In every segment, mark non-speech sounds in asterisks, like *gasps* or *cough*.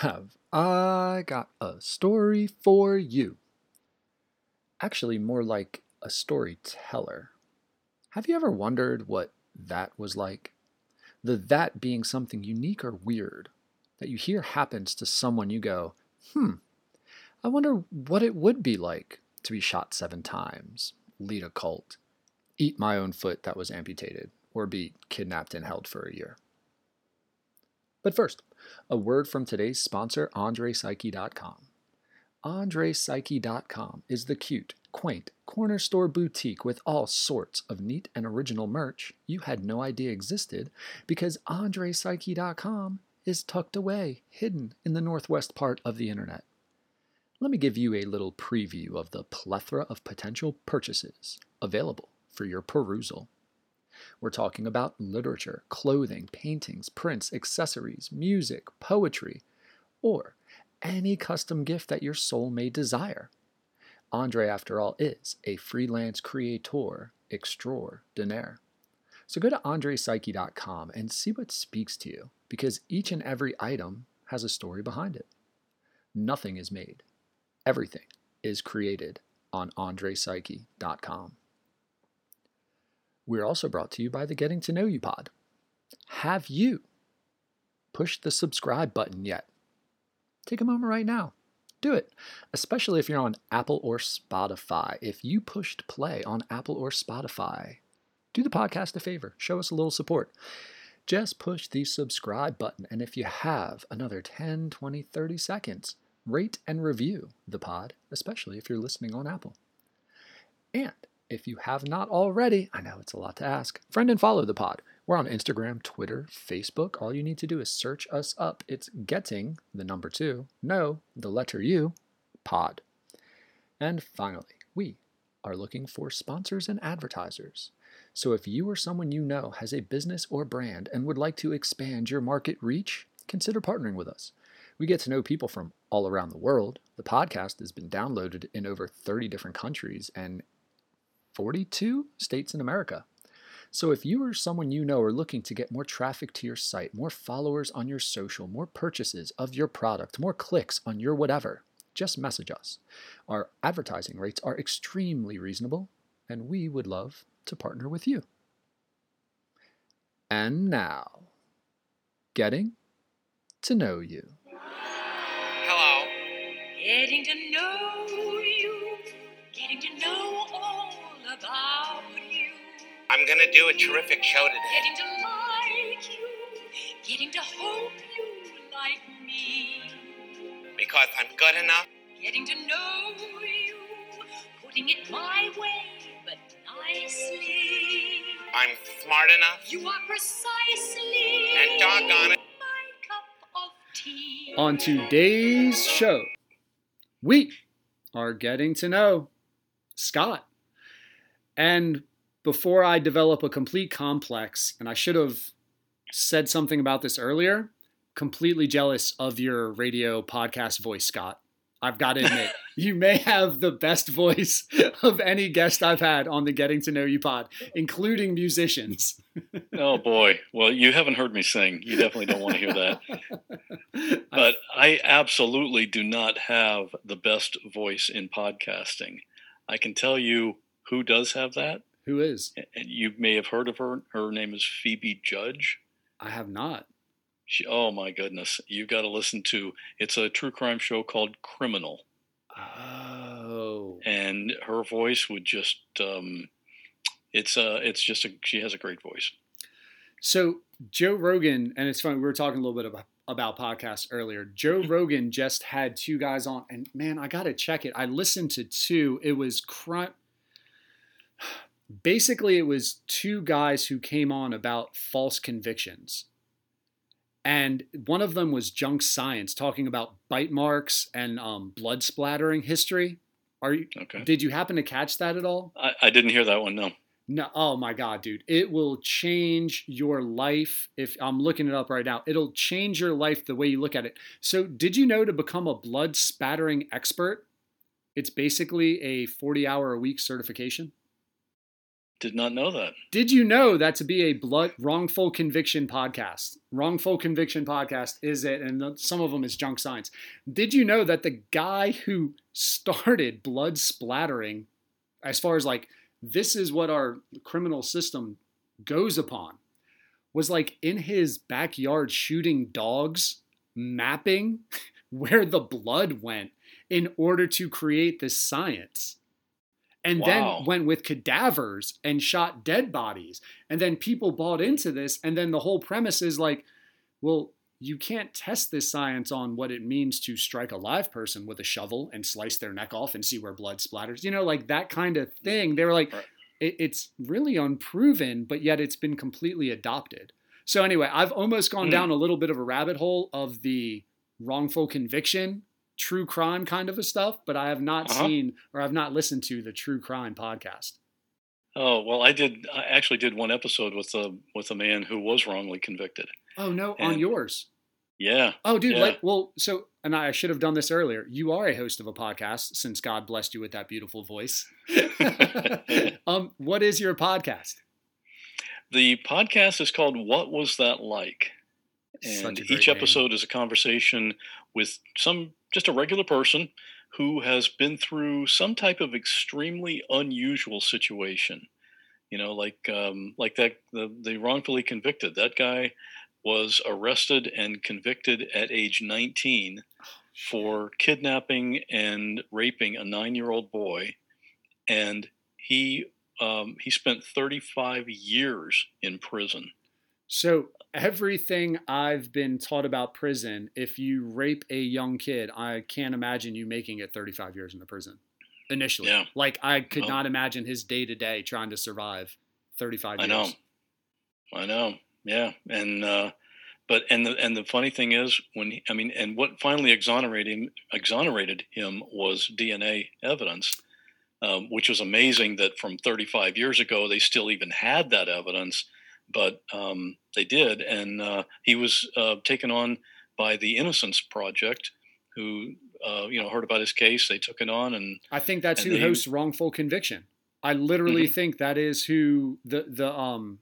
Have I got a story for you? Actually, more like a storyteller. Have you ever wondered what that was like? The that being something unique or weird that you hear happens to someone you go, hmm, I wonder what it would be like to be shot seven times, lead a cult, eat my own foot that was amputated, or be kidnapped and held for a year. But first, a word from today's sponsor, AndrePsyche.com. AndrePsyche.com is the cute, quaint corner store boutique with all sorts of neat and original merch you had no idea existed because AndrePsyche.com is tucked away, hidden in the northwest part of the internet. Let me give you a little preview of the plethora of potential purchases available for your perusal. We're talking about literature, clothing, paintings, prints, accessories, music, poetry, or any custom gift that your soul may desire. Andre, after all, is a freelance creator extraordinaire. So go to andrepsyche.com and see what speaks to you, because each and every item has a story behind it. Nothing is made, everything is created on andrepsyche.com. We're also brought to you by the Getting to Know You pod. Have you pushed the subscribe button yet? Take a moment right now. Do it, especially if you're on Apple or Spotify. If you pushed play on Apple or Spotify, do the podcast a favor, show us a little support. Just push the subscribe button, and if you have another 10, 20, 30 seconds, rate and review the pod, especially if you're listening on Apple. And if you have not already, I know it's a lot to ask, friend and follow the pod. We're on Instagram, Twitter, Facebook. All you need to do is search us up. It's getting the number two, no, the letter U, pod. And finally, we are looking for sponsors and advertisers. So if you or someone you know has a business or brand and would like to expand your market reach, consider partnering with us. We get to know people from all around the world. The podcast has been downloaded in over 30 different countries and 42 states in America. So if you or someone you know are looking to get more traffic to your site, more followers on your social, more purchases of your product, more clicks on your whatever, just message us. Our advertising rates are extremely reasonable, and we would love to partner with you. And now, getting to know you. Hello. Getting to know you, getting to know all about you. I'm gonna do a terrific show today. Getting to like you, getting to hope you like me. Because I'm good enough. Getting to know you, putting it my way, but nicely. I'm smart enough. You are precisely And doggone it. my cup of tea. On today's show, we are getting to know Scott. And before I develop a complete complex, and I should have said something about this earlier, completely jealous of your radio podcast voice, Scott. I've got to *laughs* admit, you may have the best voice *laughs* of any guest I've had on the Getting to Know You pod, including musicians. *laughs* Oh boy. Well, you haven't heard me sing. You definitely don't want to hear that. But I absolutely do not have the best voice in podcasting. I can tell you who does have that, Who is? and you may have heard of her. Her name is Phoebe Judge. I have not. She, oh my goodness, You've got to listen to. It's a true crime show called Criminal, Oh. and her voice would just. Um, it's uh, it's just a. She has a great voice. So Joe Rogan, and it's funny, we were talking a little bit about, about podcasts earlier. Joe *laughs* Rogan just had two guys on, and man, I gotta check it. I listened to two. It was crime. Basically, it was two guys who came on about false convictions. And one of them was junk science, talking about bite marks and um, blood splattering history. Are you? Okay. Did you happen to catch that at all? I, I didn't hear that one. No. No, oh my god, dude. It will change your life if I'm looking it up right now. It'll change your life the way you look at it. So, did you know to become a blood spattering expert, it's basically a 40 hour a week certification? Did not know that. Did you know that to be a blood wrongful conviction podcast, wrongful conviction podcast is it, and some of them is junk science. Did you know that the guy who started blood splattering, as far as like this is what our criminal system goes upon, was like in his backyard shooting dogs, mapping *laughs* where the blood went in order to create this science and Wow. then went with cadavers and shot dead bodies. And then people bought into this. And then the whole premise is like, well, you can't test this science on what it means to strike a live person with a shovel and slice their neck off and see where blood splatters. You know, like that kind of thing. They were like, it, it's really unproven, but yet it's been completely adopted. So anyway, I've almost gone Hmm. down a little bit of a rabbit hole of the wrongful conviction, true crime kind of a stuff, but I have not Uh-huh. seen or I've not listened to the true crime podcast. Oh well, I did. I actually did one episode with a with a man who was wrongly convicted. Oh no, on yours. Yeah. Oh, dude, Yeah. like, well, so, and I should have done this earlier. You are a host of a podcast since God blessed you with that beautiful voice. *laughs* *laughs* um, what is your podcast? The podcast is called "What Was That Like," and each name. episode is a conversation with some just a regular person who has been through some type of extremely unusual situation. You know, like um, like that the, the wrongfully convicted. That guy was arrested and convicted at age 19 for kidnapping and raping a nine-year-old boy, and he um, he spent 35 years in prison. So, everything I've been taught about prison, if you rape a young kid, I can't imagine you making it 35 years in the prison initially. Yeah. Like, I could No. not imagine his day to day trying to survive 35 years. I know. I know. Yeah, and uh, but and the and the funny thing is when he, I mean, and what finally exonerated him exonerated him was DNA evidence, um, which was amazing that from 35 years ago they still even had that evidence, but um, they did, and uh, he was uh, taken on by the Innocence Project, who uh, you know heard about his case. They took it on, and I think that's who they- hosts wrongful conviction. I literally Mm-hmm. think that is who the the um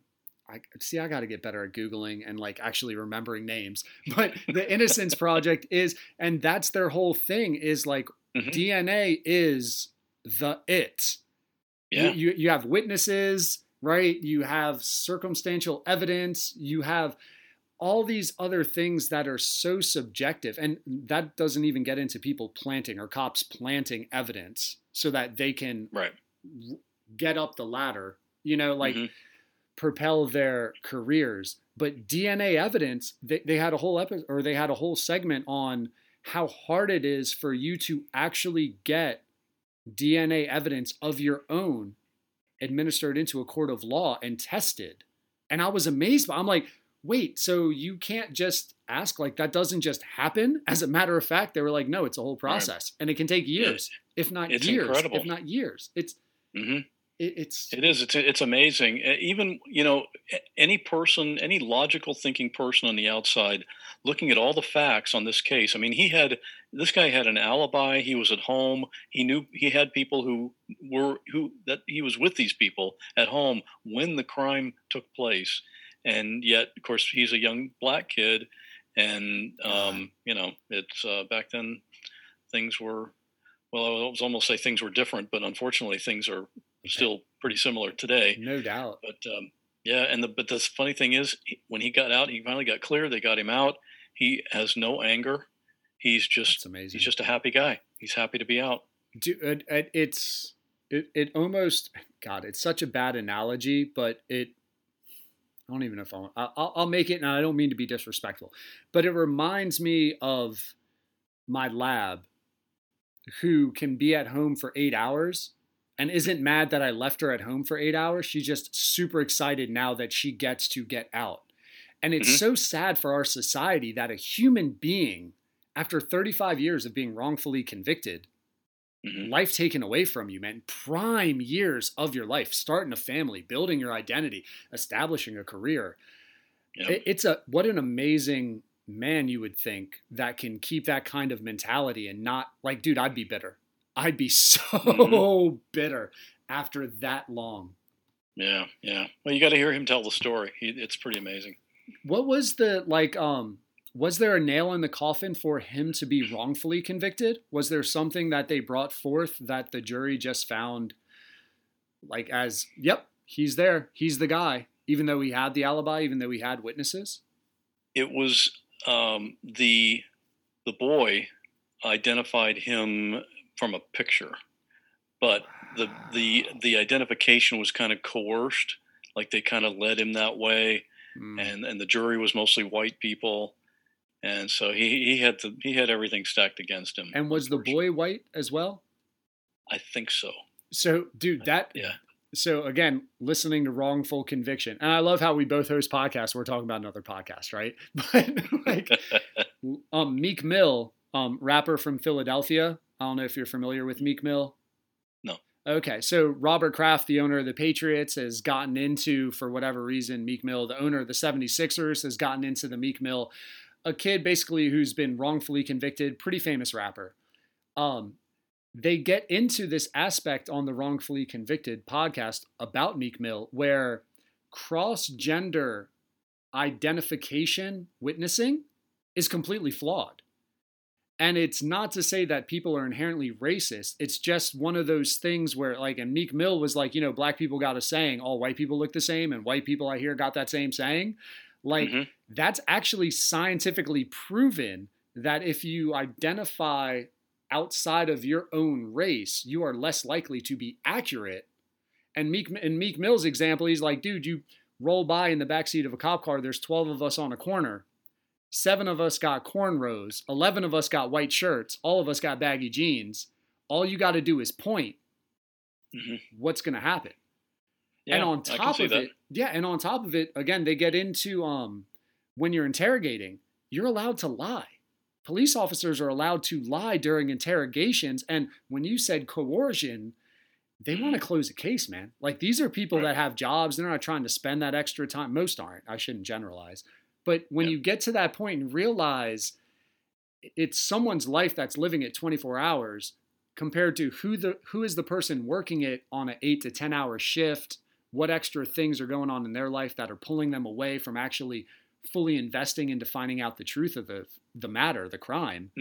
I see I got to get better at googling and like actually remembering names. *laughs* But the Innocence Project is and that's their whole thing is like Mhm. DNA is the it. You- yeah, You, you have witnesses, right? You have circumstantial evidence, you have all these other things that are so subjective and that doesn't even get into people planting or cops planting evidence so that they can right. get up the ladder you know like Mhm. propel their careers but dna evidence they, they had a whole episode or they had a whole segment on how hard it is for you to actually get dna evidence of your own administered into a court of law and tested. And i was amazed by i'm like wait so you can't just ask like that doesn't just happen? *laughs* As a matter of fact they were like no it's a whole process and it can take years if not years incredible. if not years. It's hmm it, it's It is. It's it's amazing. Uh, Even you know, any person, any logical thinking person on the outside, looking at all the facts on this case. I mean, he had this guy had an alibi. He was at home. He knew he had people who were who that he was with these people at home when the crime took place, and yet, of course, he's a young black kid, and um, you know, it's uh, back then things were. Well, I was almost say things were different, but unfortunately, things are still pretty similar today. no doubt But um, yeah, and the but the funny thing is, when he got out, he finally got clear. They got him out. He has no anger. He's just amazing he's just a happy guy. He's happy to be out. Do, it, it, it's it, it almost god it's such a bad analogy but it i don't even know if I'll, I'll i'll make it and i don't mean to be disrespectful but it reminds me of my lab who can be at home for eight hours and isn't mad that i left her at home for eight hours she's just super excited now that she gets to get out and it's Mhm. so sad for our society that a human being after 35 years of being wrongfully convicted Mhm. life taken away from you, man. Prime years of your life, starting a family, building your identity, establishing a career. Yep. It- it's a what an amazing man you would think that can keep that kind of mentality and not like, dude, I'd be bitter. I'd be *laughs* so Mhm. bitter after that long. Yeah, yeah. Well, you got to hear him tell the story. He, it's pretty amazing. What was the like? Um, was there a nail in the coffin for him to be wrongfully convicted? Was there something that they brought forth that the jury just found, like as, yep, he's there, he's the guy, even though he had the alibi, even though he had witnesses? It was um, the the boy identified him from a picture, but the the the identification was kind of coerced, like they kind of led him that way, Mm. and and the jury was mostly white people, and so he he had to, he had everything stacked against him. And was the boy white as well? I think so. So, dude, that Yeah. so again, listening to wrongful conviction, and I love how we both host podcasts. We're talking about another podcast, right? *laughs* But like, *laughs* um, Meek Mill, um, rapper from Philadelphia. I don't know if you're familiar with Meek Mill. No. Okay, so Robert Kraft, the owner of the Patriots, has gotten into, for whatever reason, Meek Mill, the owner of the 76ers, has gotten into the Meek Mill, a kid basically who's been wrongfully convicted, pretty famous rapper. Um, they get into this aspect on the wrongfully convicted podcast about Meek Mill where cross gender identification witnessing is completely flawed. And it's not to say that people are inherently racist. It's just one of those things where, like, and Meek Mill was like, you know, black people got a saying, all white people look the same, and white people I hear got that same saying. Like, Mhm. that's actually scientifically proven that if you identify outside of your own race, you are less likely to be accurate. And Meek in Meek Mill's example, he's like, dude, you roll by in the backseat of a cop car, there's 12 of us on a corner. Seven of us got cornrows, 11 of us got white shirts, all of us got baggy jeans. All you got to do is point. Mhm. What's going to happen? Yeah, and on top of that. it, yeah, and on top of it, again, they get into um when you're interrogating, you're allowed to lie. Police officers are allowed to lie during interrogations, and when you said coercion, they want to close a case, man. Like these are people Right. that have jobs; they're not trying to spend that extra time. Most aren't. I shouldn't generalize, but when Yeah. you get to that point and realize it's someone's life that's living it 24 hours compared to who the who is the person working it on an 8 to 10 hour shift what extra things are going on in their life that are pulling them away from actually fully investing into finding out the truth of the the matter the crime i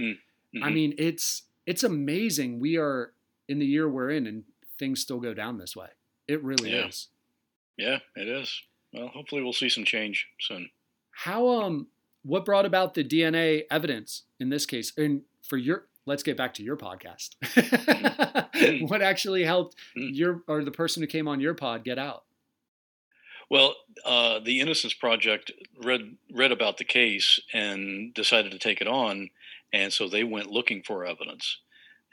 Mhm. mean it's it's amazing we are in the year we're in and things still go down this way it really Yeah. is yeah, it is. Well, hopefully we'll see some change soon. How um what brought about the dna evidence in this case? And for your let's get back to your podcast. *laughs* What actually helped Mm. your or the person who came on your pod get out? Well, uh, the Innocence Project read read about the case and decided to take it on, and so they went looking for evidence,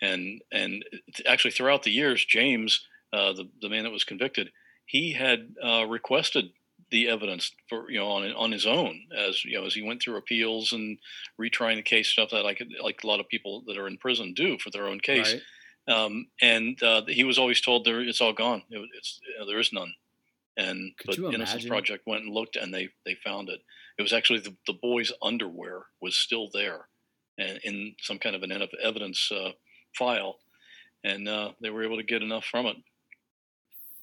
and and actually throughout the years, James, uh, the the man that was convicted, he had uh, requested the evidence for you know on on his own as you know as he went through appeals and retrying the case stuff that like like a lot of people that are in prison do for their own case. right? um, and uh, he was always told there it's all gone. It, it's you know, there is none. And Could but Innocence imagine? Project went and looked, and they they found it. It was actually the, the boy's underwear was still there, and in some kind of an evidence uh, file, and uh, they were able to get enough from it.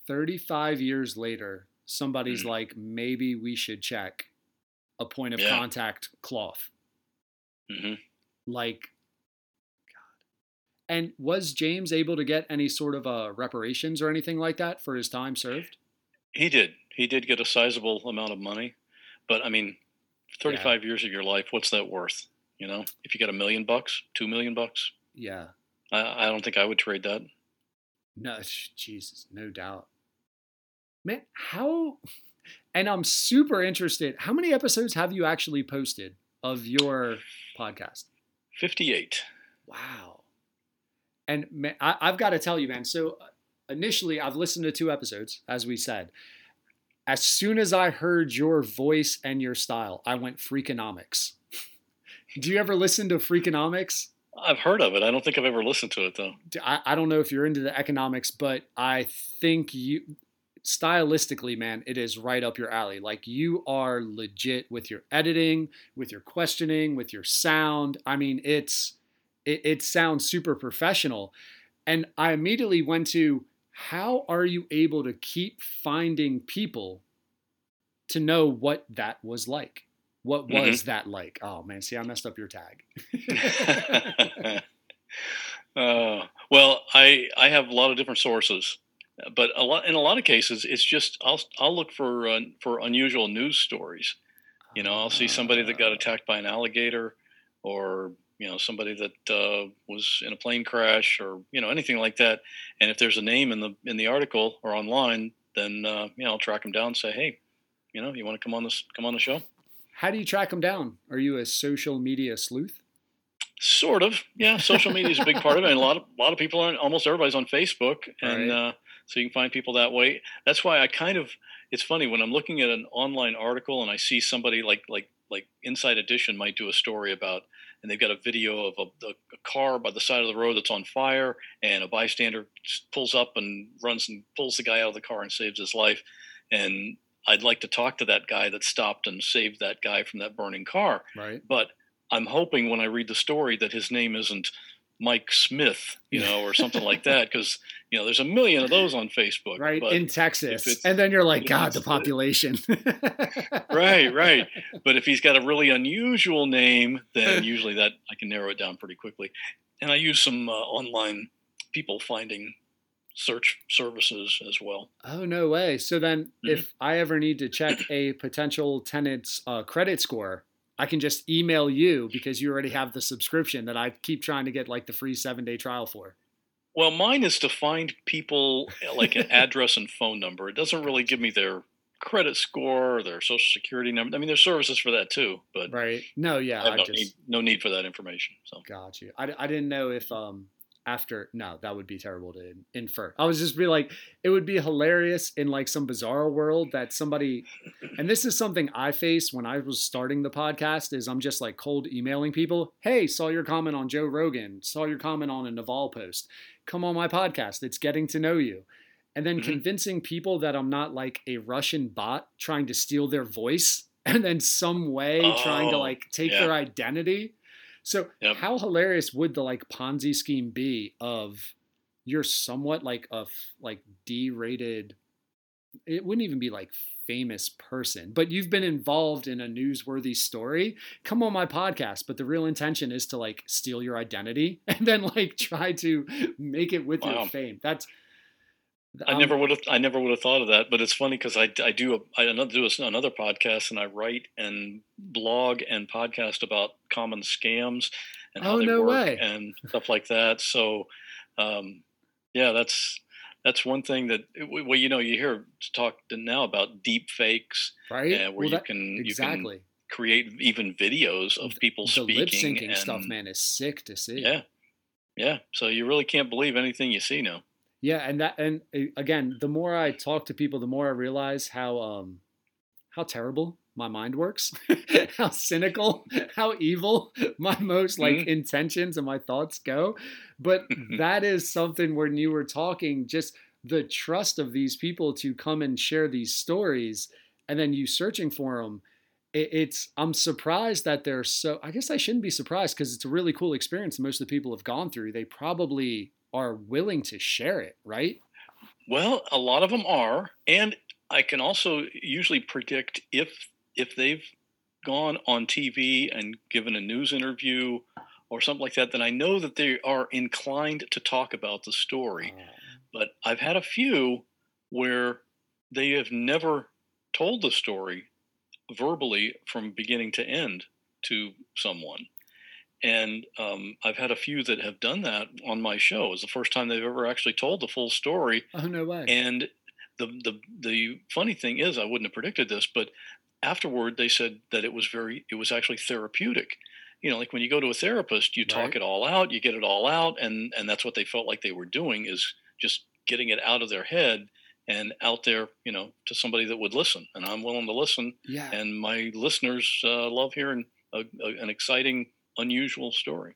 35 years later somebody's Mm. like maybe we should check a point of Yeah. contact cloth hmm like god and was james able to get any sort of uh, reparations or anything like that for his time served He did. He did get a sizable amount of money, but I mean, thirty-five years of your life, what's that worth? You know, if you got a million bucks, two million bucks, yeah I, I don't think I would trade that. No, *laughs* Jesus, no doubt. Man, how? And I'm super interested. How many episodes have you actually posted of your podcast? Fifty-eight. Wow. And man, I, I've got to tell you, man. So uh, initially, I've listened to two episodes, as we said. As soon as I heard your voice and your style, I went Freakonomics. *laughs* Do you ever listen to Freakonomics? I've heard of it. I don't think I've ever listened to it though. I, I don't know if you're into the economics, but I think you stylistically, man, it is right up your alley. Like you are legit with your editing, with your questioning, with your sound. I mean, it's it, it sounds super professional. And I immediately went to how are you able to keep finding people to know what that was like? What Mhm. was that like? Oh man, see, I messed up your tag. *laughs* uh, well, I I have a lot of different sources, but a lot in a lot of cases, it's just I'll I'll look for uh, for unusual news stories. You know, I'll see somebody that got attacked by an alligator, or you know somebody that uh, was in a plane crash, or you know anything like that. And if there's a name in the in the article or online, then uh, you know I'll track them down and say, hey, you know, you want to come on this come on the show? How do you track them down? Are you a social media sleuth? Sort of, yeah. Social media is a big part of it. And a lot of a lot of people, are, almost everybody's on Facebook, and Right. uh, so you can find people that way. That's why I kind of. It's funny when I'm looking at an online article and I see somebody like like like Inside Edition might do a story about, and they've got a video of a, a, a car by the side of the road that's on fire, and a bystander pulls up and runs and pulls the guy out of the car and saves his life, and I'd like to talk to that guy that stopped and saved that guy from that burning car Right. but I'm hoping when I read the story that his name isn't Mike Smith, you know, or something like *laughs* that, because you know there's a million of those on Facebook. Right. But, In Texas. And then you're like, God, the population. *laughs* right, right. *laughs* But if he's got a really unusual name, then usually that I can narrow it down pretty quickly. And I use some uh, online people finding search services as well. Oh no way! So then, Mhm. if I ever need to check a potential tenant's uh, credit score, I can just email you because you already have the subscription that I keep trying to get like the free seven day trial for. Well, mine is to find people like an address and phone number. It doesn't really give me their credit score or their social security number. I mean, there's services for that too, but Right? No, yeah, I I no just need no need for that information. So got you. I, I didn't know if um after no that would be terrible to infer. I was just be like it would be hilarious in like some bizarre world that somebody and this is something I faced when I was starting the podcast is I'm just like cold emailing people. Hey, saw your comment on Joe Rogan. Saw your comment on a Naval post. Come on my podcast. It's getting to know you. And then Mhm. convincing people that I'm not like a Russian bot trying to steal their voice *laughs* and then some way trying to Oh, like take yeah. their identity. So Yep. how hilarious would the like Ponzi scheme be of you're somewhat like a like D-rated it wouldn't even be like famous person, but you've been involved in a newsworthy story. Come on my podcast, but the real intention is to like steal your identity *laughs* and then like try to make it with your fame. That's I um, never would have I never would have thought of that. But it's funny because I, I do a, I another- do a- another podcast and I write and blog and podcast about common scams and how Oh, they no work way. and stuff like that. So um, yeah, that's that's one thing that well you know you hear talk now about deep fakes right. uh, where Well, you that- can you can exactly. create even videos of people the speaking lip syncing and, stuff, man, is sick to see. Yeah, yeah. So you really can't believe anything you see now. Yeah, and that and again, the more I talk to people, the more I realize how um how terrible my mind works, *laughs* how cynical, *laughs* how evil *laughs* my most like Mhm. intentions and my thoughts go. But that is something when you were talking, just the trust of these people to come and share these stories, and then you searching for them. It, it's I'm surprised that they're so. I guess I shouldn't be surprised because it's a really cool experience. Most of the people have gone through. They probably are willing to share it, right? Well, a lot of them are, and I can also usually predict if if they've gone on TV and given a news interview or something like that, then I know that they are inclined to talk about the story. Oh. But I've had a few where they have never told the story verbally from beginning to end to someone. And um, I've had a few that have done that on my show. It's the first time they've ever actually told the full story. Oh no way! And the the the funny thing is, I wouldn't have predicted this, but afterward they said that it was very, it was actually therapeutic. You know, like when you go to a therapist, you talk Right. it all out, you get it all out, and and that's what they felt like they were doing is just getting it out of their head and out there, you know, to somebody that would listen. And I'm willing to listen, yeah, and my listeners uh, love hearing a, a, an exciting, unusual story.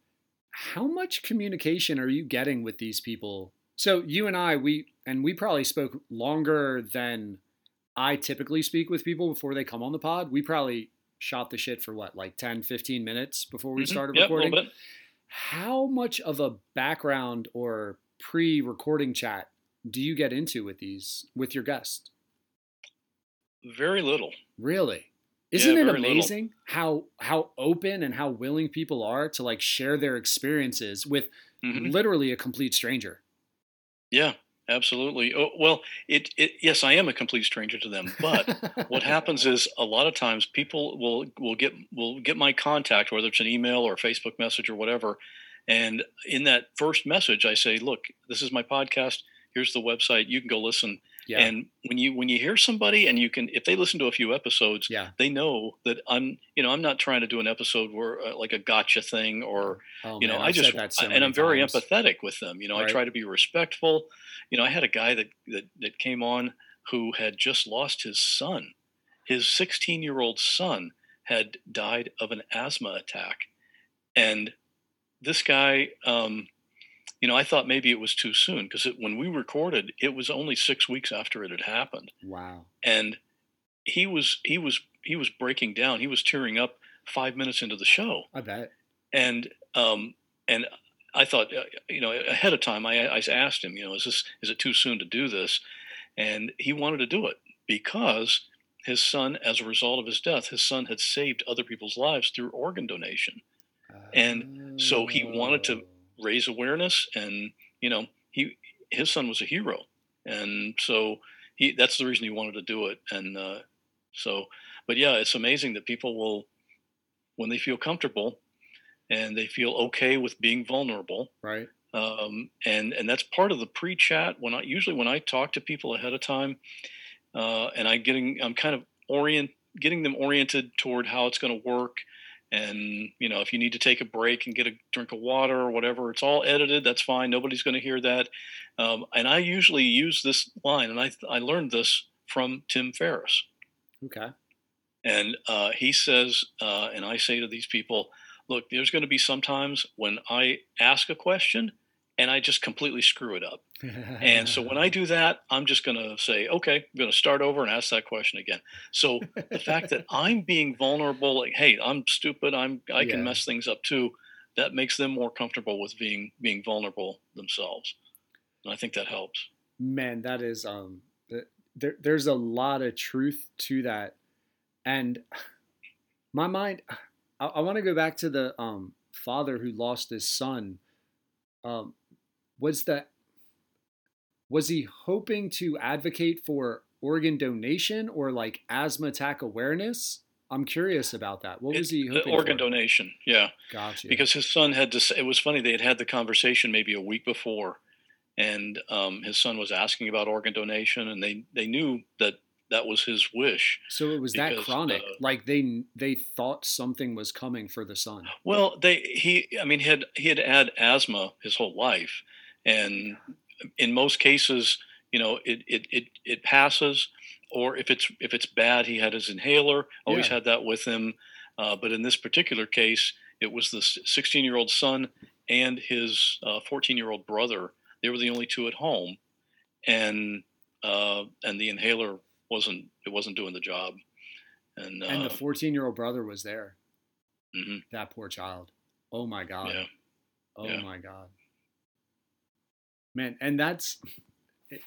how much communication are you getting with these people? So you and I, we and we probably spoke longer than I typically speak with people before they come on the pod. We probably shot the shit for what, like 10, 15 minutes before we Mhm. started Yep, a little recording. bit. How much of a background or pre-recording chat do you get into with these with your guests? Very little. Really? Isn't it very little. amazing how how open and how willing people are to like share their experiences with Mhm. literally a complete stranger? Yeah, absolutely. Oh, well, it, it yes, I am a complete stranger to them, but what happens is a lot of times people will will get will get my contact whether it's an email or a facebook message or whatever and in that first message i say look this is my podcast here's the website you can go listen Yeah. and when you when you hear somebody and you can if they listen to a few episodes yeah. they know that i'm you know i'm not trying to do an episode where uh, like a gotcha thing or Oh, you know man, i just so and i'm very times. empathetic with them you know Right. i try to be respectful you know i had a guy that that, that came on who had just lost his son his 16 year old son had died of an asthma attack and this guy um, you know i thought maybe it was too soon because when we recorded it was only six weeks after it had happened Wow. and he was he was he was breaking down he was tearing up five minutes into the show I bet. and um, and I thought, uh, you know, ahead of time, I, I asked him, you know, is this is it too soon to do this? And he wanted to do it because his son, as a result of his death, his son had saved other people's lives through organ donation. And so he wanted to- Oh. Raise awareness, and you know, he his son was a hero, and so he that's the reason he wanted to do it. And uh, so, but yeah, it's amazing that people will, when they feel comfortable, and they feel okay with being vulnerable, right. um, and and that's part of the pre-chat. When I usually when I talk to people ahead of time, uh, and I'm getting I'm kind of orient getting them oriented toward how it's going to work, and you know if you need to take a break and get a drink of water or whatever, it's all edited. That's fine. Nobody's going to hear that. Um, and I usually use this line, and I I learned this from Tim Ferriss. Okay. And uh, he says, uh, and I say to these people, look, there's going to be sometimes when I ask a question and I just completely screw it up. *laughs* And so when I do that, I'm just going to say, okay, I'm going to start over and ask that question again. So the fact that *laughs* I'm being vulnerable, like, hey, I'm stupid, I'm I can mess things up too, that makes them more comfortable with being being vulnerable themselves. And I think that helps. man that is um there, there's a lot of truth to that and my mind i, I want to go back to the um father who lost his son um was that was he hoping to advocate for organ donation or like asthma attack awareness i'm curious about that what was he hoping organ for? donation, yeah. gotcha because his son had to. It was funny. They had had the conversation maybe a week before, and um, his son was asking about organ donation, and they they knew that that was his wish. so it was that chronic uh, like they they thought something was coming for the son Well, they he. I mean, he had he had had asthma his whole life, and in most cases, you know, it it it, it passes. Or if it's if it's bad, he had his inhaler. Always Yeah. had that with him. Uh, but in this particular case, it was the 16 year old son and his 14 year old brother. They were the only two at home, and uh, and the inhaler wasn't it wasn't doing the job. And, uh, and the 14 year old brother was there mhm, that poor child oh my god yeah. oh yeah. my god man and that's it,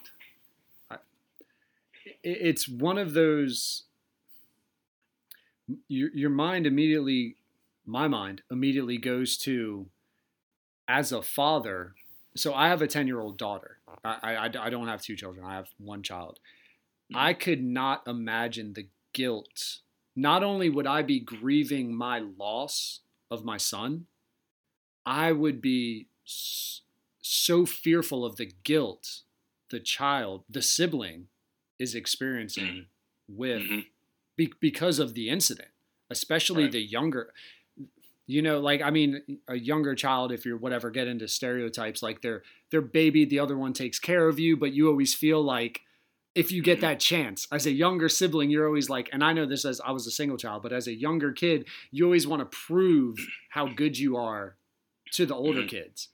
I, it, it's one of those your, your mind immediately my mind immediately goes to as a father so i have a 10 year old daughter. I, I, I don't have two children i have one child. Hmm. I could not imagine the guilt. Not only would i be grieving my loss of my son i would be so fearful of the guilt the child the sibling is experiencing with Mhm. be, because of the incident, especially Right. the younger. You know, like I mean, a younger child, if you're whatever, get into stereotypes like they're they're baby, the other one takes care of you, but you always feel like if you get Mhm. that chance as a younger sibling, you're always like, and I know this as I was a single child, but as a younger kid, you always want to prove how good you are to the older Mhm. kids.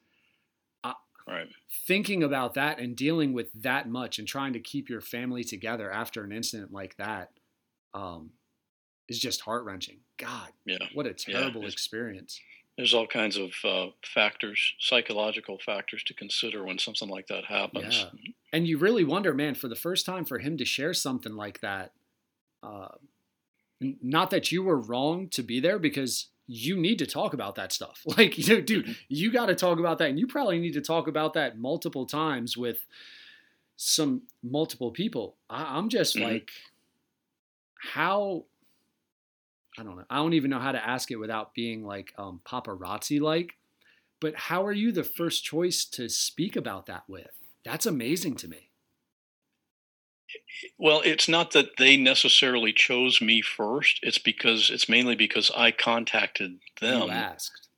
Right. Thinking about that and dealing with that much and trying to keep your family together after an incident like that um, is just heart wrenching. God, Yeah. what a terrible it's- experience. There's all kinds of uh, factors, psychological factors to consider when something like that happens. Yeah. and you really wonder, man, for the first time for him to share something like that. Uh, not that you were wrong to be there because you need to talk about that stuff. *laughs* Like, you know, dude, you got to talk about that, and you probably need to talk about that multiple times with some multiple people. I, I'm just Mhm. like, how? I don't know. I don't even know how to ask it without being like um, paparazzi like. But how are you the first choice to speak about that with? That's amazing to me. Well, it's not that they necessarily chose me first. It's because it's mainly because I contacted them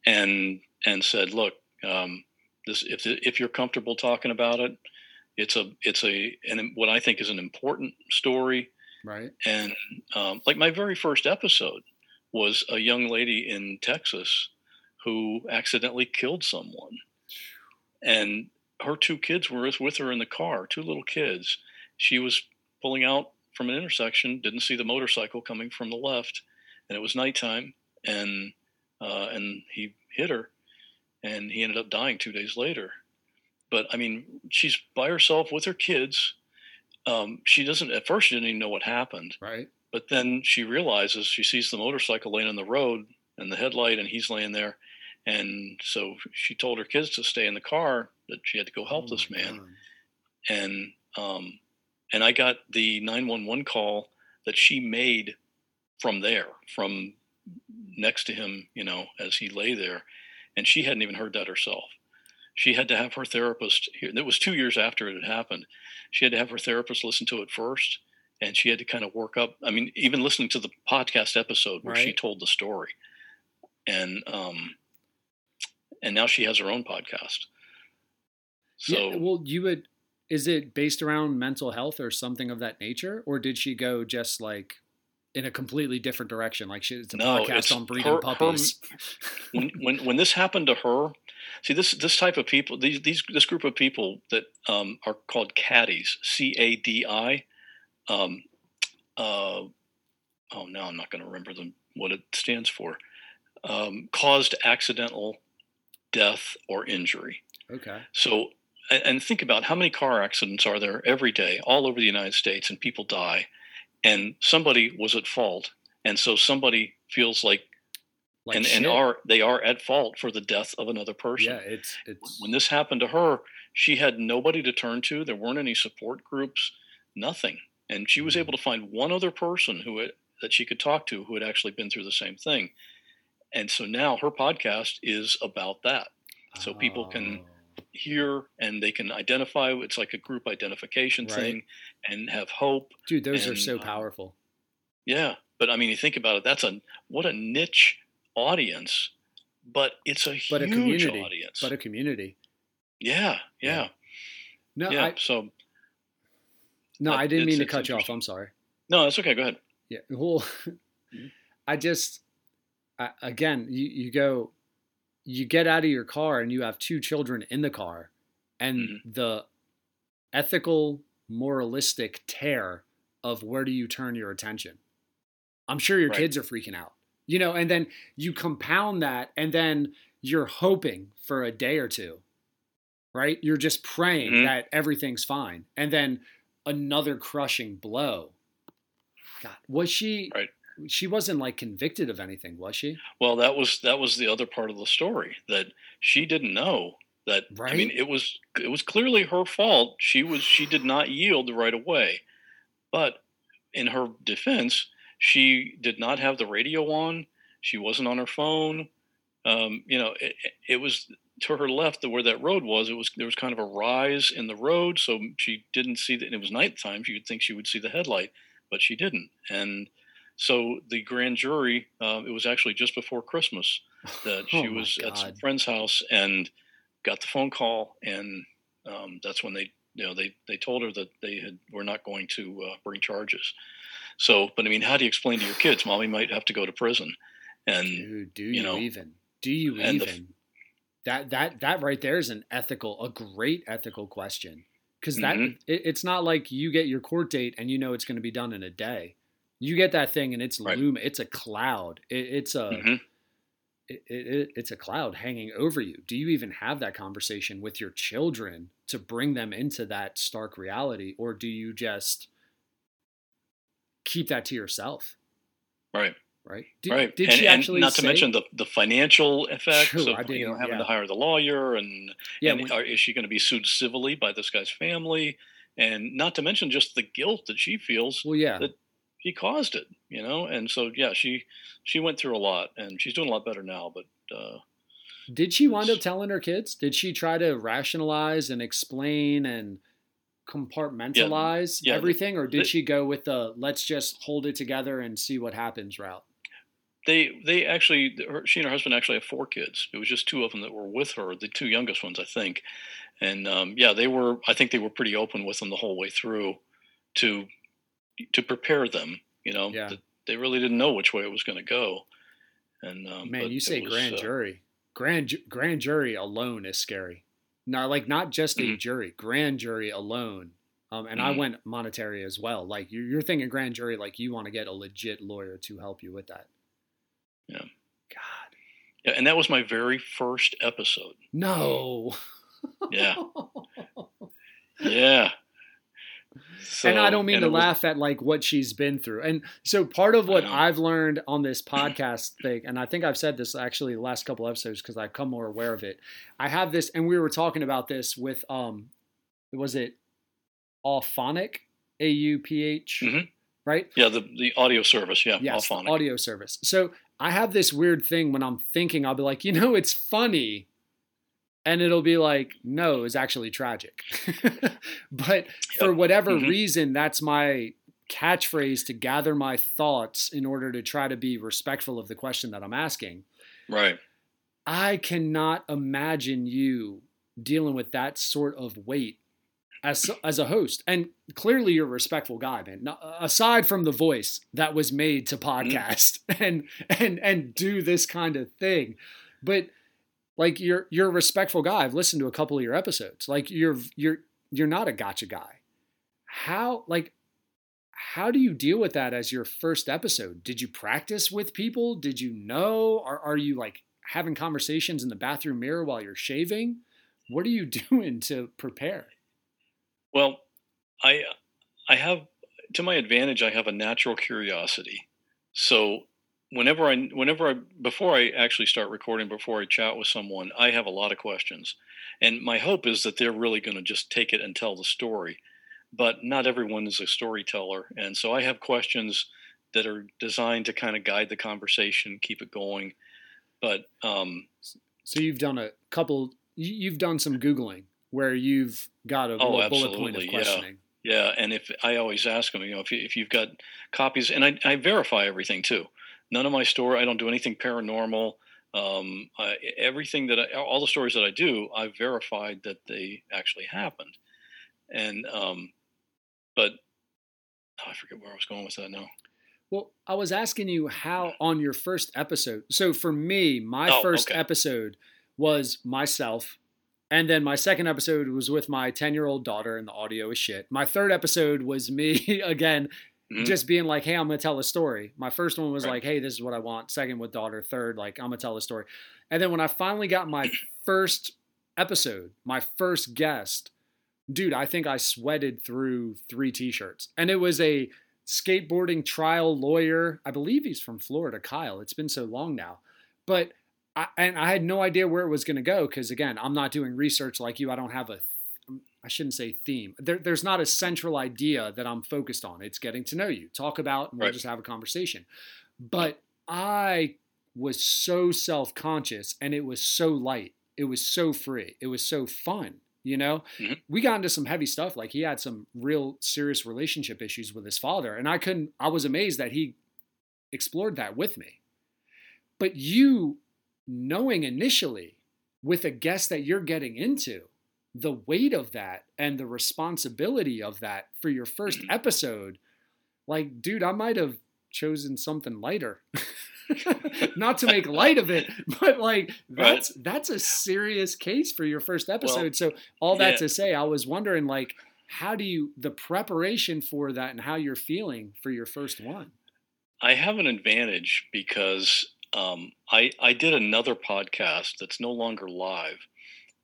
and and said, "Look, um, this if if you're comfortable talking about it, it's a it's a and what I think is an important story. Right. And um, like my very first episode was a young lady in Texas who accidentally killed someone, and her two kids were with her in the car, two little kids. She was pulling out from an intersection, didn't see the motorcycle coming from the left, and it was nighttime, and uh, and he hit her, and he ended up dying two days later. But I mean, she's by herself with her kids. Um, she doesn't at first she didn't even know what happened, Right. but then she realizes she sees the motorcycle laying on the road and the headlight, and he's laying there. And so she told her kids to stay in the car, that she had to go help Oh this man. God. And um, and I got the 911 call that she made from there, from next to him, you know, as he lay there. And she hadn't even heard that herself. She had to have her therapist, it was two years after it had happened. She had to have her therapist listen to it first. And she had to kind of work up. I mean, even listening to the podcast episode where she told the story. And, um, and now she has her own podcast. So, yeah, well, you would. Is it based around mental health or something of that nature, or did she go just like in a completely different direction? Like she, it's a No, podcast it's on breeding her- her- puppies. when, when when this happened to her, see this this type of people, these these this group of people that um, are called caddies, C A D I. Um, uh, oh, now I'm not going to remember them what it stands for. Um, caused accidental death or injury. okay. So, and, think about how many car accidents are there every day all over the United States, and people die, and somebody was at fault, and so somebody feels like Like and, shit. and are they are at fault for the death of another person. yeah, it's it's When this happened to her, she had nobody to turn to. There weren't any support groups, nothing, and she was Mm. able to find one other person who had, that she could talk to who had actually been through the same thing. And so now her podcast is about that. so people can- Hear and they can identify. It's like a group identification Right. thing, and have hope. dude, those are so um, powerful. Yeah, but I mean, you think about it. That's a what a niche audience, but it's a But a community. audience. But a community. yeah, yeah, No, yeah. I so no, I didn't mean to cut you off. I'm sorry. no, that's okay. Go ahead. Yeah. Well, *laughs* Mhm. I just, I, again, you, you go, you get out of your car and you have two children in the car, and Mhm. the ethical, moralistic tear of where do you turn your attention? I'm sure your Right. kids are freaking out, you know, and then you compound that, and then you're hoping for a day or two, right? You're just praying Mhm. that everything's fine. And then another crushing blow. God, was she? Right. She wasn't like convicted of anything, was she? Well, that was that was the other part of the story that she didn't know that. I mean, it was it was clearly her fault. She was she did not yield right away, but in her defense, she did not have the radio on. She wasn't on her phone. Um, you know, it, it was to her left, where that road was. It was there was kind of a rise in the road, so she didn't see that. And it was nighttime. You'd think she would see the headlight, but she didn't. And so the grand jury, uh, it was actually just before Christmas that she *laughs* Oh was at some friend's house and got the phone call, and um, that's when they, you know, they they told her that they had were not going to uh, bring charges. So, but I mean, how do you explain to your kids, mommy might have to go to prison? And Dude, do you you, know, even? Do you and the- even? that that that right there is an ethical, a great ethical question. Because that Mhm. it, it's not like you get your court date and you know it's going to be done in a day. You get that thing and it's Right. loom. It's a cloud. It, it's a Mhm. it, it, it's a cloud hanging over you. Do you even have that conversation with your children to bring them into that stark reality, or do you just keep that to yourself? Right. Right. Did, right. Did and, she and actually not say, to mention the, the financial effects True, of you know having yeah. to hire the lawyer and, Yeah, and are, is she going to be sued civilly by this guy's family? And not to mention just the guilt that she feels well, yeah. that he caused it, you know. And so yeah, she she went through a lot, and she's doing a lot better now. But uh, Did she wind up telling her kids? Did she try to rationalize and explain and compartmentalize yeah, everything, or did the- she go with the let's just hold it together and see what happens route? they they actually her, she and her husband actually have four kids. It was just two of them that were with her, the two youngest ones, I think. And um, yeah, they were. I think they were pretty open with them the whole way through, to to prepare them. You know, Yeah. they really didn't know which way it was going to go. And um, Man, you say was, grand uh, jury. Grand grand jury alone is scary. No, like not just a Mhm. jury, grand jury alone. Um, and I Mhm. went monetary as well. Like you're, you're thinking grand jury, like you want to get a legit lawyer to help you with that. Yeah. God, Yeah, and that was my very first episode. no. Yeah, *laughs* yeah. And I don't mean to was- laugh at like what she's been through. And so part of what. I've learned on this *clears throat* podcast thing, and I think I've said this actually the last couple episodes because I've come more aware of it. I have this, and we were talking about this with um, was it Auphonic, A U P H, Mhm. right? Yeah, the the audio service. Yeah, Yes, Auphonic. audio service. So I have this weird thing when I'm thinking, I'll be like, you know, it's funny. And it'll be like, no, it's actually tragic. *laughs* but for whatever Mhm. reason, that's my catchphrase to gather my thoughts in order to try to be respectful of the question that I'm asking. Right. I cannot imagine you dealing with that sort of weight as as a host. And clearly, you're a respectful guy, man. Now, aside from the voice that was made to podcast *laughs* and and and do this kind of thing, but like you're you're a respectful guy. I've listened to a couple of your episodes. Like you're you're you're not a gotcha guy. How like how do you deal with that as your first episode? Did you practice with people? Did you know? Are are you like having conversations in the bathroom mirror while you're shaving? What are you *laughs* doing to prepare? Well, I I have to my advantage. I have a natural curiosity. So whenever I whenever I before I actually start recording, before I chat with someone, I have a lot of questions, and my hope is that they're really going to just take it and tell the story. But not everyone is a storyteller, and so I have questions that are designed to kind of guide the conversation, keep it going. But um, So you've done a couple. you- You've done some googling where you've got a Oh, bullet point of absolutely, yeah. Yeah, and if I always ask them, you know, if you, if you've got copies, and I, I verify everything too. None of my story, I don't do anything paranormal. Um, I, everything that I, all the stories that I do, I've verified that they actually happened. And um, but oh, I forget where I was going with that now. Well, I was asking you how on your first episode. So for me, my Oh, first okay. episode was myself. And then my second episode was with my 10 year old daughter, and the audio is shit. My third episode was me *laughs* again, Mhm. just being like, hey, I'm going to tell a story. My first one was Right. like, hey, this is what I want. Second with daughter. Third, like, I'm going to tell a story. And then when I finally got my *coughs* first episode, my first guest, dude, I think I sweated through three t shirts. And it was a skateboarding trial lawyer. I believe he's from Florida, Kyle. It's been so long now. But I, and I had no idea where it was going to go because again, I'm not doing research like you. I don't have a I shouldn't say theme. There, there's not a central idea that I'm focused on. It's getting to know you, talk about, and we'll Right. just have a conversation. But I was so self conscious and it was so light. It was so free. It was so fun. You know, Mhm. we got into some heavy stuff. Like he had some real serious relationship issues with his father. And I couldn't, I was amazed that he explored that with me. But you knowing initially with a guest that you're getting into, the weight of that and the responsibility of that for your first Mm-hmm. episode, like, dude, I might have chosen something lighter. *laughs* Not to make light of it, *laughs* but like Right. that's that's a serious case for your first episode. so all that yeah. to say, I was wondering like how do you the preparation for that and how you're feeling for your first one? I have an advantage because um, I I did another podcast that's no longer live,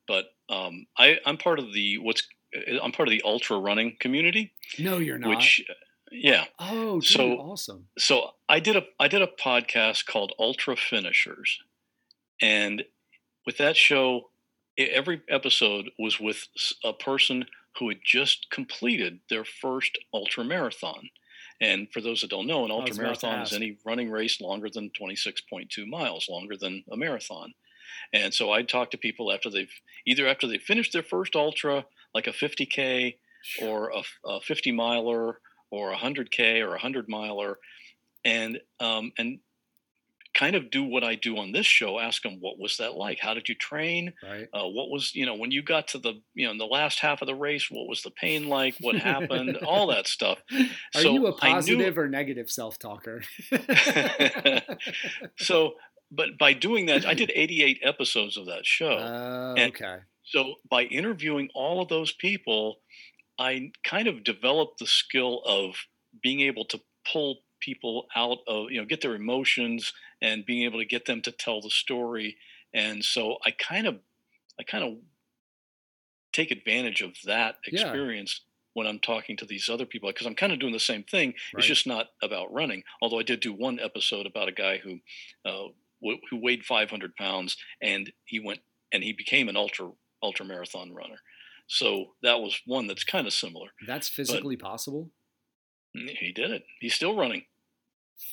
but um, I I'm part of the what's uh, I'm part of the ultra running community, No, you're not. which yeah. oh, dude, so- awesome. So I did a I did a podcast called Ultra Finishers, and with that show, every episode was with a person who had just completed their first ultra marathon. And for those that don't know, an ultra marathon is any running race longer than 26.2 miles, longer than a marathon. And so I'd talk to people after they've either after they finished their first ultra, like a 50k or a 50 miler or a 100k or a 100 miler, and um, and kind of do what I do on this show. Ask them what was that like? How did you train? Right. Uh, what was you know when you got to the you know in the last half of the race? What was the pain like? What happened? *laughs* All that stuff. Are So you a I knew- positive or negative self talker? *laughs* So, but by doing that, I did 88 episodes of that show. Uh, And- okay. So by interviewing all of those people, I kind of developed the skill of being able to pull people out of, you know, get their emotions and being able to get them to tell the story. And so I kind of, I kind of take advantage of that Yeah. experience when I'm talking to these other people because I'm kind of doing the same thing. Right. It's just not about running. Although I did do one episode about a guy who, uh, w- who weighed 500 pounds and he went and he became an ultra ultra marathon runner. So that was one that's kind of similar. That's physically possible. He did it. He's still running.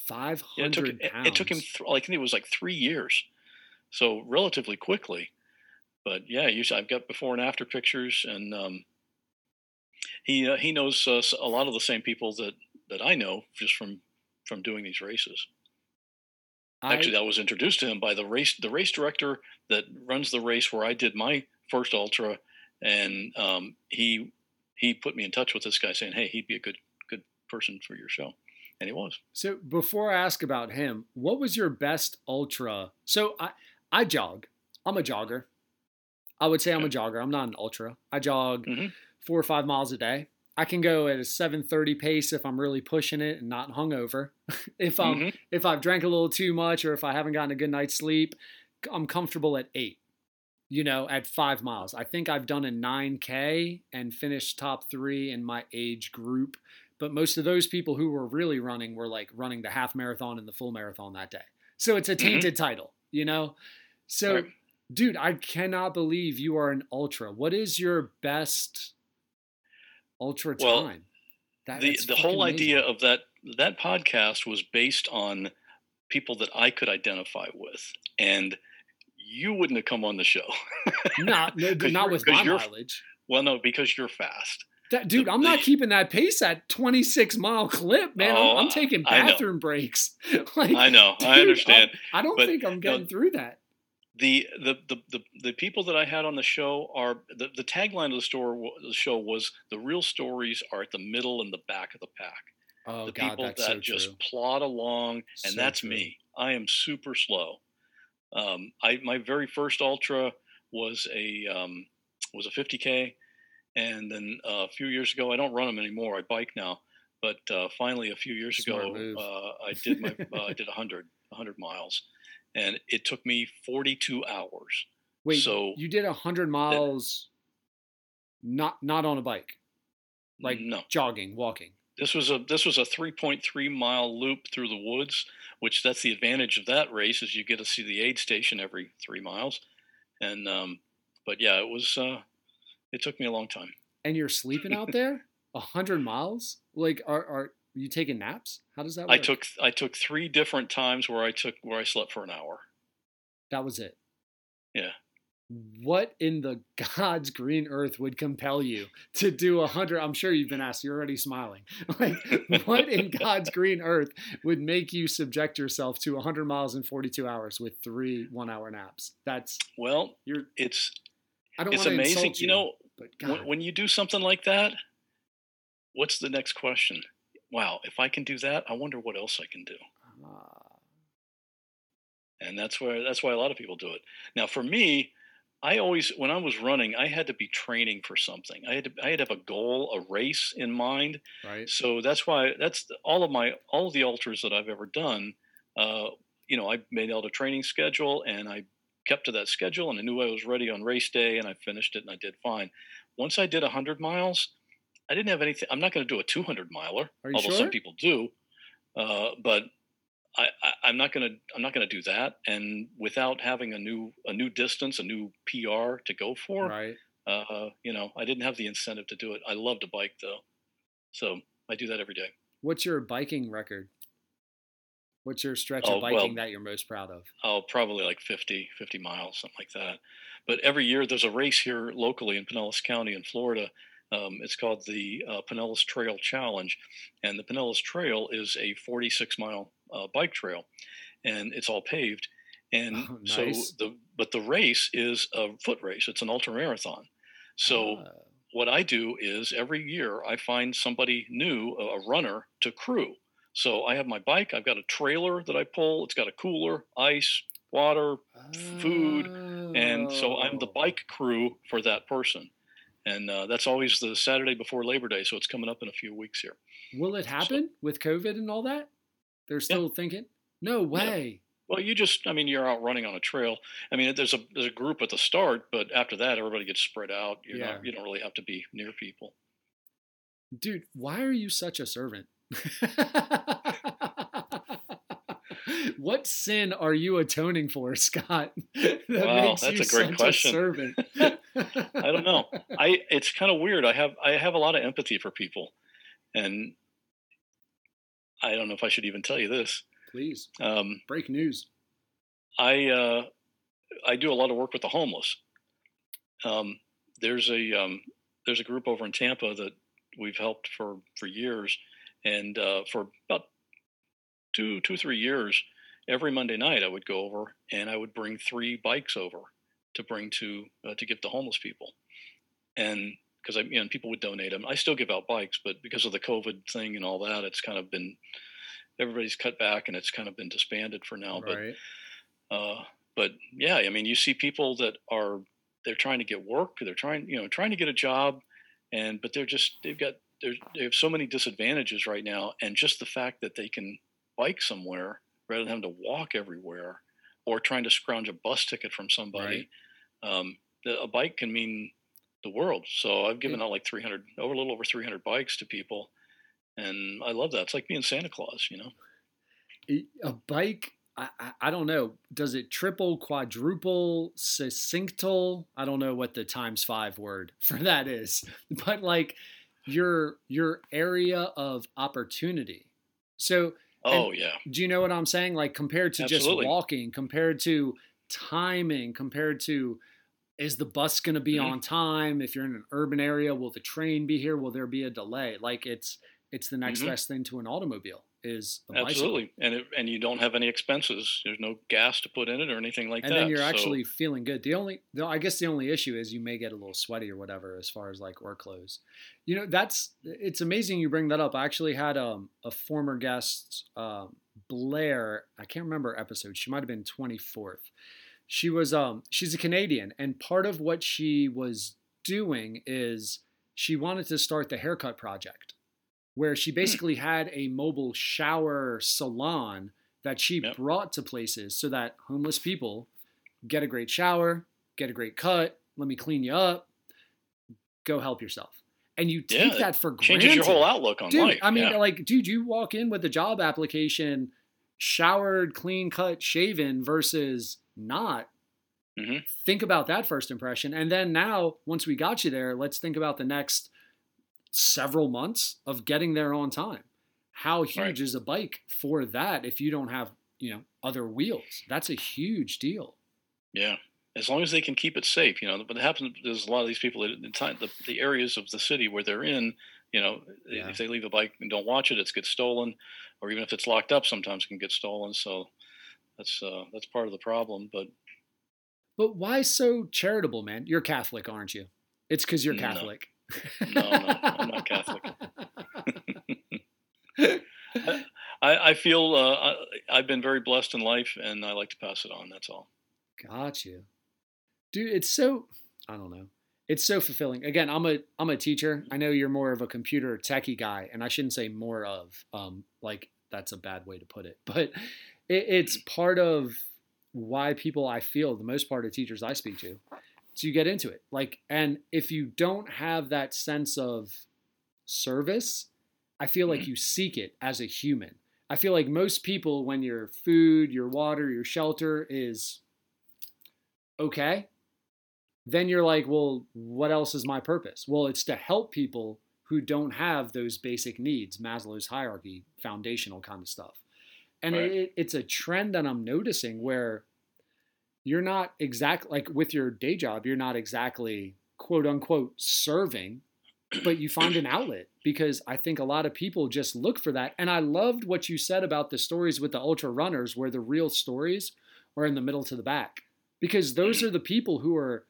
Five hundred Yeah, it took hundred it, pounds. it took him th- like I think it was like three years, so relatively quickly. But yeah, you, I've got before and after pictures, and um, he uh, he knows uh, a lot of the same people that that I know just from from doing these races. Actually, I was introduced to him by the race the race director that runs the race where I did my first ultra, and um, he he put me in touch with this guy saying, "Hey, he'd be a good good person for your show," and he was. So before I ask about him, what was your best ultra? So I I jog. I'm a jogger. I would say I'm a jogger. I'm not an ultra. I jog Mhm. four or five miles a day. I can go at a 7:30 pace if I'm really pushing it and not hungover. *laughs* if I'm Mhm. if I've drank a little too much or if I haven't gotten a good night's sleep, I'm comfortable at eight. You know, at five miles. I think I've done a 9K and finished top three in my age group. But most of those people who were really running were like running the half marathon and the full marathon that day. So it's a tainted title, you know? So, Right. dude, I cannot believe you are an ultra. What is your best ultra Well, time? That- the the whole fucking idea of that that podcast was based on people that I could identify with, and you wouldn't have come on the show. *laughs* not no, not with my mileage. well, no, because you're fast. That, dude, the- I'm not the- keeping that pace at 26 mile clip, man. Oh, I'm, I'm taking bathroom breaks. *laughs* like, I know, I understand. I, I don't but, think I'm getting through that. The the, the the the people that I had on the show are the, the tagline of the store the show was the real stories are at the middle and the back of the pack. Oh the god, people that so just true. plod along, and So that's true. me. I am super slow. Um, I my very first ultra was a um, was a 50k, and then uh, a few years ago I don't run them anymore. I bike now, but uh, finally a few years Smart ago uh, I did my *laughs* uh, I did 100 100 miles, and it took me 42 hours. Wait, so- you did 100 miles not not on a bike, like no, jogging, walking. This was a this was a 3.3 mile loop through the woods, which that's the advantage of that race is you get to see the aid station every three miles, and um, but yeah, it was uh, it took me a long time. And you're sleeping out *laughs* there? 100 miles? Like are are you taking naps? How does that work? I took I took three different times where I took where I slept for an hour. That was it. Yeah. What in the *laughs* God's green earth would compel you to do a hundred? I'm sure you've been asked. You're already smiling. *laughs* Like, what in *laughs* God's green earth would make you subject yourself to 100 miles in 42 hours with three one-hour naps? That's Well, you're. it's I don't it's amazing. insult You know, when, when you do something like that, what's the next question? Wow, if I can do that, I wonder what else I can do. ah, and that's where that's why a lot of people do it now for me i always when i was running i had to be training for something i had to i had to have a goal a race in mind right. so that's why that's all of my all of the ultras that i've ever done uh, you know, I made out a training schedule and I kept to that schedule and I knew I was ready on race day and I finished it and I did fine. Once I did 100 miles, I didn't have anything. I'm not going to do a 200 miler, although sure? some people do. Uh, but I, I, I'm not going to. I'm not going to do that. And without having a new a new distance, a new PR to go for, Right. uh, you know, I didn't have the incentive to do it. I love to bike though, so I do that every day. What's your biking record? What's your stretch Oh, of biking well- that you're most proud of? Oh, probably like 50, 50 miles, something like that. But every year there's a race here locally in Pinellas County in Florida. Um, it's called the uh, Pinellas Trail Challenge. And the Pinellas Trail is a 46 mile uh, bike trail and it's all paved. And Oh, so the, but the race is a foot race. It's an ultra marathon. So Ah, what I do is every year I find somebody new, a runner to crew. So I have my bike, I've got a trailer that I pull, it's got a cooler, ice, water, food, and so I'm the oh. bike crew for that person. And uh, that's always the Saturday before Labor Day, so it's coming up in a few weeks here. Will it happen with COVID and all that? They're still thinking. No way. Well, you just, I mean, you're out running on a trail. I mean, there's a there's a group at the start, but after that, everybody gets spread out. You're Yeah. not, you don't really have to be near people. Dude, why are you such a servant? *laughs* what sin are you atoning for, Scott? *laughs* that Wow, that's a great such question. servant. *laughs* I don't know. I it's kind of weird. I have I have a lot of empathy for people, and I don't know if I should even tell you this. Please, Um, break news. I uh, I do a lot of work with the homeless. Um, there's a um, there's a group over in Tampa that we've helped for for years, and uh, for about two two three years, every Monday night I would go over and I would bring three bikes over to bring to uh, to give to homeless people, and because I you know people would donate them. I still give out bikes, but because of the COVID thing and all that, it's kind of been everybody's cut back and it's kind of been disbanded for now. But uh, but yeah, I mean, you see people that are they're trying to get work, they're trying you know trying to get a job, and but they're just they've got they have so many disadvantages right now, and just the fact that they can bike somewhere rather than having to walk everywhere or trying to scrounge a bus ticket from somebody, um, a bike can mean the world. So I've given out like 300 over a little over 300 bikes to people, and I love that. It's like being Santa Claus, you know. a bike I, I, don't know does it triple quadruple succinctal i don't know what the times five word *laughs* for that is but like your your area of opportunity so Oh yeah. do you know what i'm saying like compared to Absolutely. just walking compared to timing compared to is the bus going to be Mhm. on time if you're in an urban area will the train be here will there be a delay like it's it's the next Mhm. best thing to an automobile is a bicycle. Absolutely, and it, and you don't have any expenses. There's no gas to put in it or anything like that. and that. then you're so- actually feeling good. The only, the, I guess, the only issue is you may get a little sweaty or whatever as far as like work clothes. You know, that's it's amazing you bring that up. I actually had um, a former guest, um, Blair. I can't remember episode. She might have been 24th. She was um she's a Canadian, and part of what she was doing is she wanted to start the haircut project, where she basically had a mobile shower salon that she Yep. brought to places so that homeless people get a great shower, get a great cut, let me clean you up, go help yourself. And you take Yeah, that for changes granted. your whole outlook on dude, life. I mean, yeah. like, dude, you walk in with a job application, showered, clean cut, shaven versus not. Mhm. Think about that first impression. And then now, once we got you there, let's think about the next several months of getting there on time. How huge Right. is a bike for that if you don't have, you know, other wheels? That's a huge deal. yeah. As long as they can keep it safe, you know. But it happens. There's a lot of these people that the time the, the areas of the city where they're in, you know, Yeah. if they leave a bike and don't watch it, it gets stolen, or even if it's locked up, sometimes it can get stolen. So that's uh, that's part of the problem. But But why so charitable, man? You're Catholic, aren't you? It's because you're No. Catholic. No, no, I'm not Catholic. *laughs* I, I feel uh, I, I've been very blessed in life, and I like to pass it on. That's all. Got you, dude. It's so I don't know. It's so fulfilling. Again, I'm a I'm a teacher. I know you're more of a computer techie guy, and I shouldn't say more of. Um, like that's a bad way to put it, *laughs* but it, it's part of why people I feel the most part of teachers I speak to. So you get into it. Like, and if you don't have that sense of service, I feel like you seek it as a human. I feel like most people, when your food, your water, your shelter is okay, then you're like, well, what else is my purpose? Well, it's to help people who don't have those basic needs, Maslow's hierarchy, foundational kind of stuff. And Right. it, it's a trend that I'm noticing where you're not exact like with your day job, you're not exactly quote unquote serving, but you find an outlet because I think a lot of people just look for that. And I loved what you said about the stories with the ultra runners where the real stories are in the middle to the back because those are the people who are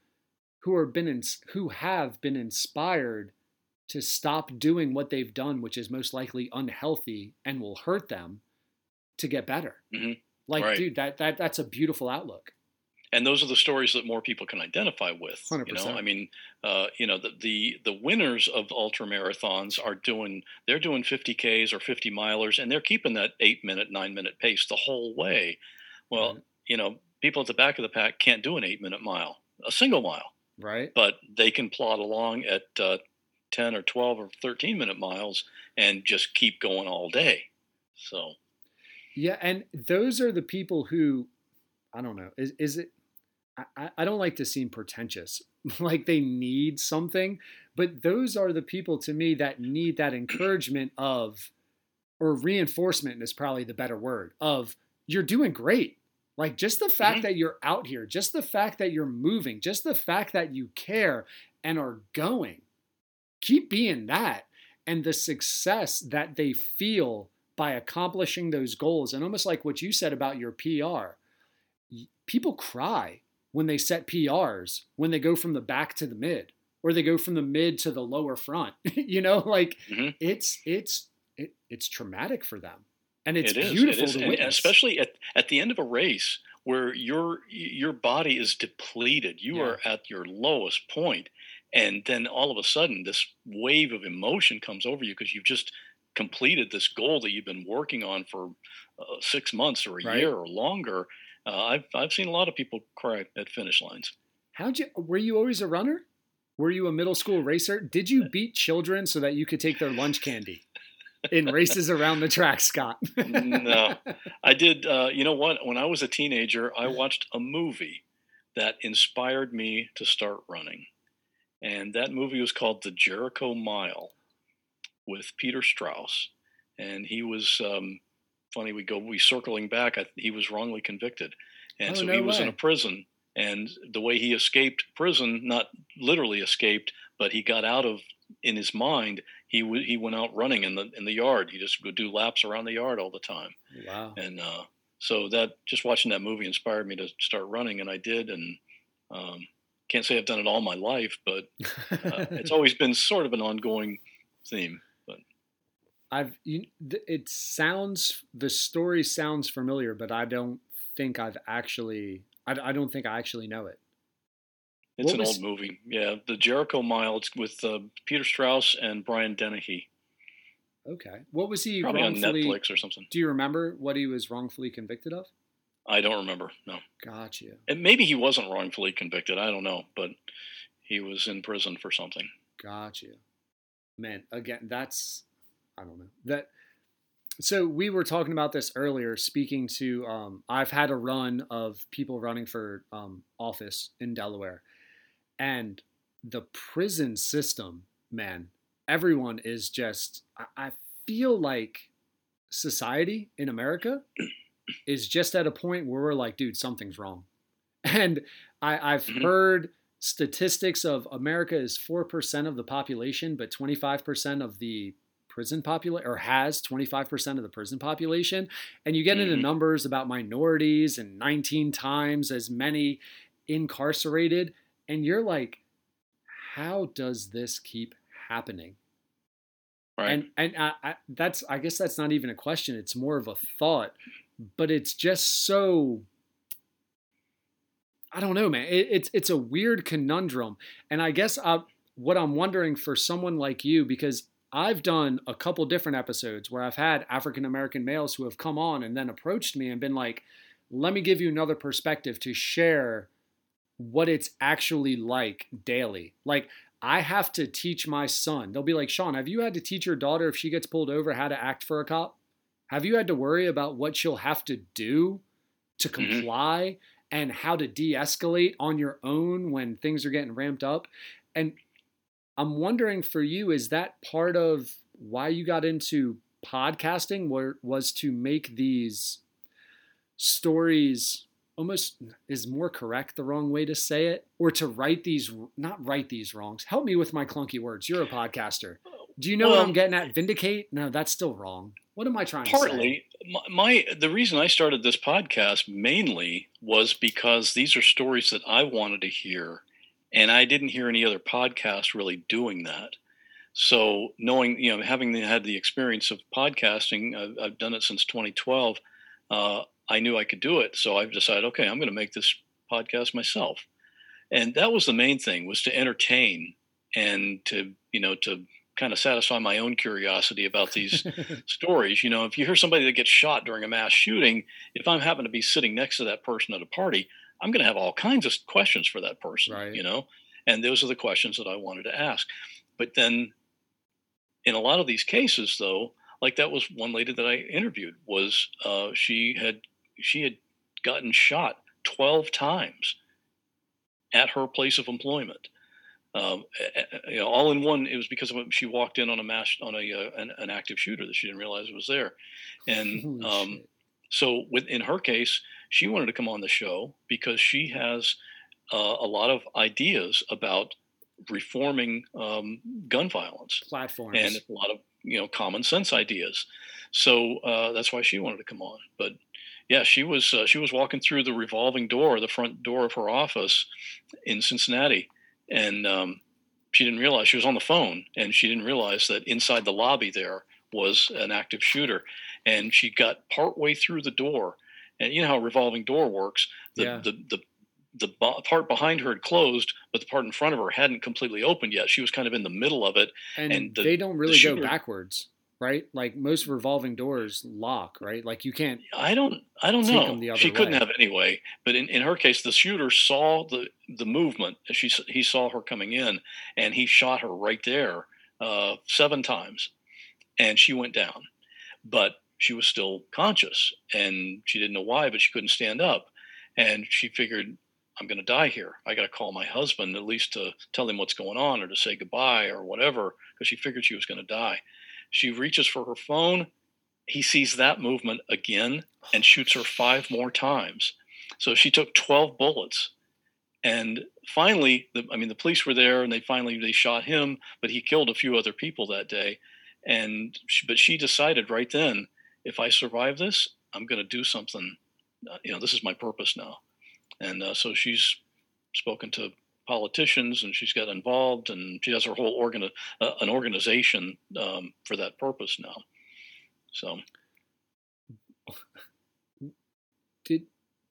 who are been in, who have been inspired to stop doing what they've done which is most likely unhealthy and will hurt them to get better. Mhm. Like Right. dude that that that's a beautiful outlook. and those are the stories that more people can identify with. You know, I mean, uh, you know, the, the the winners of ultra marathons are doing they're doing 50 Ks or 50 milers, and they're keeping that eight minute, nine minute pace the whole way. Well, Right. you know, people at the back of the pack can't do an eight minute mile, a single mile, Right? but they can plod along at uh, 10 or 12 or 13 minute miles and just keep going all day. So Yeah, and those are the people who, I don't know, is is it? I- I, I don't like to seem pretentious, *laughs* like they need something, but those are the people to me that need that encouragement of, or reinforcement is probably the better word of you're doing great. Like just the fact Mhm. that you're out here, just the fact that you're moving, just the fact that you care and are going, keep being that. And the success that they feel by accomplishing those goals, and almost like what you said about your PR, people cry when they set PRs, when they go from the back to the mid, or they go from the mid to the lower front. *laughs* you know, like Mhm. it's it's it, it's traumatic for them, and it's It is, beautiful is, to witness. especially at, at the end of a race where your your body is depleted, you Yeah. are at your lowest point, and then all of a sudden this wave of emotion comes over you because you've just completed this goal that you've been working on for uh, six months or a Right. year or longer. Uh, I've I've seen a lot of people cry at finish lines. How'd you? Were you always a runner? Were you a middle school racer? Did you beat children so that you could take their lunch candy in races around the track, Scott? No. *laughs* I did. Uh, you know what? When I was a teenager, I watched a movie that inspired me to start running, and that movie was called The Jericho Mile with Peter Strauss, and he was um, funny. We go we circling back. I, he was wrongly convicted, and Oh, so no he was in a prison. And the way he escaped prison, not literally escaped, but he got out of in his mind. He w- he went out running in the in the yard. He just would do laps around the yard all the time wow. and uh, so that just watching that movie inspired me to start running and i did and um, can't say i've done it all my life but uh, *laughs* it's always been sort of an ongoing theme but I've you, it sounds the story sounds familiar, but I don't think I've actually I, I don't think I actually know it. It's What an was- old movie yeah the jericho mile it's with uh, peter strauss and brian dennehy Okay, what was he probably on netflix or something Do you remember what he was wrongfully convicted of? i don't remember no Got you. and maybe he wasn't wrongfully convicted i don't know but he was in prison for something Got you. Man, again, that's I don't know. That so we were talking about this earlier, speaking to um I've had a run of people running for um office in Delaware. And the prison system, man, everyone is just I, I feel like society in America *clears throat* is just at a point where we're like, dude, something's wrong. And I, I've Mhm. heard statistics of America is 4% of the population, but 25% of the prison population, or has 25% of the prison population. And you get into Mhm. numbers about minorities and 19 times as many incarcerated. And you're like, how does this keep happening? right And and I, I, that's I guess that's not even a question. It's more of a thought, but it's just so. I don't know, man. It, it's it's a weird conundrum, and I guess I, what I'm wondering for someone like you, because I've done a couple different episodes where I've had African American males who have come on and then approached me and been like, let me give you another perspective to share what it's actually like daily. Like, I have to teach my son. They'll be like, Sean, have you had to teach your daughter if she gets pulled over how to act for a cop? Have you had to worry about what she'll have to do to Mhm. comply and how to de escalate on your own when things are getting ramped up? And I'm wondering for you, is that part of why you got into podcasting were, was to make these stories almost is more correct the wrong way to say it or to write these not write these wrongs. Help me with my clunky words. You're a podcaster. Do you know what i'm getting at? Vindicate? No that's still wrong. What am i trying to say? Partly. My, my the reason i started this podcast mainly was because these are stories that i wanted to hear and i didn't hear any other podcast really doing that. So knowing you know having had the experience of podcasting i've, I've done it since 2012 uh, i knew i could do it so i've decided okay i'm going to make this podcast myself and that was the main thing was to entertain and to you know to kind of satisfy my own curiosity about these *laughs* stories. You know, if you hear somebody that gets shot during a mass shooting, if I'm happen to be sitting next to that person at a party, I'm going to have all kinds of questions for that person. Right. You know, and those are the questions that I wanted to ask. But then, in a lot of these cases, though, like that was one lady that I interviewed was uh, she had she had gotten shot twelve times at her place of employment um, you know, all in one. It was because of, she walked in on a mass on a uh, an, an active shooter that she didn't realize was there, and um, so with in her case, she wanted to come on the show because she has uh, a lot of ideas about reforming um, gun violence platforms and a lot of you know common sense ideas. So uh, that's why she wanted to come on. But yeah, she was uh, she was walking through the revolving door, the front door of her office in Cincinnati, and um, she didn't realize she was on the phone, and she didn't realize that inside the lobby there was an active shooter, and she got partway through the door, and you know how a revolving door works. The Yeah. the the the part behind her had closed, but the part in front of her hadn't completely opened yet. She was kind of in the middle of it, and, and the- they don't really go shooter- backwards right like most revolving doors lock right like you can't I don't I don't know. she couldn't way. have anyway. But in, in her case, the shooter saw the the movement. She he saw her coming in, and he shot her right there uh, seven times, and she went down. But she was still conscious, and she didn't know why, but she couldn't stand up, and she figured. I'm going to die here. I got to call my husband at least to tell him what's going on or to say goodbye or whatever because she figured she was going to die. She reaches for her phone. He sees that movement again and shoots her five more times. So she took 12 bullets. And finally, the, I mean, the police were there and they finally, they shot him, but he killed a few other people that day. And, she, but she decided right then, if I survive this, I'm going to do something, you know, this is my purpose now. And uh, so she's spoken to politicians and she's got involved and she has her whole organ, uh, an organization um, for that purpose now. So did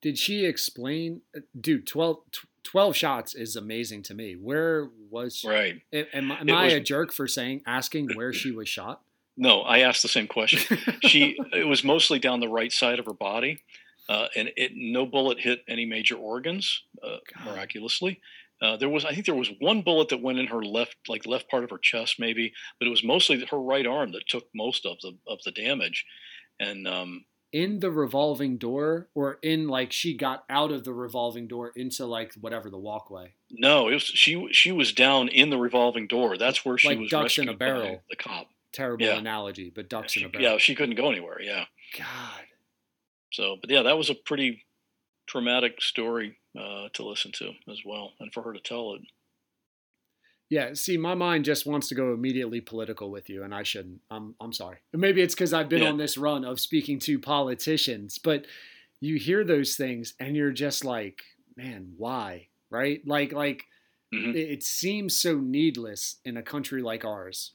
did she explain dude 12, 12 shots is amazing to me where was right. am, am I- am It i was- a jerk for saying asking where she was shot No, I asked the same question. *laughs* she it was mostly down the right side of her body, uh, and it no bullet hit any major organs uh, miraculously. Uh, there was I think there was one bullet that went in her left like left part of her chest maybe, but it was mostly her right arm that took most of the of the damage, and um, in the revolving door or in like she got out of the revolving door into like whatever the walkway no, it was she she was down in the revolving door. That's where she Like was ducks in a barrel. The cop. terrible Yeah. analogy but ducks She- in a barrel yeah, she couldn't go anywhere. Yeah. god So, but yeah, that was a pretty traumatic story uh, to listen to as well, and for her to tell it. Yeah, see, my mind just wants to go immediately political with you, and I shouldn't. I'm I'm sorry. Maybe it's because I've been Yeah. on this run of speaking to politicians, but you hear those things and you're just like, man, why? Right? Like like Mhm. it, it seems so needless in a country like ours.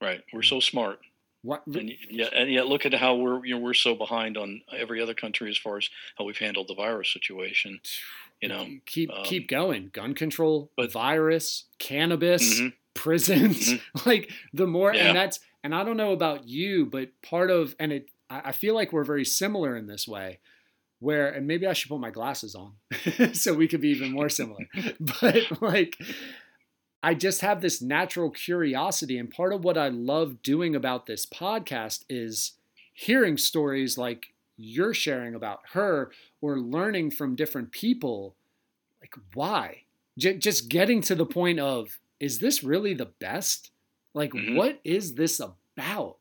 Right, we're so smart, What and y- yet, and yet look at how we're you know we're so behind on every other country as far as how we've handled the virus situation. You know, keep um, keep going. Gun control, but- virus, cannabis, Mhm. prisons. *laughs* like the more, Yeah. and that's, and I don't know about you, but part of, and it, I feel like we're very similar in this way. Where, and maybe I should put my glasses on *laughs* so we could be even more similar. *laughs* but like, I just have this natural curiosity. And part of what I love doing about this podcast is hearing stories like you're sharing about her or learning from different people. Like, why? J- just getting to the point of, is this really the best? Like, Mhm. what is this about?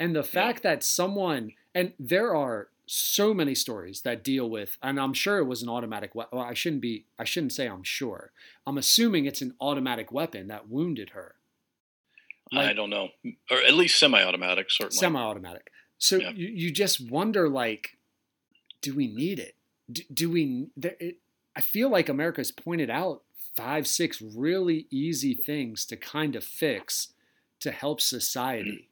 And the fact that someone, and there are so many stories that deal with, and I'm sure it was an automatic weapon. Well, I shouldn't be, I shouldn't say I'm sure. I'm assuming it's an automatic weapon that wounded her. I don't know, or at least semi-automatic, certainly. semi-automatic. So Yeah. you, you just wonder, like, do we need it? Do, do we? There, it, I feel like America's pointed out five, six really easy things to kind of fix to help mm. society,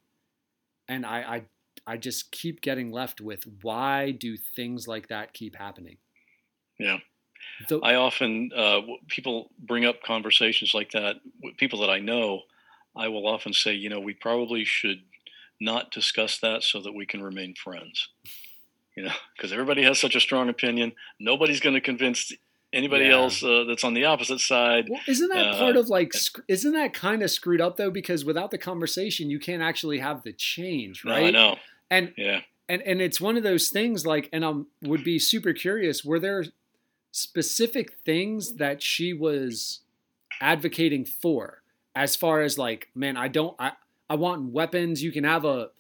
and I, I, I just keep getting left with why do things like that keep happening? Yeah. The, I often uh, people bring up conversations like that with people that I know. I will often say, you know, we probably should not discuss that so that we can remain friends. You know, because everybody has such a strong opinion. Nobody's going to convince anybody Yeah. else uh, that's on the opposite side. well, isn't that uh, part of like? sc- Isn't that kind of screwed up though? Because without the conversation, you can't actually have the change, No, right? I know. And Yeah. and and it's one of those things like and i would be super curious were there specific things that she was advocating for as far as like man i don't i i want weapons you can have a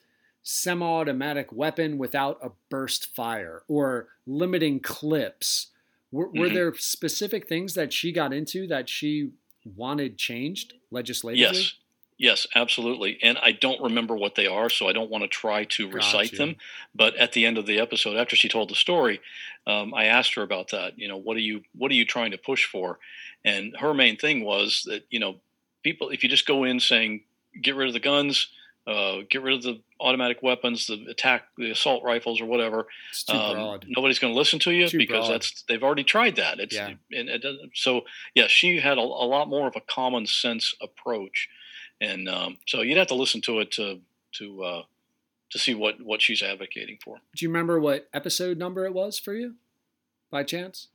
semi-automatic weapon without a burst fire or limiting clips were, were Mhm. there specific things that she got into that she wanted changed legislatively Yes. Yes, absolutely. And I don't remember what they are, so I don't want to try to recite Gotcha. them. But at the end of the episode, after she told the story, um, I asked her about that. You know, what are you what are you trying to push for? And her main thing was that you know, people if you just go in saying get rid of the guns, uh, get rid of the automatic weapons, the attack, the assault rifles, or whatever, um, nobody's going to listen to you Too because broad. that's they've already tried that. It's Yeah. and it doesn't, so yeah, she had a, a lot more of a common sense approach, and um, so you'd have to listen to it to to uh, to see what what she's advocating for. do you remember what episode number it was for you by chance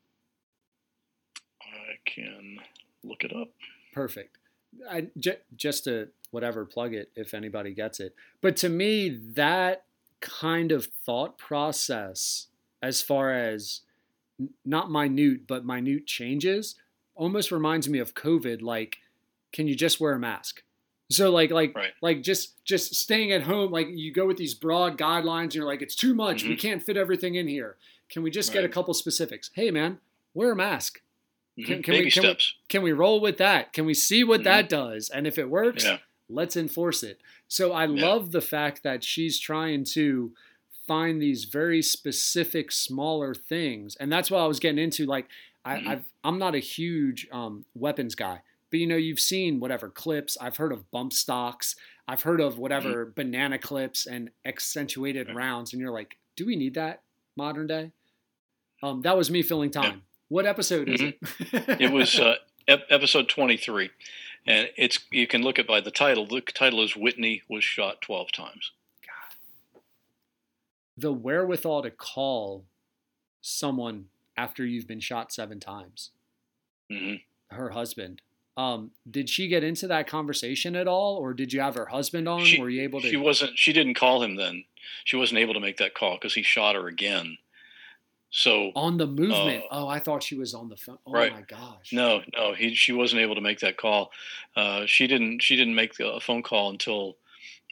I can look it up. Perfect. I, j- just to whatever plug it if anybody gets it. But to me, that kind of thought process, as far as not minute, but minute changes, almost reminds me of COVID. Like, can you just wear a mask? So like like Right. like just just staying at home. Like you go with these broad guidelines, and you're like, it's too much. We Mhm. can't fit everything in here. Can we just get a couple specifics? Hey man, wear a mask. Can- Mhm. can we- can we- steps. Can we roll with that? Can we see what Mhm. that does? And if it works, Yeah. let's enforce it. So I Yeah. love the fact that she's trying to find these very specific, smaller things, and that's what I was getting into. Like, I. I've, I'm not a huge um, weapons guy, but you know, you've seen whatever clips. I've heard of bump stocks. I've heard of whatever banana clips and accentuated rounds, and you're like, do we need that modern day? Um, that was me filling time. What episode is it? *laughs* It was uh, ep- episode twenty three, and it's you can look at by the title. The title is Whitney was shot twelve times. God, the wherewithal to call someone after you've been shot seven times hmm her husband um, did she get into that conversation at all or did you have her husband on She- were you able to She wasn't. She didn't call him then. She wasn't able to make that call because he shot her again. So on the movement Uh, oh i thought she was on the phone oh right. my gosh no, no, he she wasn't able to make that call. Uh, she didn't. She didn't make the, a phone call until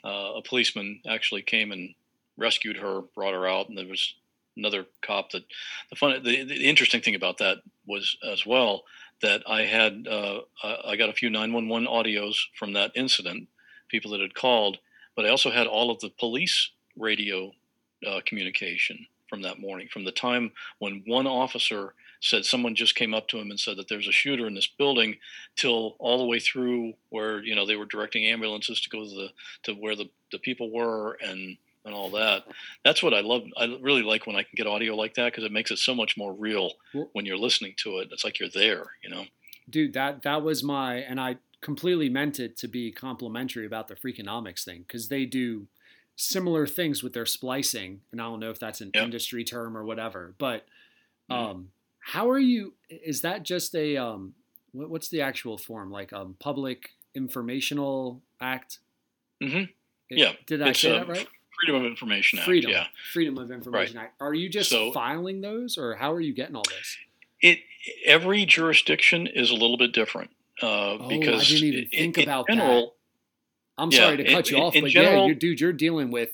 uh, a policeman actually came and rescued her, brought her out, and there was another cop that. The fun, the, the interesting thing about that was as well that I had uh, I got a few 911 audios from that incident, people that had called, but I also had all of the police radio uh, communication from that morning, from the time when one officer said someone just came up to him and said that there's a shooter in this building, till all the way through where you know they were directing ambulances to go to the to where the, the people were and and all that. That's what I love. I really like when I can get audio like that because it makes it so much more real when you're listening to it. It's like you're there, you know. dude that that was my and i completely meant it to be complimentary about the Freakonomics thing because they do similar things with their splicing, and I don't know if that's an Yep. industry term or whatever. But Mhm. um, how are you? Is that just a um, what, what's the actual form? Like um, public informational act? Mhm. It- Yeah, Did I it's, say uh, that right? Freedom of Information Act. Freedom. Yeah. Freedom of Information Act. Are you just So- filing those, or how are you getting all this? It every jurisdiction is a little bit different. Uh, Oh, I because didn't even think in about that. general, I'm Yeah, sorry to in- cut you in- off, in but yeah, general- you dude, you're dealing with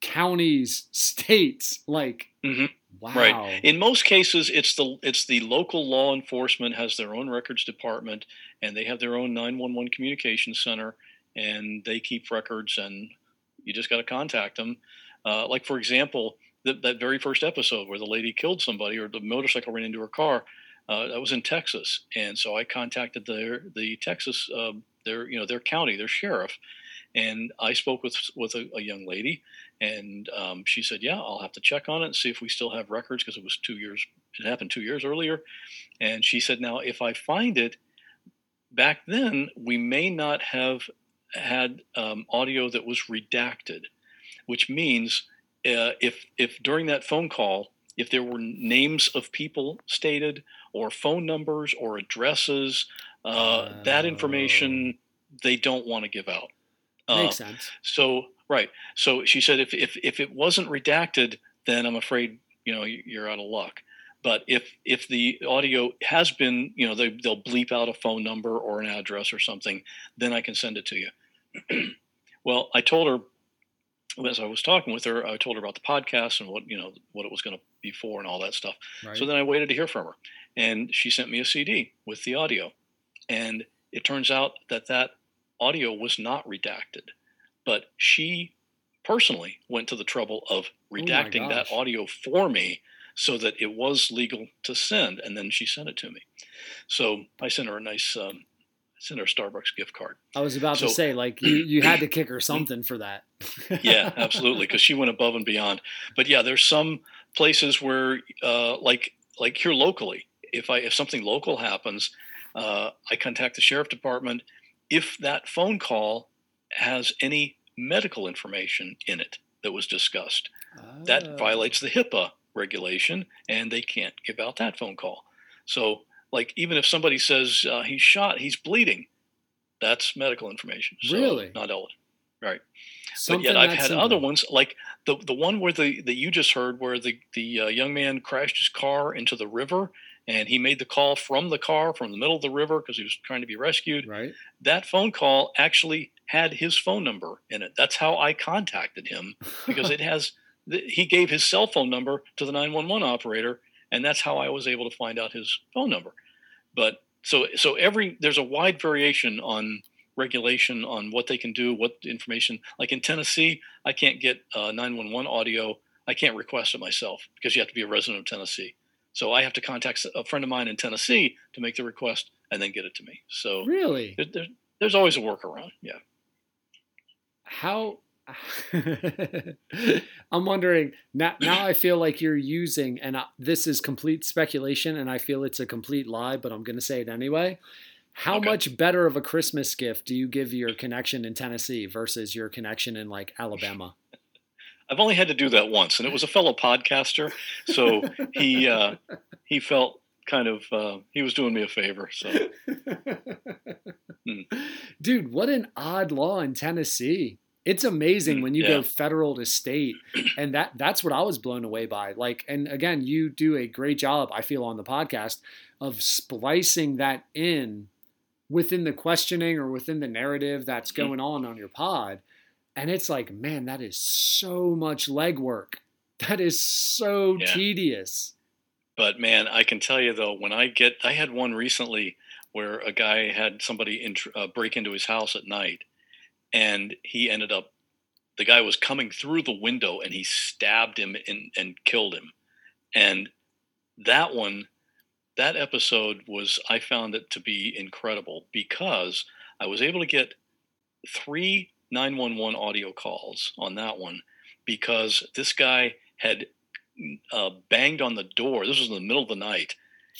counties, *laughs* states, like Mhm. wow. Right. In most cases, it's the it's the local law enforcement has their own records department, and they have their own 911 communication center, and they keep records, and you just got to contact them. Uh, like for example, that that very first episode where the lady killed somebody or the motorcycle ran into her car, uh, that was in Texas, and so I contacted their the Texas uh, their you know their county their sheriff, and I spoke with with a, a young lady, and um, she said, "Yeah, I'll have to check on it and see if we still have records because it was two years. It happened two years earlier." And she said, "Now, if I find it, back then we may not have had um, audio that was redacted, which means uh, if if during that phone call." If there were names of people stated, or phone numbers, or addresses, uh, that information they don't want to give out. Uh, Makes sense. so right. So she said, if if if it wasn't redacted, then I'm afraid you know you- you're out of luck. But if if the audio has been, you know, they they'll bleep out a phone number or an address or something, then I can send it to you. *clears throat* well, I told her as I was talking with her, I told her about the podcast and what you know what it was going to be for and all that stuff. Right. So then I waited to hear from her, and she sent me a CD with the audio, and it turns out that that audio was not redacted, but she personally went to the trouble of oh redacting that audio for me so that it was legal to send, and then she sent it to me. So I sent her a nice, um, sent her a Starbucks gift card. I was about to say, like, you, you had to *clears throat* kick her something for that. *laughs* yeah, absolutely, because she went above and beyond. But yeah, there's some places where, uh, like like here locally, if I if something local happens, uh, I contact the sheriff department. If that phone call has any medical information in it that was discussed, that Oh. violates the HIPAA regulation, and they can't give out that phone call. So, like, even if somebody says uh, he's shot, he's bleeding, that's medical information. So Really? Not eligible. Right Something but yet I've had simple. other ones like the the one where the that you just heard where the the uh, young man crashed his car into the river and he made the call from the car from the middle of the river because he was trying to be rescued. Right. That phone call actually had his phone number in it. That's how I contacted him because it *laughs* has th- he gave his cell phone number to the 911 operator and that's how I was able to find out his phone number. But so so every there's a wide variation on regulation on what they can do, what information. Like in Tennessee, I can't get uh, 911 audio. I can't request it myself because you have to be a resident of Tennessee. So I have to contact a friend of mine in Tennessee to make the request and then get it to me. So really? there, there, there's always a workaround. Yeah. How? *laughs* I'm wondering now. Now I feel like you're using, and I, this is complete speculation, and I feel it's a complete lie, but I'm going to say it anyway. How Okay. much better of a Christmas gift do you give your connection in Tennessee versus your connection in like Alabama? I've only had to do that once, and it was a fellow podcaster. So he uh, he felt kind of uh, he was doing me a favor. So *laughs* Hmm. Dude, what an odd law in Tennessee. It's amazing Hmm, when you yeah. go federal to state. And that that's what I was blown away by. Like and again, you do a great job I feel on the podcast of splicing that in within the questioning or within the narrative that's Hmm. going on on your pod. And it's like, man, that is so much legwork. That is so Yeah. tedious. But man, I can tell you though, when I get, I had one recently where a guy had somebody int- uh, break into his house at night, and he ended up, the guy was coming through the window and he stabbed him and, and killed him. And that one, that episode was, I found it to be incredible because I was able to get three 911 audio calls on that one because this guy had uh, banged on the door. This was in the middle of the night,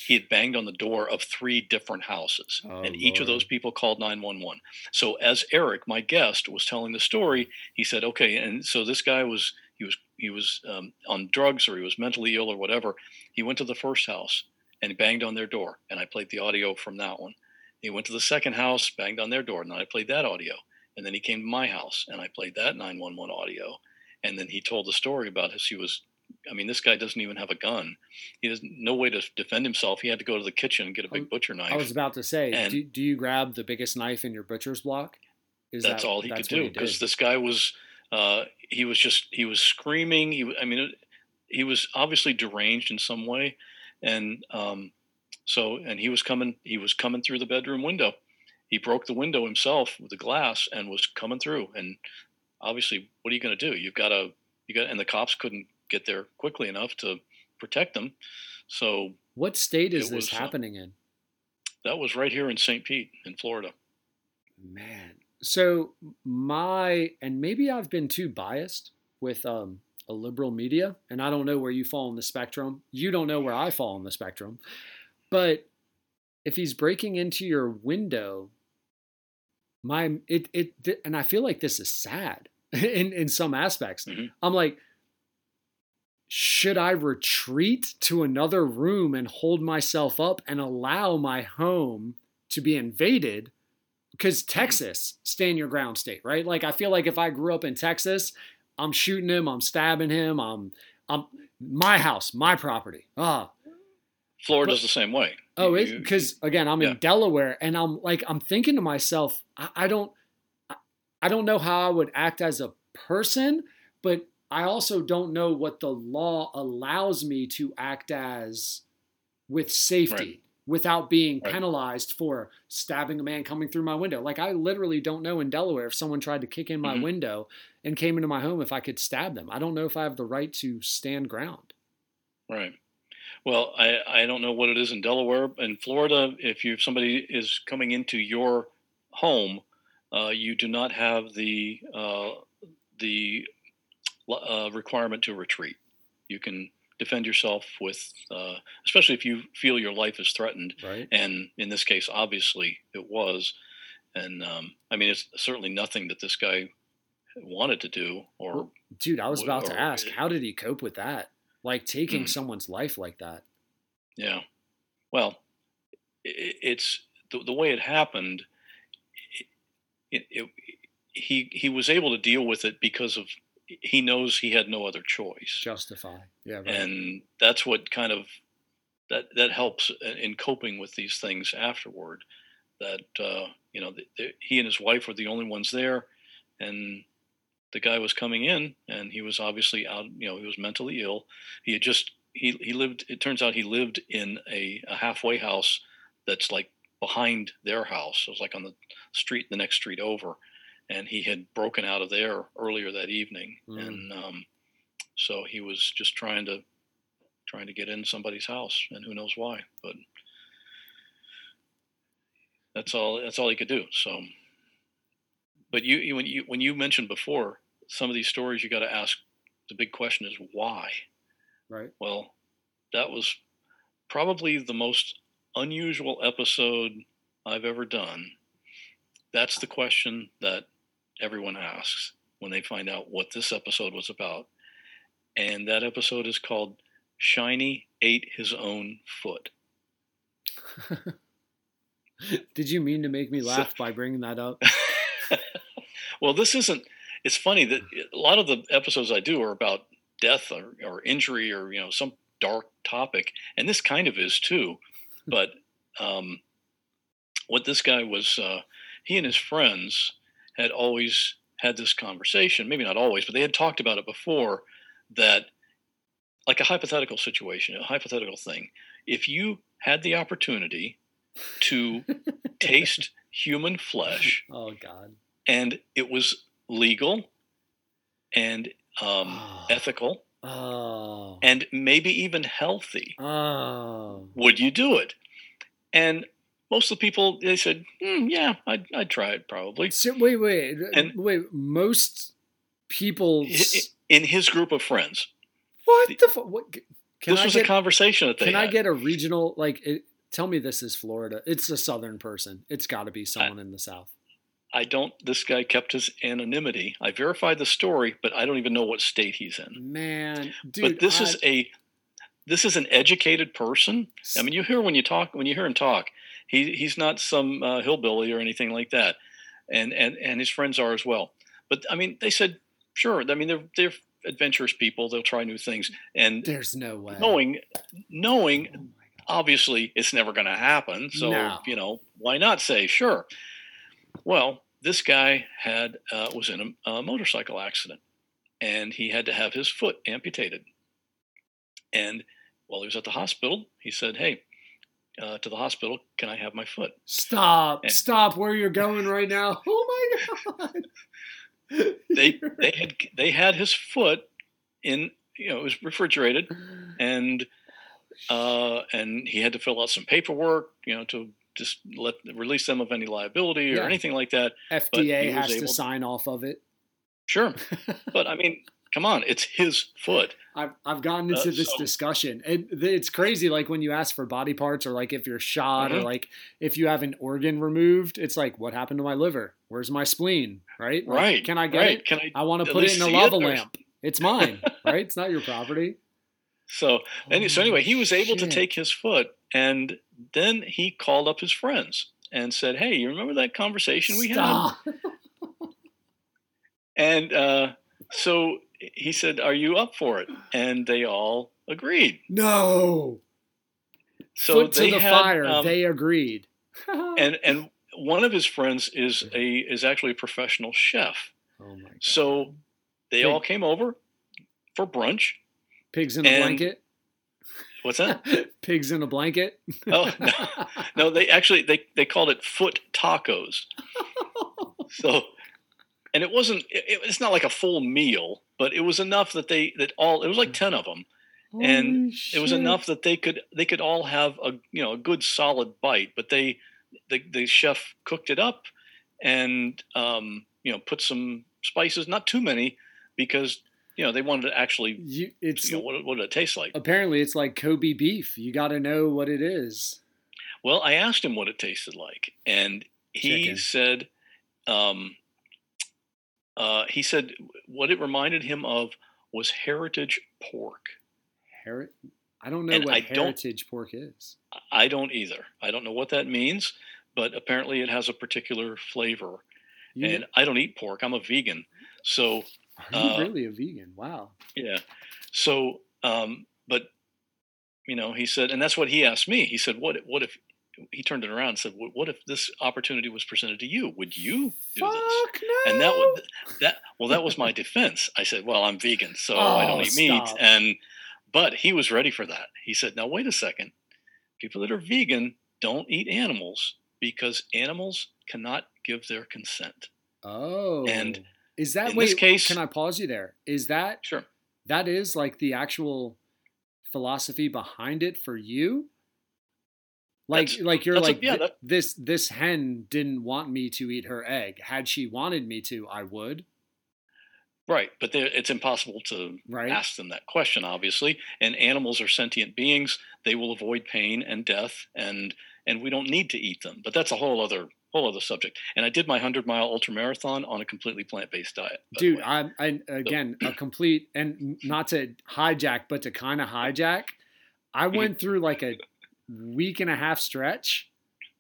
he had banged on the door of three different houses, Oh, and each of those people called 911. So as Eric, my guest, was telling the story, he said, "Okay," and so this guy was he was he was um, on drugs or he was mentally ill or whatever. He went to the first house and banged on their door, and I played the audio from that one. He went to the second house, banged on their door, and I played that audio. And then he came to my house, and I played that 911 audio. And then he told the story about his. He was, I mean, this guy doesn't even have a gun. He has no way to defend himself. He had to go to the kitchen and get a big butcher knife. I was about to say, And- do, do you grab the biggest knife in your butcher's block? Is that's that- all he that's could do because this guy was uh, he was just he was screaming he i mean it, he was obviously deranged in some way and um, so and he was coming he was coming through the bedroom window he broke the window himself with the glass and was coming through and obviously what are you going to do you've got to you got and the cops couldn't get there quickly enough to protect them so What state is this was, uh, happening in? that was right here in st pete in florida Man. So my and maybe I've been too biased with um a liberal media and I don't know where you fall on the spectrum. You don't know where I fall on the spectrum. But if he's breaking into your window, my it it and I feel like this is sad *laughs* in in some aspects. Mhm. I'm like should I retreat to another room and hold myself up and allow my home to be invaded? Because Texas, stand your ground state, right? Like I feel like if I grew up in Texas, I'm shooting him, I'm stabbing him, I'm I'm my house, my property. Ah, florida's the same way Oh, because again, I'm yeah. in Delaware, and I'm like, I'm thinking to myself, I, I don't, I, I don't know how I would act as a person, but I also don't know what the law allows me to act as with safety Right. without being Right. penalized for stabbing a man coming through my window. Like I literally don't know in Delaware if someone tried to kick in my Mhm. window and came into my home if I could stab them. I don't know if I have the right to stand ground. Right. Well, I, I don't know what it is in Delaware. In Florida, if you if somebody is coming into your home, uh, you do not have the uh, the uh, requirement to retreat. You can defend yourself with, uh, especially if you feel your life is threatened. Right. And in this case, obviously, it was. And um, I mean, it's certainly nothing that this guy wanted to do or Well, Dude, I was Or- about to or- ask, how did he cope with that? Like taking Mm. someone's life like that. Yeah. Well, i it's the, the way it happened. It, it, he he was able to deal with it because of he knows he had no other choice, Justify. Yeah, right. and that's what kind of that that helps in coping with these things afterward. That uh, you know, the, the, he and his wife were the only ones there, and the guy was coming in, and he was obviously out. You know, he was mentally ill. He had just he he lived. It turns out he lived in a, a halfway house that's like behind their house. It was like on the street, the next street over, and he had broken out of there earlier that evening, Mm. and um, so he was just trying to trying to get in somebody's house, and who knows why, but that's all. That's all he could do. So, but you, you when you when you mentioned before some of these stories, you got to ask. The big question is why. right. Well, that was probably the most unusual episode I've ever done. That's the question that everyone asks when they find out what this episode was about. And that episode is called Shiny Ate His Own Foot. *laughs* Did you mean to make me So- laugh by bringing that up? *laughs* well, this isn't. It's funny that a lot of the episodes I do are about death or, or injury or you know some dark topic, and this kind of is too. *laughs* But um, what this guy was, uh, he and his friends had always had this conversation. Maybe not always, but they had talked about it before. That like a hypothetical situation, a hypothetical thing. If you had the opportunity to *laughs* taste human flesh Oh God. and it was legal and um, Oh. ethical Oh. and maybe even healthy, Oh. would you do it? And most of the people they said, "Hmm, "Yeah, I'd, I'd try it probably." So, wait, wait, And- wait. Most people In his group of friends, what the fu- what? Can this I was get, a conversation that they Can had. I get a regional like? It, tell me this is Florida. It's a southern person. It's got to be someone in the south. I don't. This guy kept his anonymity. I verified the story, but I don't even know what state he's in. Man, dude. but this I- is a this is an educated person. I mean, you hear when you talk when you hear him talk, he he's not some uh, hillbilly or anything like that, and and and his friends are as well. But I mean, they said sure. I mean, they're they're adventurous people. They'll try new things, and There's no way. knowing knowing Oh obviously it's never going to happen. So No. you know why not say sure? Well, this guy had uh, was in a, a motorcycle accident, and he had to have his foot amputated. And while he was at the hospital, he said, "Hey." Uh, to the hospital, can I have my foot? Stop! And- Stop! Where you're going right now? *laughs* Oh my god! They *laughs* they had they had his foot in you know it was refrigerated and uh, and he had to fill out some paperwork you know to just let release them of any liability or Yeah. anything like that. FDA has to sign off of it. Sure, *laughs* but I mean, come on, it's his foot. I've I've gotten Uh, into this so- discussion. It, it's crazy. Like when you ask for body parts, or like if you're shot, or Mhm. like if you have an organ removed, it's like, what happened to my liver? Where's my spleen? Right? Like, right? Can I get right. it? Can I? I want to put it in a lava it, lamp. It's mine, *laughs* right? It's not your property. So and so anyway, he was able to take his foot, and then he called up his friends and said, "Hey, you remember that conversation we had?" And uh, so he said, "Are you up for it?" And they all agreed. No. So Foot to the had, fire. um, they agreed. *laughs* and and one of his friends is a is actually a professional chef. oh my god. So they Hey. all came over for brunch. Pigs in a blanket. What's that? *laughs* Pigs in a blanket. oh no, no, they actually they they called it foot tacos. *laughs* So, and it wasn't. It, it's not like a full meal, but it was enough that they that all. It was like ten of them. And Holy it was enough that they could they could all have a you know a good solid bite but they the, the chef cooked it up and um, you know put some spices not too many because you know they wanted to actually You, it's you know what, what did it taste like apparently it's like Kobe beef. You got to know what it is. well i asked him what it tasted like and he Chicken. said um, uh, he said what it reminded him of was heritage pork Heri- I don't know And what I heritage pork is. I don't either. I don't know what that means, but apparently it has a particular flavor. You, And I don't eat pork. I'm a vegan. So, are you uh, really a vegan? Wow. yeah. So, um, but you know, he said, and that's what he asked me. He said, "What? What if?" He turned it around and said, "What if this opportunity was presented to you? Would you do this?" Fuck no. And that would that well, that was my defense. I said, "Well, I'm vegan, so I oh, don't Oh, eat meat." And but he was ready for that. He said, "Now wait a second. People that are vegan don't eat animals because animals cannot give their consent." Oh. And is that in wait? this case- can I pause you there? Is that Sure. that is like the actual philosophy behind it for you? Like That's- like you're that's a- like yeah, that- this this hen didn't want me to eat her egg. Had she wanted me to, I would. Right, but it's impossible to Right. ask them that question, obviously. And animals are sentient beings; they will avoid pain and death, and and we don't need to eat them. But that's a whole other whole other subject. And I did my hundred mile ultra marathon on a completely plant based diet. Dude. I, I again a complete and not to hijack, but to kind of hijack. I Mm-hmm. went through like a week and a half stretch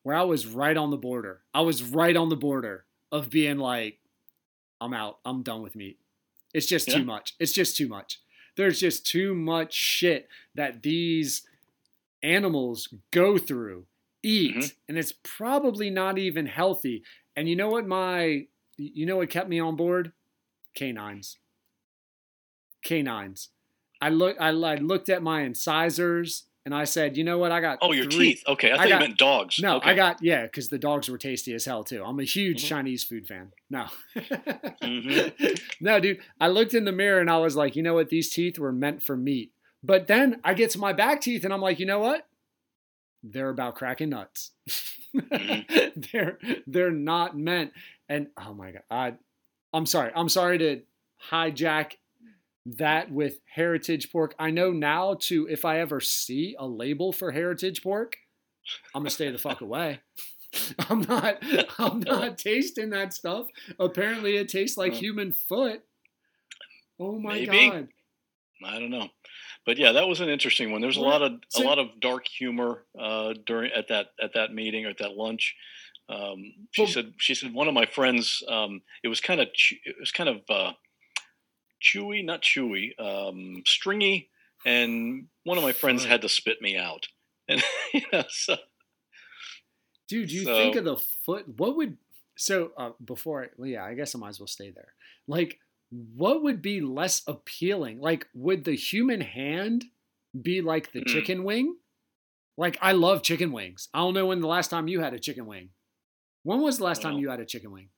where I was right on the border. I was right on the border of being like, I'm out. I'm done with meat. It's just Yeah. too much. It's just too much. There's just too much shit that these animals go through, eat, Mhm. and it's probably not even healthy. And you know what my you know what kept me on board? Canines. Canines. I look I, I looked at my incisors and I said, you know what? I got oh, your three- teeth. Okay, I I thought got- you meant dogs. No, okay. I got yeah, because the dogs were tasty as hell too. I'm a huge Mhm. Chinese food fan. No, Mhm. *laughs* no, dude. I looked in the mirror and I was like, you know what? These teeth were meant for meat. But then I get to my back teeth and I'm like, you know what? They're about cracking nuts. Mm-hmm. *laughs* they're they're not meant. And oh my god, I, I'm sorry. I'm sorry to hijack that with heritage pork. I know now to if I ever see a label for heritage pork, I'm gonna stay the fuck away. *laughs* I'm not I'm not tasting that stuff. Apparently it tastes like human foot. Oh my maybe. god. I don't know, but yeah, that was an interesting one. There's a lot of a lot of dark humor uh, during at that at that meeting or at that lunch. Um, she Well- said she said one of my friends. Um, it was kind of it was kind of uh, chewy, not chewy, um, stringy, and one of my friends had to spit me out. *laughs* And you know, so Dude, you think of the foot. What would so uh, before? I, well, yeah, I guess I might as well stay there. Like, what would be less appealing? Like, would the human hand be like the Hmm. chicken wing? Like, I love chicken wings. I don't know when the last time you had a chicken wing. When was the last time you had a chicken wing?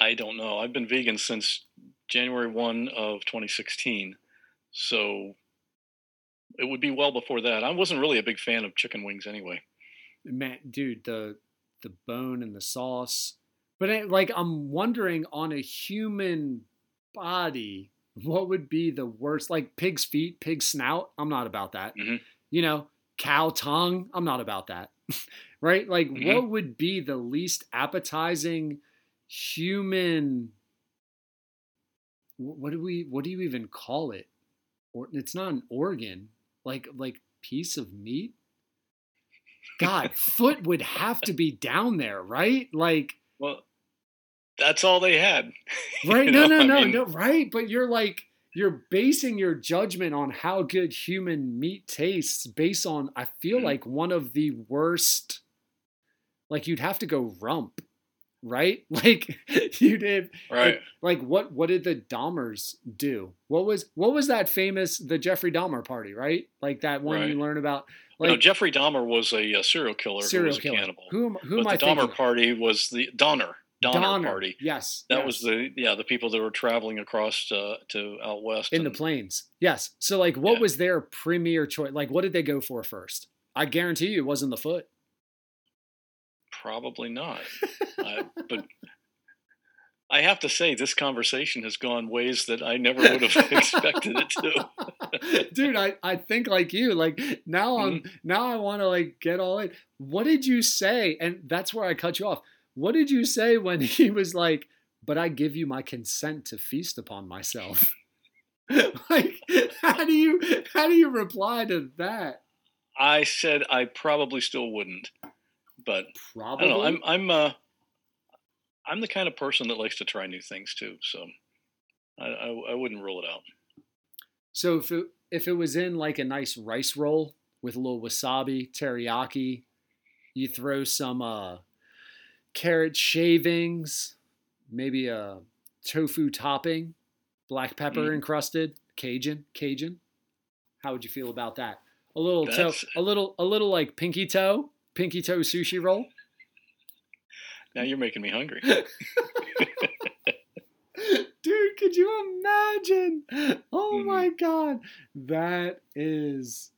I don't know. I've been vegan since January 1 of 2016. So it would be well before that. I wasn't really a big fan of chicken wings anyway. Man, dude, the the bone and the sauce. But I, like, I'm wondering on a human body, what would be the worst? Like pig's feet, pig snout. I'm not about that. Mhm. You know, cow tongue. I'm not about that. *laughs* right? Like, Mhm. what would be the least appetizing human? Wh- What do we? What do you even call it? Or it's not an organ. Like like piece of meat. God, *laughs* foot would have to be down there, right? Like, Well, that's all they had. *laughs* You right? No, know, no, I no, mean, no, right? But you're like, you're basing your judgment on how good human meat tastes based on, I feel Mhm. like one of the worst, like, you'd have to go rump, right? *laughs* Like, you did, Right. like, what, what did the Dahmers do? What was, what was that famous, the Jeffrey Dahmer party, right? Like that one Right. you learn about, no, Jeffrey Dahmer was a, uh serial killer who serial was a killer. cannibal. Who, am- who am I the Dahmer of? party was the Donner. Donner, party. Yes. That yes. was the yeah the people that were traveling across uh, to out west in the plains. Yes. So like what Yeah. was their premier choice? Like what did they go for first? I guarantee you it wasn't the foot. Probably not. I, *laughs* but I have to say, this conversation has gone ways that I never would have *laughs* expected it to. Dude, I, I think like you. Like now I'm Mm-hmm. now I want to like get all in. What did you say? And that's where I cut you off. What did you say when *laughs* he was like, but I give you my consent to feast upon myself? like how do you how do you reply to that? I said I probably still wouldn't, but I don't know. I'm I'm uh, I'm the kind of person that likes to try new things too, so I, I, I wouldn't rule it out. So if it, if it was in like a nice rice roll with a little wasabi, teriyaki, you throw some uh, carrot shavings, maybe a tofu topping, black pepper Mm. encrusted, Cajun, Cajun. How would you feel about that? A little toe, a little, a little like pinky toe, pinky toe sushi roll. Now you're making me hungry. *laughs* Dude, could you imagine? Oh Mhm. my god. That is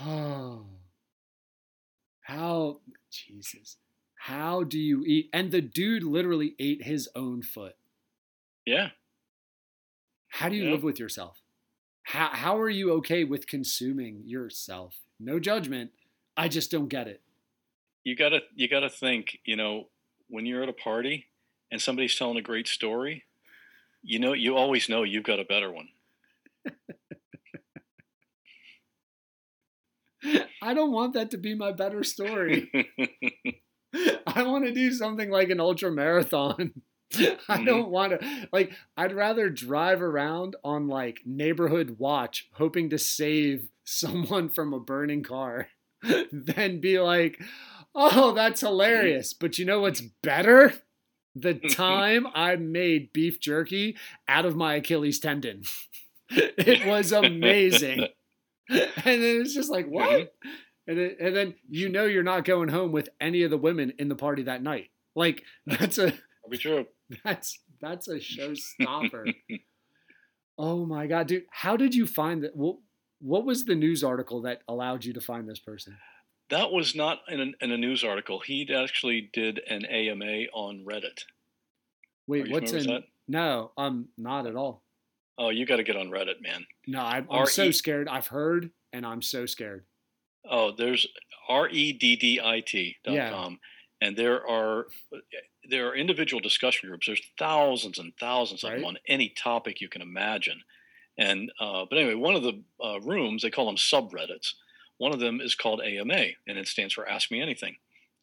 oh how Jesus. How do you eat? And the dude literally ate his own foot. Yeah, How do you Yeah. live with yourself? How how are you okay with consuming yourself? No judgment. I just don't get it. you gotta you gotta think. You know, when you're at a party and somebody's telling a great story, you know you always know you've got a better one. *laughs* I don't want that to be my better story. *laughs* I want to do something like an ultra marathon. *laughs* I Mhm. don't want to like I'd rather drive around on like neighborhood watch hoping to save someone from a burning car *laughs* than be like, "Oh, that's hilarious." But you know what's better? The *laughs* time I made beef jerky out of my Achilles tendon. *laughs* it was amazing. And then it's just like, what? Mm-hmm. And, it, and then you know you're not going home with any of the women in the party that night. Like that's a That'll be true. that's that's a showstopper. oh my god, dude! How did you find that? What, what was the news article that allowed you to find this person? That was not in a, in a news article. He actually did an AMA on Reddit. Wait, what's in? that? No, um, not at all. Oh, you got to get on Reddit, man. No, I'm, I'm so scared. I've heard, and I'm so scared. Oh, there's R E D D I T dot Yeah. com, and there are there are individual discussion groups. There's thousands and thousands of them on any topic you can imagine. And uh, but anyway, one of the uh, rooms they call them subreddits. One of them is called AMA, and it stands for Ask Me Anything.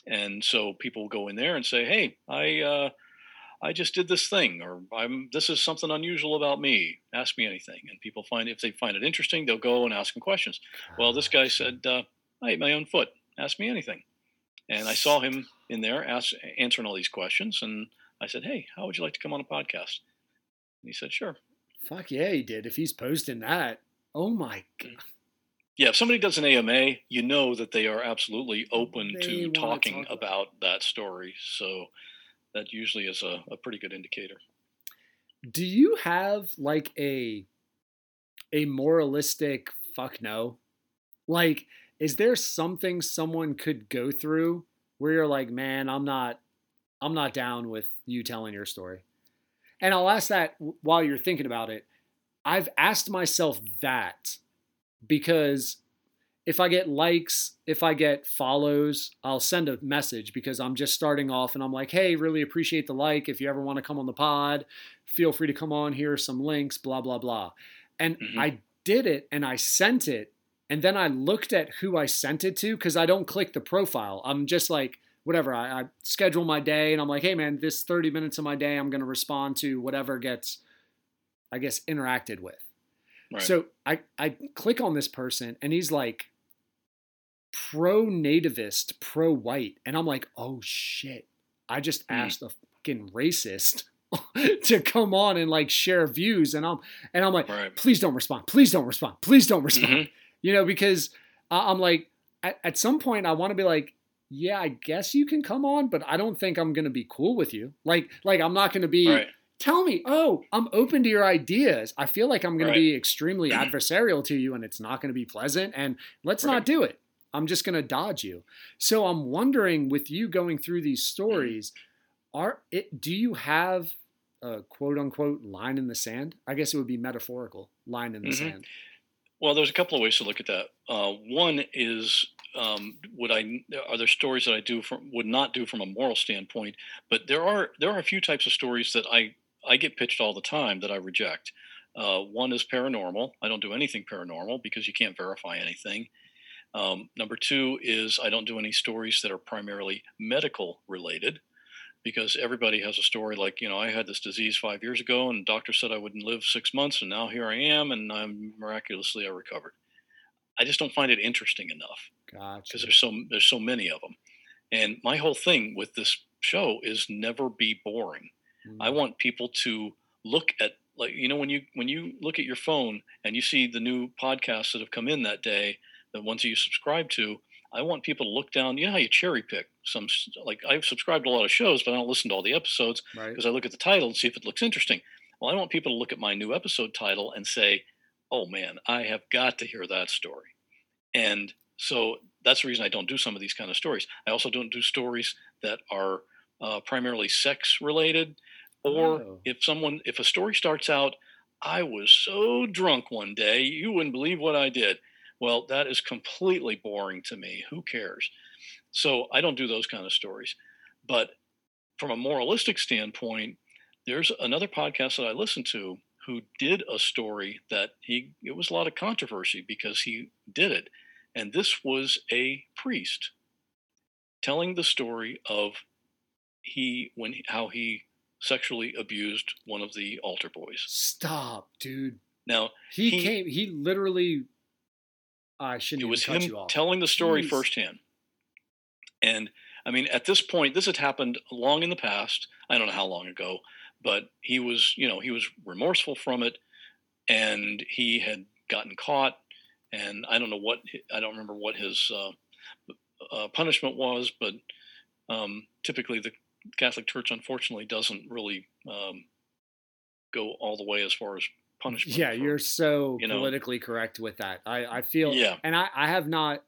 And so people will go in there and say, "Hey, I uh, I just did this thing, or I'm this is something unusual about me. Ask me anything." And people find if they find it interesting, they'll go and ask them questions. Well, this guy said, uh, I ate my own foot. Ask me anything. And I saw him in there ask, answering all these questions. And I said, Hey, how would you like to come on a podcast? And he said, Sure. Fuck yeah, he did. If he's posting that, oh my god. Mm. Yeah, if somebody does an AMA, you know that they are absolutely open They to talking talk about about that story. So that usually is a, a pretty good indicator. Do you have like a a moralistic fuck no? Like, is there something someone could go through where you're like, man, I'm not I'm not down with you telling your story? And I'll ask that while you're thinking about it. I've asked myself that because if I get likes, if I get follows, I'll send a message because I'm just starting off and I'm like, hey, really appreciate the like. If you ever want to come on the pod, feel free to come on. Here are some links, blah, blah, blah. And Mhm. I did it and I sent it. And then I looked at who I sent it to because I don't click the profile. I'm just like, whatever. I, I schedule my day and I'm like, hey, man, this 30 minutes of my day, I'm going to respond to whatever gets, I guess, interacted with. Right. So I, I click on this person and he's like pro nativist, pro white. And I'm like, oh shit. I just Hmm. asked a fucking racist *laughs* to come on and like share views. And I'm and I'm like, right. please don't respond. Please don't respond. Please don't respond. Mhm. You know, because I- I'm like, at, at some point I want to be like, yeah, I guess you can come on, but I don't think I'm gonna be cool with you. Like, like I'm not gonna be Right. tell me, oh, I'm open to your ideas. I feel like I'm going Right. to be extremely *clears throat* adversarial to you and it's not going to be pleasant. And let's Right. not do it. I'm just going to dodge you. So I'm wondering with you going through these stories, are it, do you have a quote unquote line in the sand? I guess it would be metaphorical line in the Mhm. sand. Well, there's a couple of ways to look at that. Uh, one is, um, would I are there stories that I do from would not do from a moral standpoint, but there are there are a few types of stories that I I get pitched all the time that I reject. Uh, one is paranormal. I don't do anything paranormal because you can't verify anything. Um, number two is I don't do any stories that are primarily medical related because everybody has a story like, you know, I had this disease five years ago and the doctor said I wouldn't live six months and now here I am and I'm miraculously I recovered. I just don't find it interesting enough Gotcha. because there's so there's so many of them. And my whole thing with this show is never be boring. I Mm. want people to look at like you know when you when you look at your phone and you see the new podcasts that have come in that day, the ones that you subscribe to. I want people to look down. You know how you cherry pick some like I've subscribed to a lot of shows, but I don't listen to all the episodes right. because I look at the title and see if it looks interesting. Well, I want people to look at my new episode title and say, "Oh man, I have got to hear that story." And so that's the reason I don't do some of these kind of stories. I also don't do stories that are uh, primarily sex related, or Oh. if someone if a story starts out, "I was so drunk one day, you wouldn't believe what I did." Well, that is completely boring to me. Who cares? So I don't do those kind of stories. But from a moralistic standpoint, there's another podcast that I listened to who did a story that he it was a lot of controversy because he did it. And this was a priest telling the story of he when how he sexually abused one of the altar boys. Stop, dude. Now, He, He- came, he literally, I shouldn't It was him telling the story Jeez. firsthand. And I mean, at this point, this had happened long in the past. I don't know how long ago, but he was, you know, he was remorseful from it, and he had gotten caught. And I don't know what I don't remember what his uh, uh, punishment was, but um, typically the Catholic Church, unfortunately, doesn't really um, go all the way as far as punishment. Yeah, for- you're so you know- politically correct with that. I, I feel, Yeah. and I, I have not,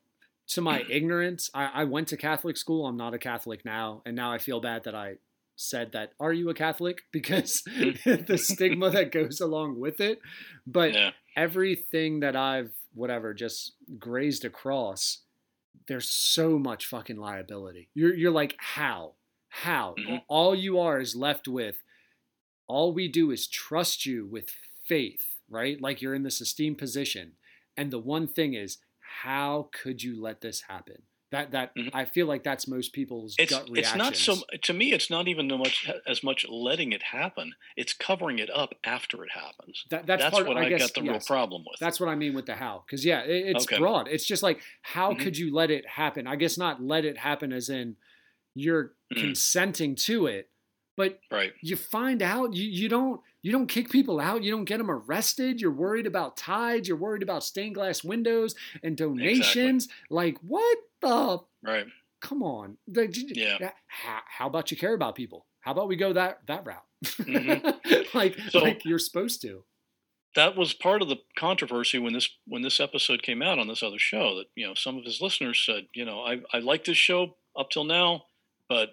to my *clears throat* ignorance, I, I went to Catholic school. I'm not a Catholic now, and now I feel bad that I said that are you a Catholic *laughs* because the stigma that goes along with it. But yeah. everything that I've whatever just grazed across, there's so much fucking liability. You're you're like how how Mhm. all you are is left with. All we do is trust you with faith, right? Like you're in this esteemed position, and the one thing is, how could you let this happen? That that Mhm. I feel like that's most people's It's gut it's not so to me. It's not even much as much letting it happen. It's covering it up after it happens. That, that's, That's, part, what I, I, guess, got the real yes. problem with. That's what I mean with the how. Because yeah, it, it's Okay. broad. It's just like how Mhm. could you let it happen? I guess not let it happen as in you're Mm. consenting to it, but right. you find out you, you don't you don't kick people out. You don't get them arrested. You're worried about tides. You're worried about stained glass windows and donations. Like what the? Right. Come on. Like, Yeah. How, how about you care about people? How about we go that that route? Mhm. *laughs* like So- like you're supposed to. that was part of the controversy when this when this episode came out on this other show that you know some of his listeners said you know I I like this show up till now but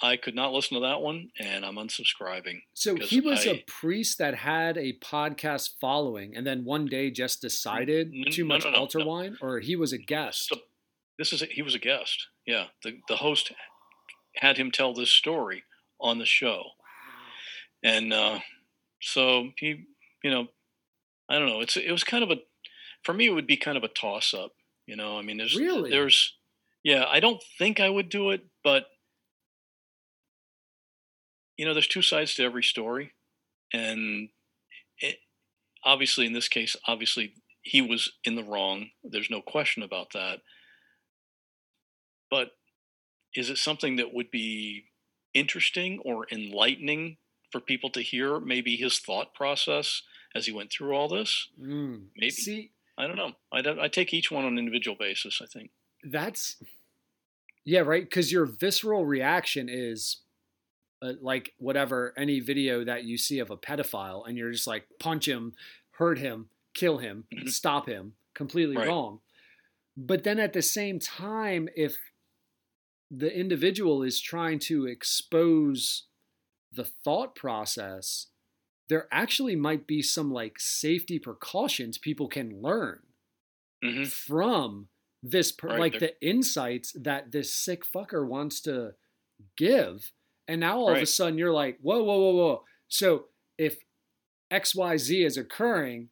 I could not listen to that one and I'm unsubscribing. So he was a I- priest that had a podcast following, and then one day just decided N- too much no, no, altar no. wine, or he was a guest. So this is he was a guest. Yeah, the the host had him tell this story on the show. and uh, so he, you know, I don't know. It's it was kind of a, for me, it would be kind of a toss up. You know, I mean, there's Really? there's, yeah, I don't think I would do it, but you know, there's two sides to every story, and it, obviously, in this case, obviously, he was in the wrong. There's no question about that. But is it something that would be interesting or enlightening for people to hear maybe his thought process as he went through all this Mm. Maybe. See, i don't know i, I take each one on an individual basis i think that's yeah, right. Because your visceral reaction is uh, like whatever any video that you see of a pedophile, and you're just like punch him, hurt him, kill him, Mhm. stop him. Completely Right. wrong. But then at the same time, if the individual is trying to expose the thought process, there actually might be some like safety precautions people can learn hmm from this per- Right, like the insights that this sick fucker wants to give and now all of a sudden you're like whoa whoa whoa whoa so if xyz is occurring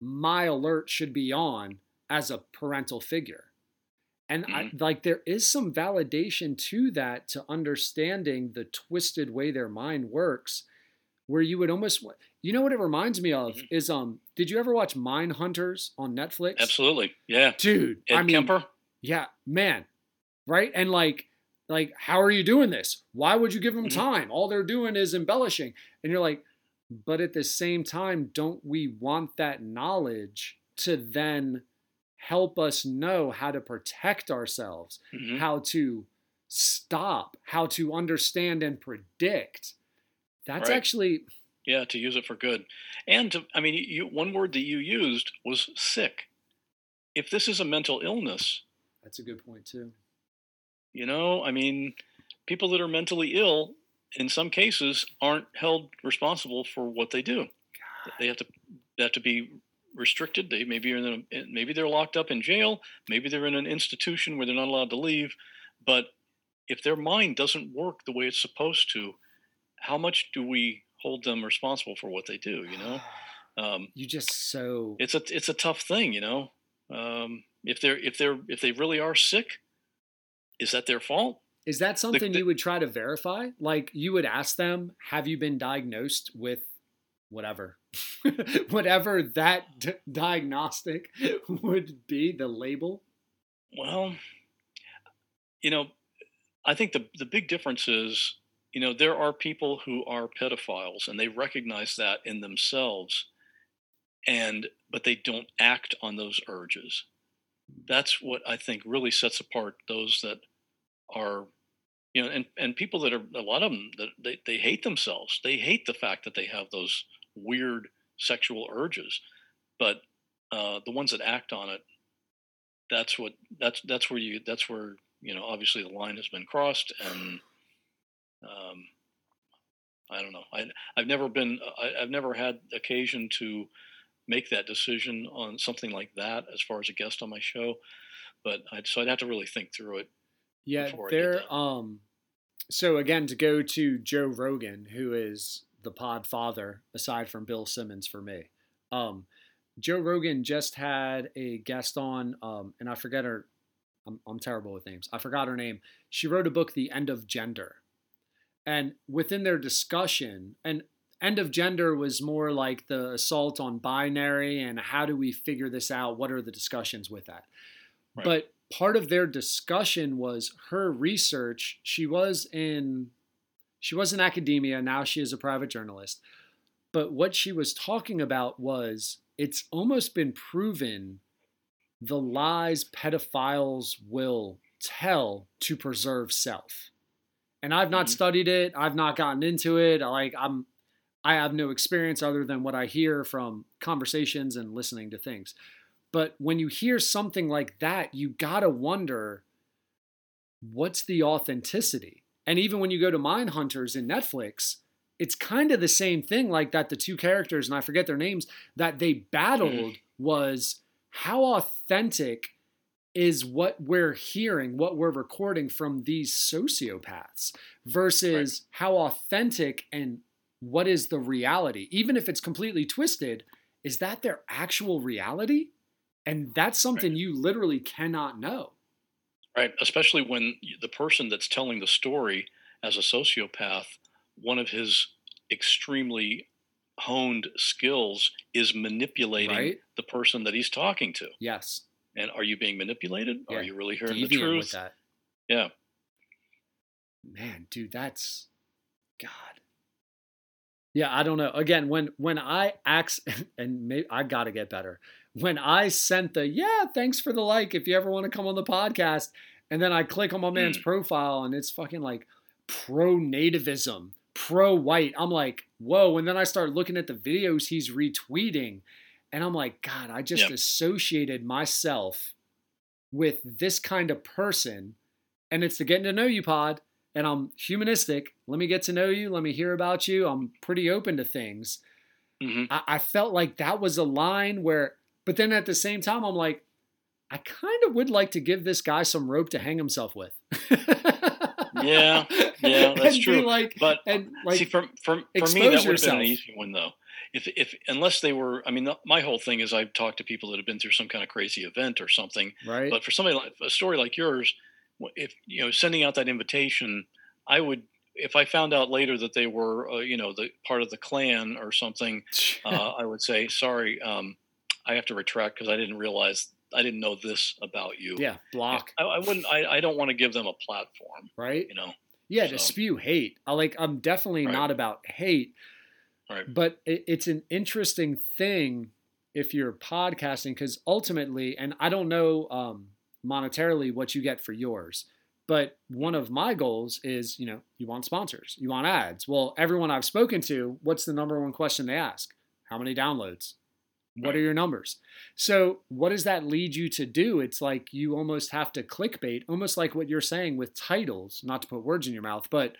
my alert should be on as a parental figure and Mm-hmm. like there is some validation to that to understanding the twisted way their mind works where you would almost you know what it reminds me of Mhm. is um did you ever watch Mindhunters on Netflix? absolutely yeah Dude, ed I mean kemper yeah, man. Right? And like like how are you doing this? Why would you give them Mhm. time? All they're doing is embellishing. And you're like, but at the same time, don't we want that knowledge to then help us know how to protect ourselves, Mhm. how to stop, how to understand and predict? That's Right. actually yeah to use it for good and to, i mean you, one word that you used was sick if this is a mental illness that's a good point too. You know, I mean, people that are mentally ill in some cases aren't held responsible for what they do. They have to they have to be restricted. They maybe are in a, maybe they're locked up in jail. Maybe they're in an institution where they're not allowed to leave. But if their mind doesn't work the way it's supposed to, how much do we hold them responsible for what they do? You know, *sighs* um, You just so it's a it's a tough thing. You know, um, if they're if they're if they really are sick, is that their fault? Is that something the- you would try to verify? Like you would ask them, have you been diagnosed with whatever? *laughs* whatever that d- diagnostic *laughs* would be, the label? Well, you know, I think the the big difference is, you know, there are people who are pedophiles and they recognize that in themselves and but they don't act on those urges. That's what I think really sets apart those that are you know, and, and people that are a lot of them that they, they hate themselves. They hate the fact that they have those weird sexual urges. But uh, the ones that act on it, that's what that's that's where you that's where you know obviously the line has been crossed and um, I don't know. I, I've never been. I, I've never had occasion to make that decision on something like that as far as a guest on my show. But I'd, so I'd have to really think through it. Yeah, before I did there. Um, so again, to go to Joe Rogan, who is the pod father aside from Bill Simmons for me. Um, Joe Rogan just had a guest on, um, and I forget her. I'm, I'm terrible with names. I forgot her name. She wrote a book, The End of Gender, and within their discussion, and End of Gender was more like the assault on binary and how do we figure this out? What are the discussions with that? Right. But part of their discussion was her research. She was in she was in academia, now she is a private journalist. But what she was talking about was it's almost been proven the lies pedophiles will tell to preserve self. And I've not Mhm. studied it, I've not gotten into it. Like I'm I have no experience other than what I hear from conversations and listening to things. But when you hear something like that, you got to wonder what's the authenticity? And even when you go to Mindhunters in Netflix, it's kind of the same thing like that the two characters and I forget their names that they battled mm. was how authentic is what we're hearing, what we're recording from these sociopaths versus how authentic and what is the reality? Even if it's completely twisted, is that their actual reality? And that's something you literally cannot know. Right, especially when the person that's telling the story as a sociopath, one of his extremely honed skills is manipulating Right? the person that he's talking to. Yes. And are you being manipulated? Yeah, Are you really hearing the truth? with that. Yeah. Man, dude, that's God. Yeah, I don't know. Again, when when I ax *laughs* and maybe I got to get better. When I sent the yeah, thanks for the like if you ever want to come on the podcast, and then I click on my man's Mm. profile and it's fucking like pro nativism, pro white. I'm like, whoa. And then I start looking at the videos he's retweeting, and I'm like, God, I just Yep. associated myself with this kind of person, and it's the getting to know you pod and I'm humanistic. Let me get to know you. Let me hear about you. I'm pretty open to things. hmm I, I felt like that was a line where, but then at the same time, I'm like, I kind of would like to give this guy some rope to hang himself with. *laughs* Yeah, yeah, *laughs* that's true. Like, But and like, See, for, for, for me, that would have been an easy one, though. If, if unless they were, I mean, my whole thing is I've talked to people that have been through some kind of crazy event or something. right? But for somebody like a story like yours, if you know, sending out that invitation, I would, if I found out later that they were, uh, you know, the part of the Klan or something, *laughs* uh, I would say, sorry, um, I have to retract because I didn't realize, I didn't know this about you. yeah, block, I, I wouldn't, I, I don't want to give them a platform, right? you know. Yeah, to spew hate. I like. I'm definitely Right. not about hate, Right. but it, it's an interesting thing if you're podcasting because ultimately, and I don't know um, monetarily what you get for yours, but one of my goals is, you know, you want sponsors, you want ads. Well, everyone I've spoken to, what's the number one question they ask? How many downloads? What are your numbers? So, what does that lead you to do? It's like you almost have to clickbait, almost like what you're saying with titles, not to put words in your mouth, but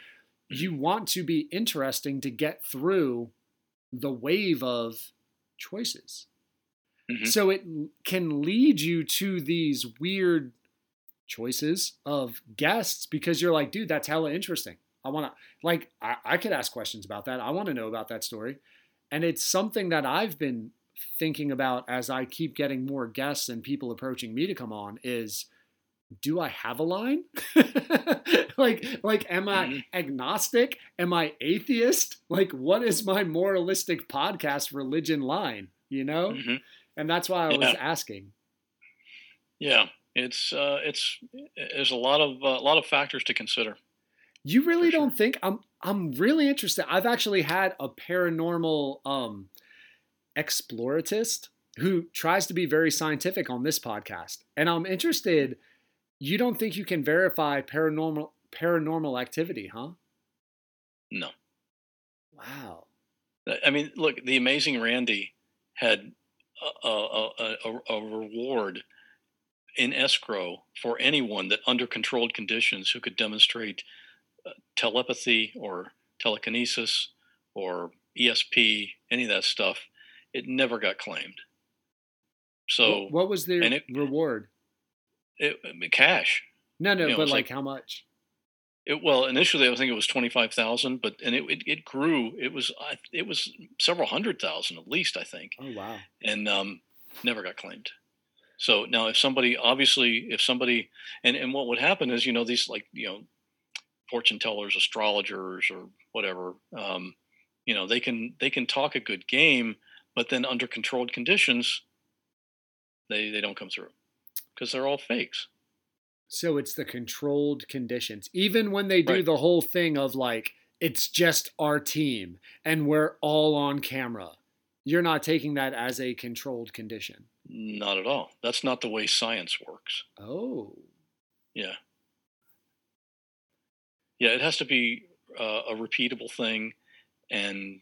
you want to be interesting to get through the wave of choices. Mhm. So, it can lead you to these weird choices of guests because you're like, dude, that's hella interesting. I want to, like, I, I could ask questions about that. I want to know about that story. And it's something that I've been thinking about as I keep getting more guests and people approaching me to come on is do I have a line? *laughs* like like am I Mhm. agnostic? Am I atheist? Like what is my moralistic podcast religion line, you know? Mhm. And that's why I was asking. Yeah, it's uh, it's there's a lot of uh, a lot of factors to consider. You really don't think I'm I'm really interested. I've actually had a paranormal um exploratist who tries to be very scientific on this podcast. And I'm interested you don't think you can verify paranormal paranormal activity, huh? No, Wow. I mean, look, the amazing Randi had a, a, a, a, reward in escrow for anyone that, under controlled conditions, who could demonstrate uh, telepathy or telekinesis or ESP, any of that stuff, it never got claimed. So what, what was the it- reward? it, cash. No, no, you know, but like, like- how much? It, well, initially I think it was twenty five thousand, but and it, it it grew. It was it was several hundred thousand at least, I think. Oh wow. and um, never got claimed. So now, if somebody obviously, if somebody, and and what would happen is, you know, these like you know, fortune tellers, astrologers, or whatever, um, you know, they can they can talk a good game, but then under controlled conditions, they they don't come through because they're all fakes. So it's the controlled conditions. Even when they do Right. the whole thing of like, it's just our team and we're all on camera, you're not taking that as a controlled condition. Not at all. That's not the way science works. Oh. Yeah. Yeah, it has to be uh, a repeatable thing, and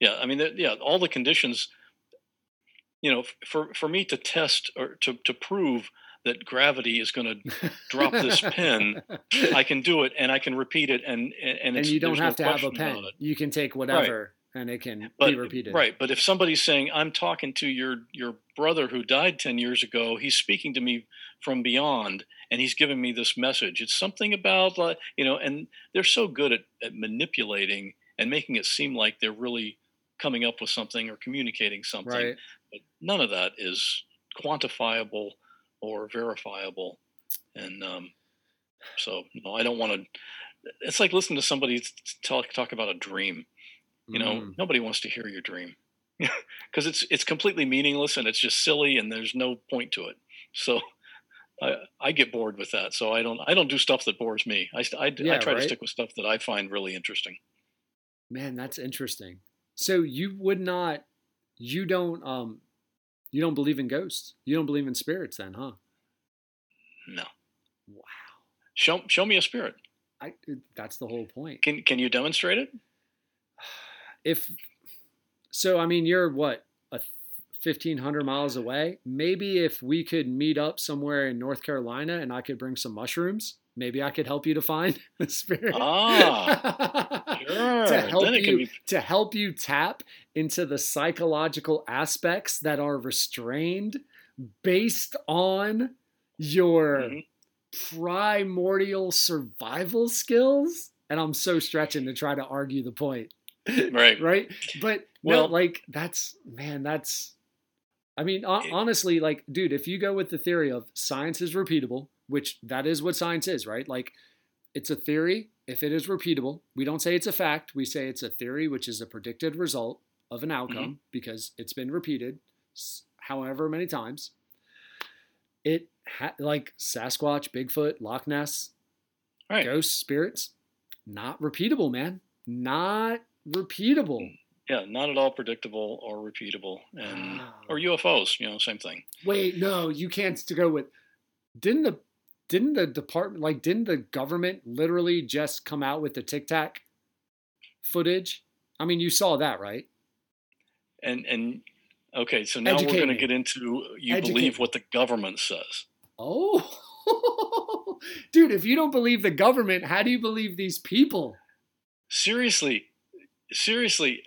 yeah, I mean, yeah, all the conditions. You know, for for me to test or to to prove that gravity is going to drop this *laughs* pen, I can do it and I can repeat it, and and, and, you don't there's no have to have a pen. You can take whatever and it can But be repeated. right, but if somebody's saying I'm talking to your your brother who died ten years ago, he's speaking to me from beyond, and he's giving me this message. It's something about like you know, and they're so good at, at manipulating and making it seem like they're really coming up with something or communicating something. Right. But none of that is quantifiable or verifiable, and um, so no, I don't want to. It's like listening to somebody talk talk about a dream. You know, Mm. nobody wants to hear your dream *laughs* because it's it's completely meaningless and it's just silly and there's no point to it. So I I get bored with that. So I don't I don't do stuff that bores me. I I, I try right. to stick with stuff that I find really interesting. Man, that's interesting. So you would not you don't um you don't believe in ghosts. You don't believe in spirits then, huh? No, Wow. show show me a spirit. I that's the whole point. Can can you demonstrate it? *sighs* If so I mean you're what a 1500 miles away. Maybe if we could meet up somewhere in North Carolina and I could bring some mushrooms, maybe I could help you to find *laughs* the spirit. Ah, *laughs* Sure. to help you be to help you tap into the psychological aspects that are restrained based on your Mhm. primordial survival skills and i'm so stretching to try to argue the point right. *laughs* right but no Well- like that's man that's i mean honestly like dude if you go with the theory of science is repeatable which that is what science is right like it's a theory if it is repeatable we don't say it's a fact we say it's a theory which is a predicted result of an outcome mm-hmm. because it's been repeated however many times it ha- like sasquatch bigfoot loch ness Right. ghosts spirits not repeatable man not repeatable Yeah, not at all predictable or repeatable, and Wow. or UFOs. You know, same thing. Wait, no, you can't to go with. Didn't the didn't the department like didn't the government literally just come out with the Tic Tac footage? I mean, you saw that, right? And and okay, so now Educate we're going to get into you Educate believe what the government says. Oh, *laughs* dude, if you don't believe the government, how do you believe these people? Seriously, seriously,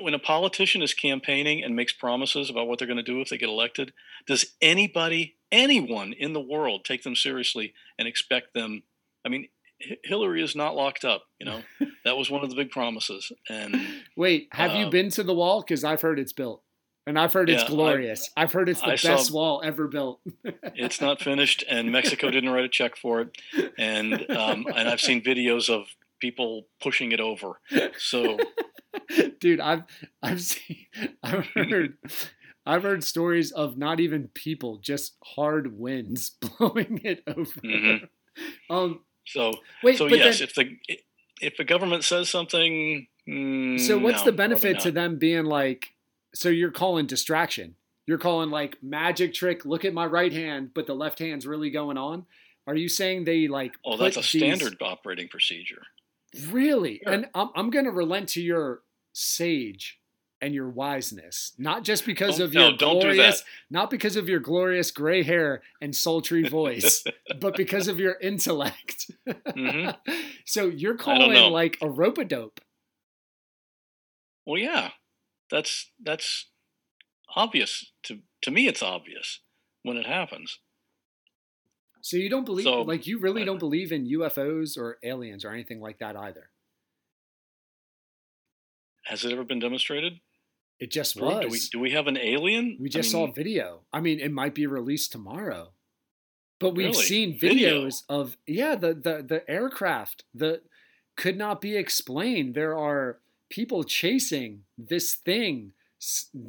when, a politician is campaigning and makes promises about what they're going to do if they get elected, does anybody, anyone in the world take them seriously and expect them? I mean, H- Hillary is not locked up. You know, *laughs* that was one of the big promises, and Wait, have you Um, been to the wall? Because I've heard it's built, and I've heard it's Yeah, I- glorious. I've heard it's the I saw- best wall ever built. *laughs* it's not finished, and Mexico didn't write a check for it, and um, and I've seen videos of people pushing it over. So *laughs* dude i've i've seen *laughs* i've heard *laughs* i've heard stories of not even people just hard winds blowing it over Mhm. um so wait so yes, then, if the if the government says something, mm, so what's no, the benefit to them being like so you're calling distraction you're calling like magic trick look at my right hand but the left hand's really going on are you saying they like Oh, that's a these- standard operating procedure. Really? Sure. And I'm, I'm going to relent to your sage and your wiseness, not just because Don't- of no, your that. glorious, not because of your glorious gray hair and sultry voice, *laughs* but because of your intellect. Mhm. *laughs* so you're calling like a rope a dope. Well, yeah, that's that's obvious to to me. It's obvious when it happens. So you don't believe, So- like, you really don't believe in UFOs or aliens or anything like that either. Has it ever been demonstrated? It just was. Do we do we have an alien? We I just saw a video. I mean, it might be released tomorrow. But we've Really? seen Video? videos of yeah, the the the aircraft that could not be explained. There are people chasing this thing,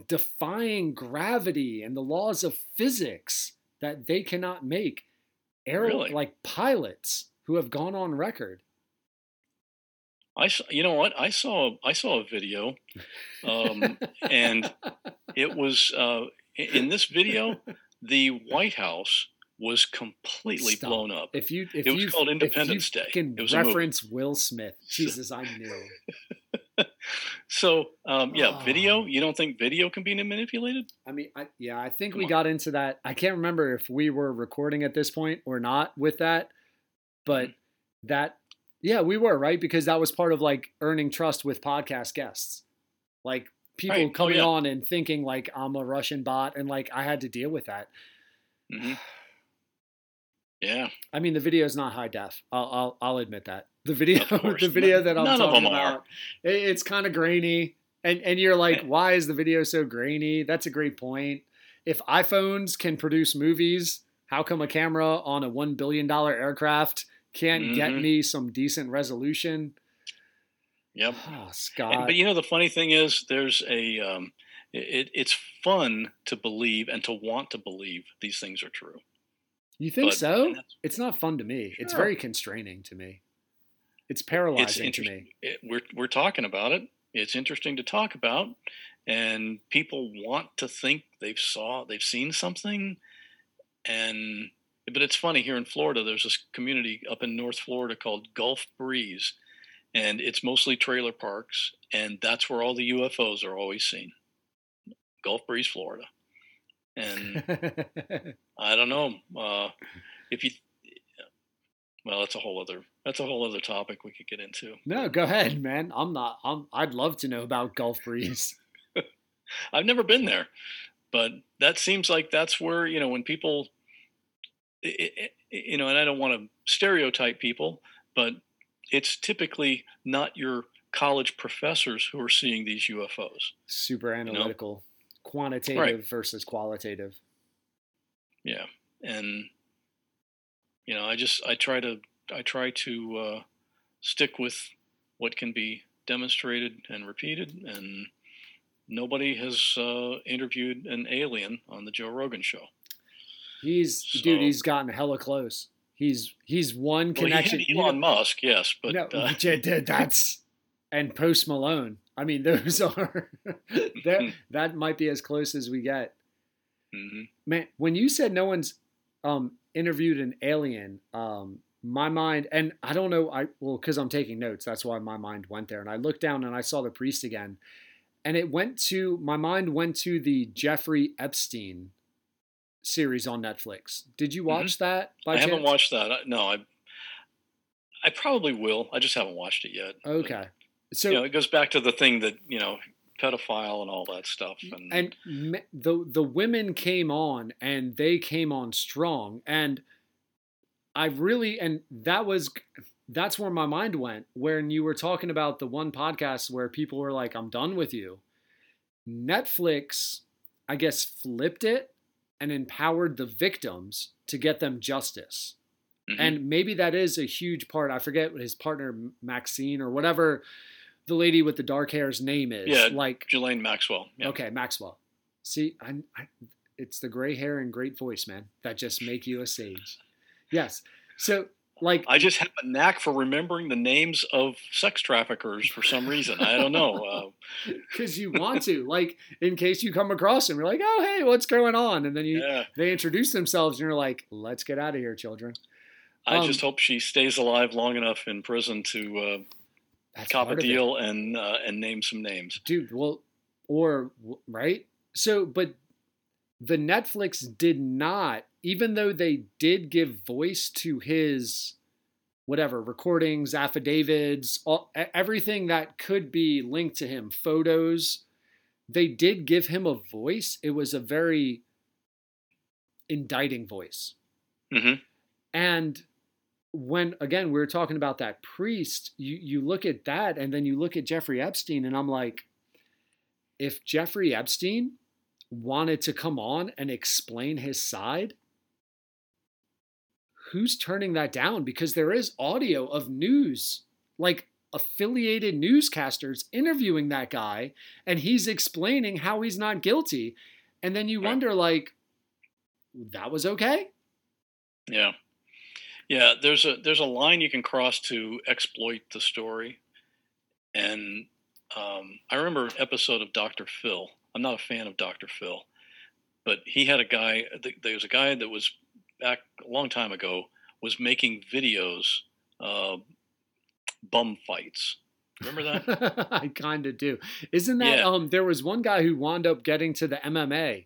defying gravity and the laws of physics that they cannot make. Air Really? like pilots who have gone on record. I saw, you know what? I saw I saw a video, um, and *laughs* it was uh, in this video the White House was completely Stop. blown up. If you if It was you called Independence Day. Can It was reference Will Smith. *laughs* Jesus, I knew. *laughs* So um, yeah, video. Oh. You don't think video can be manipulated? I mean, I, yeah, I think Come we on. got into that. I can't remember if we were recording at this point or not with that, but Mm-hmm. that, yeah, we were right because that was part of like earning trust with podcast guests, like people Right. Oh, coming yeah. on and thinking like I'm a Russian bot, and like I had to deal with that. hmm *sighs* Yeah, I mean, the video is not high def. I'll I'll, I'll admit that the video *laughs* the video that I'm None of talking about, it, it's kind of grainy, and and you're like, why is the video so grainy? That's a great point. If iPhones can produce movies, how come a camera on a one billion dollar aircraft can't get Mhm. me some decent resolution? yep. Oh, And- Scott. but you know, the funny thing is, there's a. Um, it, it's fun to believe and to want to believe these things are true. you think but- so? It's not fun to me. It's very constraining to me. It's It's paralyzing to me. It, we're we're talking about it. It's interesting to talk about, and people want to think they've saw they've seen something, and but it's funny here in Florida. There's this community up in North Florida called Gulf Breeze, and it's mostly trailer parks, and that's where all the UFOs are always seen. Gulf Breeze, Florida, and *laughs* I don't know uh, if you. Well, that's a whole other that's a whole other topic we could get into. no, go ahead, man. I'm not. I'm. I'd love to know about Gulf Breeze. *laughs* *laughs* I've never been there, but that seems like that's where you know when people, i i you know, and I don't want to stereotype people, but it's typically not your college professors who are seeing these UFOs. Super analytical, quantitative Right. versus qualitative. Yeah, and you know, I just I try to I try to uh, stick with what can be demonstrated and repeated, and nobody has uh, interviewed an alien on the Joe Rogan show. He's So- dude. He's gotten hella close. He's he's one Well, he connection. had you know- Elon Musk, yes, but no, uh, *laughs* that's and Post Malone. I mean, *laughs* those are that that might be as close as we get. mhm. Man, when you said no one's um, interviewed an alien, um, my mind and I don't know. I well, because I'm taking notes. That's why my mind went there. And I looked down and I saw the priest again, and it went to my mind went to the Jeffrey Epstein series on Netflix. Did you watch that? By Mm-hmm. I haven't watched that. I- No, I I probably will. I just haven't watched it yet. But, Okay, so you know, it goes back to the thing that you know, pedophile and all that stuff, and, and me- the the women came on and they came on strong and i really and that was that's where my mind went when you were talking about the one podcast where people were like i'm done with you netflix i guess flipped it and empowered the victims to get them justice Mhm. and maybe that is a huge part i forget his partner maxine or whatever the lady with the dark hair's name is Yeah, like Ghislaine Maxwell. Yeah. Okay, Maxwell. See, I, I, it's the gray hair and great voice, man, that just make you a sage. Yes. So, like, I just have a knack for remembering the names of sex traffickers for some reason. I don't know. Uh, *laughs* because you want to, like, in case you come across them, you're like, oh, hey, what's going on? And then you, yeah, they introduce themselves, and you're like, let's get out of here, children. I Um, just hope she stays alive long enough in prison to uh, That's cop a part of it. deal and uh, and name some names. dude well or right so but the netflix did not even though they did give voice to his whatever recordings, affidavits, all, everything that could be linked to him, photos. They did give him a voice. It was a very indicting voice. hmm And when again we were talking about that priest, you you look at that and then you look at Jeffrey Epstein and I'm like if Jeffrey Epstein wanted to come on and explain his side, who's turning that down? Because there is audio of news like affiliated newscasters interviewing that guy and he's explaining how he's not guilty. And then you Right. wonder like that was okay? Yeah, yeah. There's a there's a line you can cross to exploit the story, and um, I remember an episode of Doctor Phil. I'm not a fan of Doctor Phil, but he had a guy. There was a guy that was back a long time ago was making videos, uh, bum fights. Remember that? *laughs* I kind of do. Isn't that Yeah. um there was one guy who wound up getting to the MMA,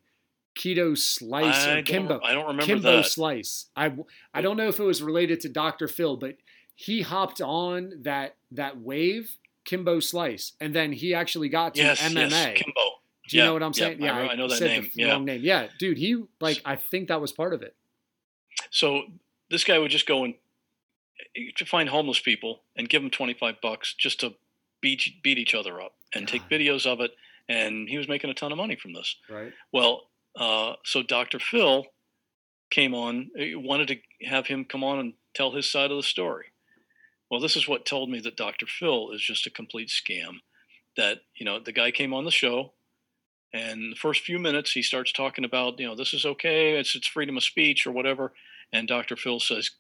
Keto Slice I or Kimbo. I don't remember Kimbo that. Slice. I I don't know if it was related to Dr. Phil, but he hopped on that that wave, Kimbo Slice, and then he actually got to yes, MMA. yes, Kimbo. Do you Yeah, know what I'm yeah, saying? I I know that name, The yeah. wrong name. Yeah, dude. He like I think that was part of it. So this guy would just go and eh, to find homeless people and give them 25 bucks just to beat beat each other up and take videos of it and he was making a ton of money from this. Right. Well, uh, so Dr. Phil came on, wanted to have him come on and tell his side of the story. Well, this is what told me that Dr. Phil is just a complete scam. That, you know, the guy came on the show and the first few minutes he starts talking about, you know, this is okay, it's it's freedom of speech or whatever. And Dr. Phil says,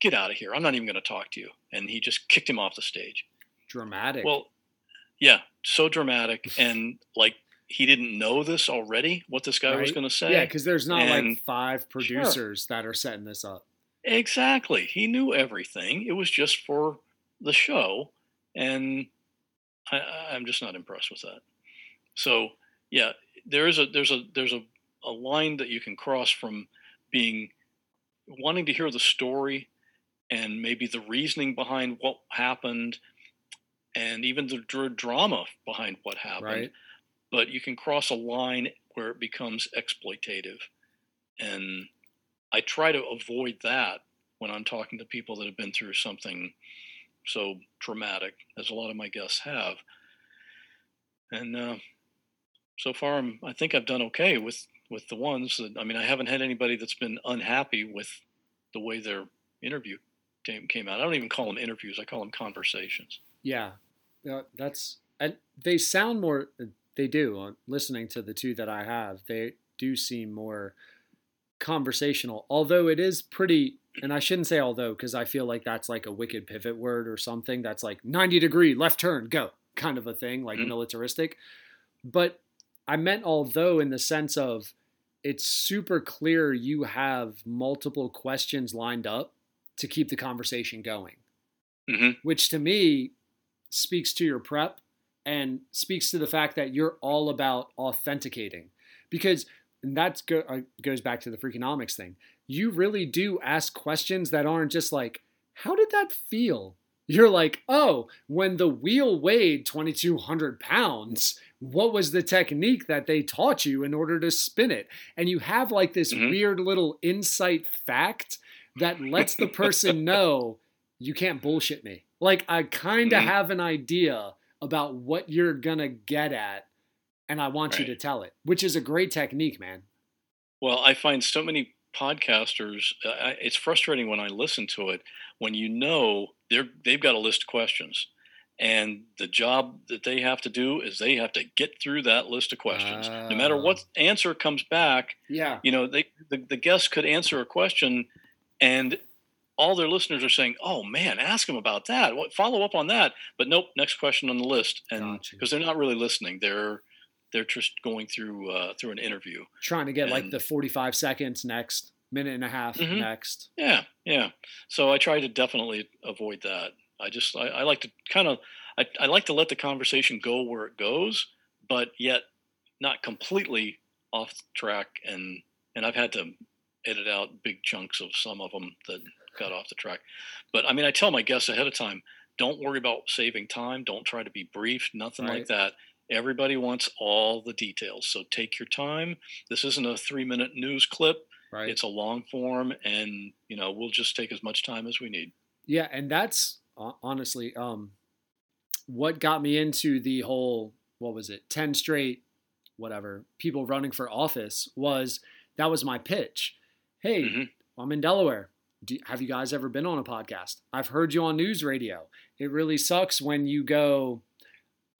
Get out of here. I'm not even going to talk to you. And he just kicked him off the stage. Dramatic. Well, yeah, so dramatic. *laughs* And like he didn't know this already, what this guy was going to say. yeah, because there's not like five producers that are setting this up. Exactly. He knew everything. It was just for the show, and I, I'm just not impressed with that. So yeah, there is a there's a there's a, a line that you can cross from being wanting to hear the story and maybe the reasoning behind what happened and even the dr- drama behind what happened Right. But you can cross a line where it becomes exploitative. And i try to avoid that when i'm talking to people that have been through something so traumatic as a lot of my guests have. And uh, so far I'm, i think i've done okay with with the ones that i mean i haven't had anybody that's been unhappy with the way their interview came, came out. I don't even call them interviews i call them conversations. Yeah, that's and they sound more. They do. On listening to the two that I have, they do seem more conversational. Although it is pretty, and I shouldn't say although because I feel like that's like a wicked pivot word or something. That's like ninety degree left turn go kind of a thing, like Mhm. militaristic. But I meant although in the sense of it's super clear you have multiple questions lined up to keep the conversation going hmm which to me speaks to your prep and speaks to the fact that you're all about authenticating because that go, uh, goes back to the freakonomics thing you really do ask questions that aren't just like how did that feel you're like oh when the wheel weighed 2200 pounds what was the technique that they taught you in order to spin it and you have like this Mhm. weird little insight fact that lets the person *laughs* know you can't bullshit me. Like I kind of Mhm. have an idea about what you're gonna get at, and I want you to tell it, which is a great technique, man. Well, I find so many podcasters. Uh, it's frustrating when I listen to it when you know they're they've got a list of questions, and the job that they have to do is they have to get through that list of questions. no matter Ah. what answer comes back, Yeah, you know, they the, the guest could answer a question, and all their listeners are saying, "Oh man, ask them about that. What follow up on that?" But nope, next question on the list, and because they're not really listening, they're they're just going through uh, through an interview. trying to get like the 45 seconds next, minute and a half Mhm. next. Yeah, yeah. So I try to definitely avoid that. I just I, I like to kind of I, I like to let the conversation go where it goes, but yet not completely off track. And and I've had to edit out big chunks of some of them that got off the track. But I mean, I tell my guests ahead of time, don't worry about saving time. Don't try to be brief. Nothing Right. like that. Everybody wants all the details. So take your time. This isn't a three minute news clip. Right. It's a long form, and you know we'll just take as much time as we need. Yeah, and that's honestly um, what got me into the whole what was it, ten straight, whatever people running for office was that was my pitch. Hey, Mhm. I'm in Delaware. Do, have you guys ever been on a podcast? I've heard you on news radio. It really sucks when you go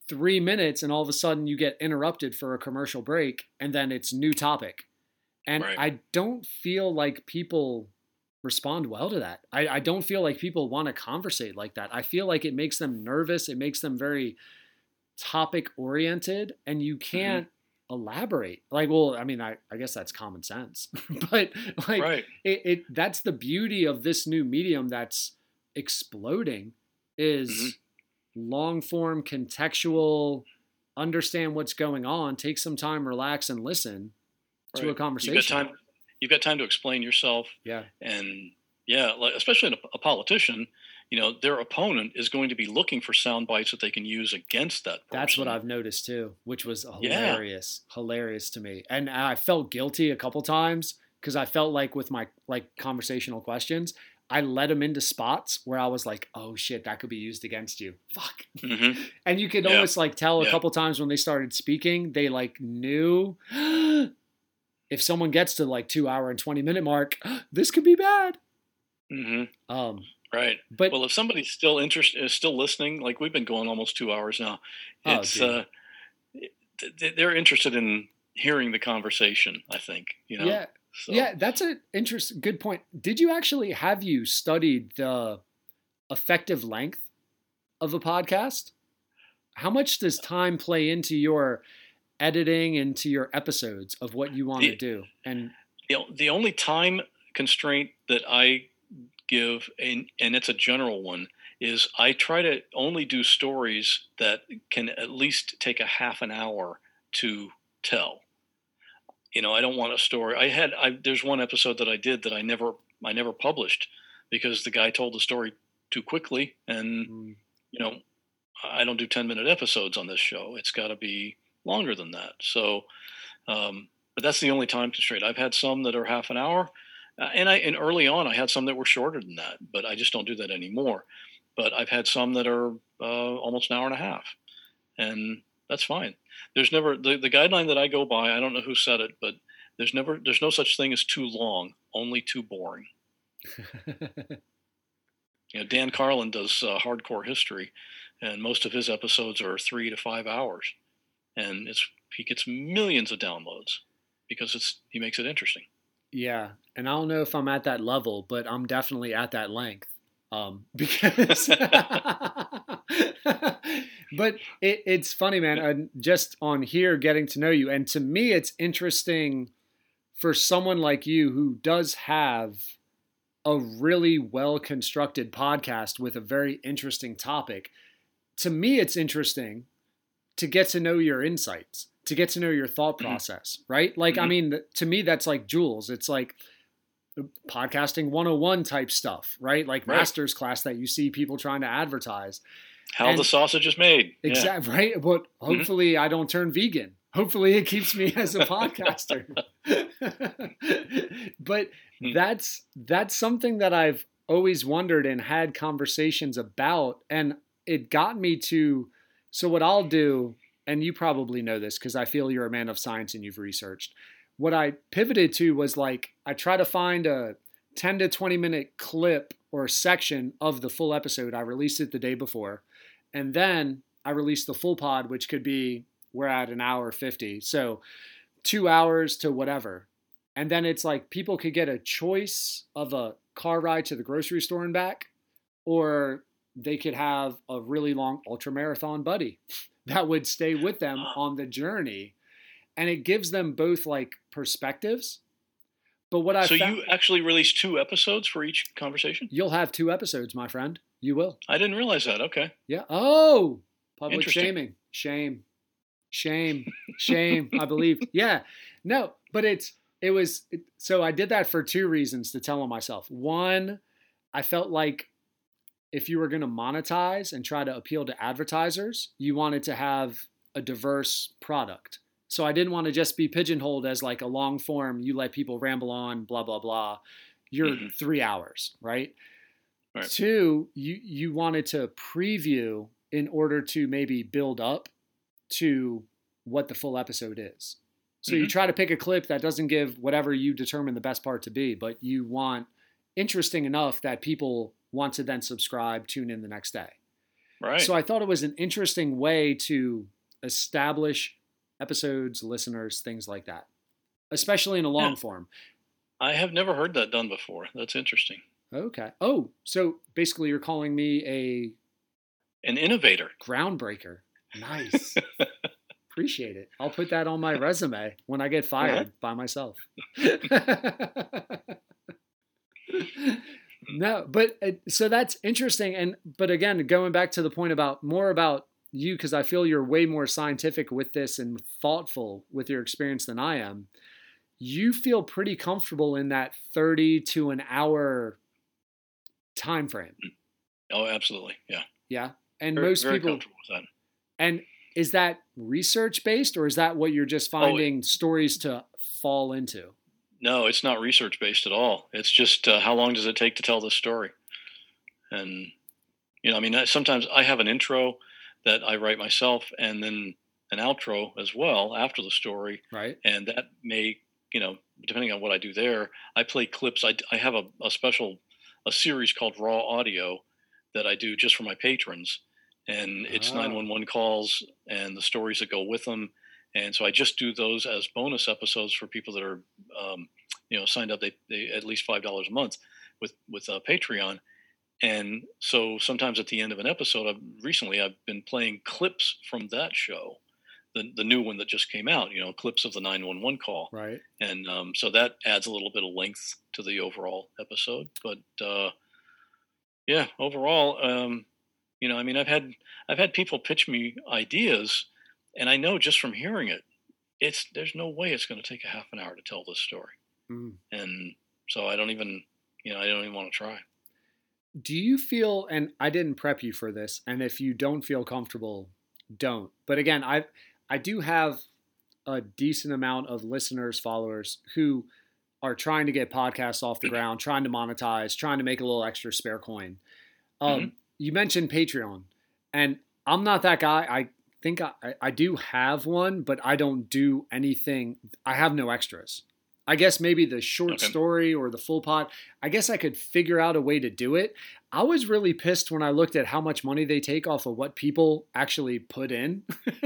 three minutes and all of a sudden you get interrupted for a commercial break and then it's new topic. And Right. I don't feel like people respond well to that. I, I don't feel like people want to conversate like that. I feel like it makes them nervous. It makes them very topic oriented and you can't elaborate. Like, well, I mean, I, I guess that's common sense, *laughs* but like right. it, it that's the beauty of this new medium that's exploding is Mhm. long form contextual understand what's going on take some time relax and listen to a conversation You've got time. You've got time to explain yourself, yeah and yeah, like, especially a, a politician. You know, their opponent is going to be looking for sound bites that they can use against that. Person. that's what i've noticed too which was Yeah. hilarious hilarious to me and i felt guilty a couple times because i felt like with my like conversational questions i led them into spots where i was like oh shit that could be used against you fuck hmm *laughs* And you could Yeah. almost like tell a Yeah. couple times when they started speaking, they like knew *gasps* if someone gets to like two hour and 20 minute mark, *gasps* this could be bad. hmm Um, Right. but Well, if somebody's still interested, is still listening, like we've been going almost two hours now, Oh, it's dude. uh, th- th- they're interested in hearing the conversation. I think you know. yeah, So, yeah, that's an interesting, good point. Did you actually have you studied the effective length of a podcast? How much does time play into your editing, into your episodes of what you want to do? And the, the only time constraint that I give, and, and it's a general one, is I try to only do stories that can at least take a half an hour to tell. You know, I don't want a story. I had I, there's one episode that I did that I never I never published because the guy told the story too quickly, and mm, you know, I don't do 10 minute episodes on this show. It's got to be longer than that. So, um, but that's the only time constraint. I've had some that are half an hour, and I and early on I had some that were shorter than that, but I just don't do that anymore. But I've had some that are uh, almost an hour and a half, and that's fine. There's never the, the guideline that I go by. I don't know who said it, but there's never there's no such thing as too long, only too boring. *laughs* You know, Dan Carlin does uh, hardcore history, and most of his episodes are three to five hours, and it's he gets millions of downloads because it's he makes it interesting. Yeah, and I don't know if I'm at that level, but I'm definitely at that length. Um, *laughs* because, *laughs* but it, it's funny, man. Uh, just on here, getting to know you, and to me, it's interesting for someone like you who does have a really well constructed podcast with a very interesting topic. To me, it's interesting to get to know your insights, to get to know your thought Mhm. process, right? Like, I Mhm. mean, to me, that's like jewels. It's like podcasting 101 type stuff, right? Like Right. master's class that you see people trying to advertise. How And- the sausage is made. Yeah. Exactly, right? But hopefully I don't turn vegan. Hopefully it keeps me as a *laughs* podcaster. *laughs* but Hmm. that's that's something that I've always wondered and had conversations about and it got me to so what I'll do and you probably know this cuz I feel you're a man of science and you've researched. What I pivoted to was like I try to find a 10 to 20 minute clip or section of the full episode. I released it the day before. And then I released the full pod, which could be we're at an hour 50. So two hours to whatever. And then it's like people could get a choice of a car ride to the grocery store and back, or they could have a really long ultra marathon buddy *laughs* that would stay with them on the journey. And it gives them both like perspectives. But what I so found, you actually released two episodes for each conversation? you'll have two episodes, my friend. You will. I didn't realize that. Okay. Yeah. Oh, public shaming. Shame. Shame. *laughs* Shame, I believe. Yeah. No, but it's it was it- so I did that for two reasons to tell on myself. One, I felt like if you were going to monetize and try to appeal to advertisers, you wanted to have a diverse product. So I didn't want to just be pigeonholed as like a long form, you let people ramble on, blah, blah, blah. You're Mhm. three hours, right? Right. Two, you you wanted to preview in order to maybe build up to what the full episode is. So you Mhm. try to pick a clip that doesn't give whatever you determine the best part to be, but you want interesting enough that people want to then subscribe, tune in the next day. Right. So I thought it was an interesting way to establish episodes, listeners, things like that, especially in a long Yeah. form. I have never heard that done before. That's interesting. Okay. Oh, so basically you're calling me a An innovator. groundbreaker. Nice. *laughs* Appreciate it. I'll put that on my *laughs* resume when I get fired by myself. *laughs* no, but so that's interesting. And but again, going back to the point about more about you, because I feel you're way more scientific with this and thoughtful with your experience than I am. You feel pretty comfortable in that 30 to an hour time frame. Oh, absolutely. Yeah. Yeah. And Very, most very people comfortable with that. And is that research based or is that what you're just oh, finding stories to fall into? No, it's not research based at all. It's just uh, how long does it take to tell this story? And you know, I mean, I- sometimes I have an intro that I write myself, and then an outro as well after the story, Right? and that may, you know, depending on what I do there, I play clips. I, I have a, a special a series called Raw Audio that I do just for my patrons, and it's Oh. 911 calls and the stories that go with them. And so I just do those as bonus episodes for people that are, um, you know, signed up. They, they at least five dollars a month with with uh, Patreon. And so sometimes at the end of an episode, I've, recently I've been playing clips from that show, the the new one that just came out. You know, clips of the 911 call Right. and um, so that adds a little bit of length to the overall episode. But uh, yeah, overall, um, you know, I mean, I've had I've had people pitch me ideas, and I know just from hearing it, it's there's no way it's going to take a half an hour to tell this story, Mm. and so I don't even you know I don't even want to try. Do you feel and I didn't prep you for this and if you don't feel comfortable, don't. But again, I I do have a decent amount of listeners, followers who are trying to get podcasts off the ground, trying to monetize, trying to make a little extra spare coin. Um, You mentioned Patreon, and I'm not that guy. I think I, I- do have one, but I don't do anything. I have no extras. I guess maybe the short Okay. story or the full pot. I guess I could figure out a way to do it. I was really pissed when I looked at how much money they take off of what people actually put in. *laughs*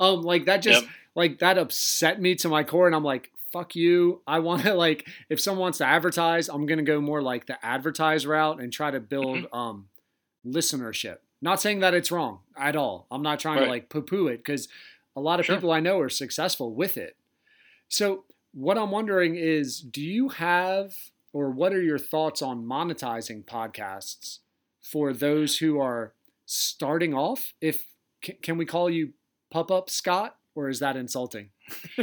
um, like that just Yep. like that upset me to my core, and I'm like, fuck you. I want to *laughs* like if someone wants to advertise, I'm gonna go more like the advertise route and try to build Mm-hmm. um listenership. Not saying that it's wrong at all. I'm not trying to like poo-poo it because a lot of Sure. people I know are successful with it. So what I'm wondering is, do you have or what are your thoughts on monetizing podcasts for those who are starting off? If can, can we call you Pup Up Scott, or is that insulting? *laughs*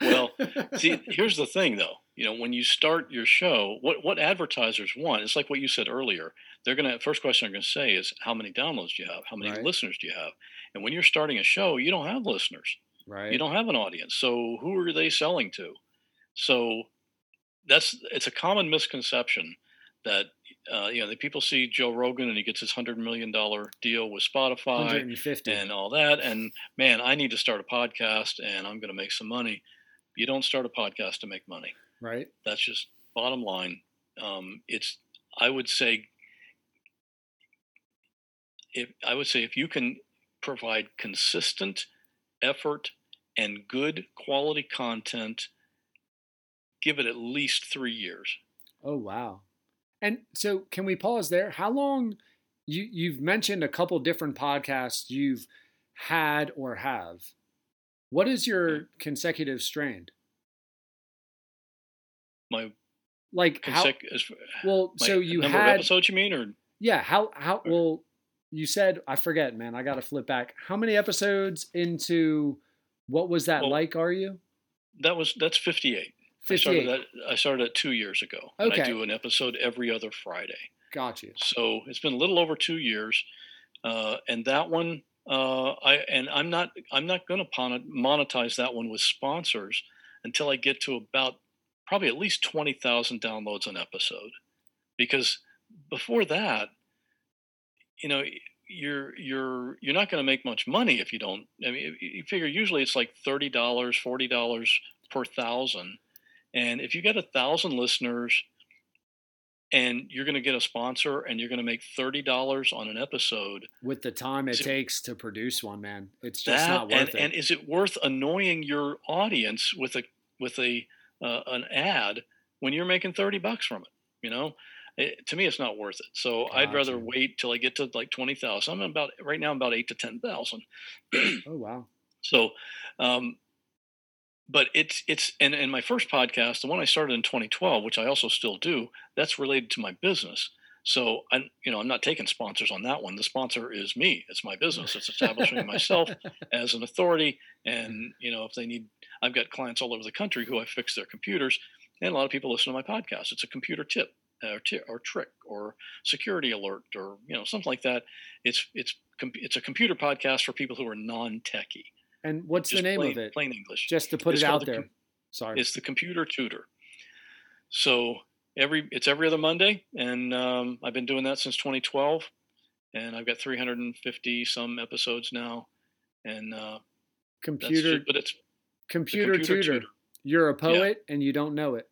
Well, See, here's the thing, though. You know, when you start your show, what what advertisers want, it's like what you said earlier. They're gonna first question they're gonna say is how many downloads do you have? How many Right. listeners do you have? And when you're starting a show, you don't have listeners. right? You don't have an audience. So who are they selling to? So that's it's a common misconception that uh, you know the people see Joe Rogan and he gets his hundred million dollar deal with Spotify and all that. And man, I need to start a podcast and I'm going to make some money. You don't start a podcast to make money. Right? That's just bottom line. Um, it's I would say if I would say if you can provide consistent effort and good quality content, give it at least three years. Oh wow. And so can we pause there? How long you you've mentioned a couple different podcasts you've had or have. What is your consecutive strain? My Like how well so you number of had episodes you mean or Yeah, how how well you said I forget, man. I got to flip back. How many episodes into what was that Well- like are you? That was that's 58. I started 58. that. I started that two years ago. And I do an episode every other Friday. Got you. So it's been a little over two years, uh, and that one, uh, I and I'm not I'm not going to monetize that one with sponsors until I get to about probably at least twenty thousand downloads an episode, because before that, you know, you're you're you're not going to make much money if you don't. I mean, you figure usually it's like thirty dollars, forty dollars per thousand, and if you get a thousand listeners and you're going to get a sponsor and you're going to make $30 on an episode With the time it So- takes to produce one, man, it's just that not worth and, it. and is it worth annoying your audience with a with a uh, an ad when you're making 30 bucks from it you know? It, to me it's not worth it. So i'd rather wait till i get to like 20000 i'm about right now I'm about 8 to 10000 *clears throat* oh wow. So, um, but it's it's and, and my first podcast, the one I started in 2012, which I also still do, that's related to my business. So I'm you know I'm not taking sponsors on that one. The sponsor is me. It's my business. It's establishing myself *laughs* as an authority. And you know if they need, I've got clients all over the country who I fix their computers, and a lot of people listen to my podcast. It's a computer tip. Or, ti- or trick or security alert or you know something like that it's it's com- it's a computer podcast for people who are non-techie And what's the name plain, of it? Plain English. Just to put It's it out the there. com- Sorry. It's the computer tutor. So every it's every other Monday, and um, I've been doing that since 2012, and I've got 350 some episodes now, and uh, computer just, but it's computer, computer tutor. tutor. You're a poet and you don't know it.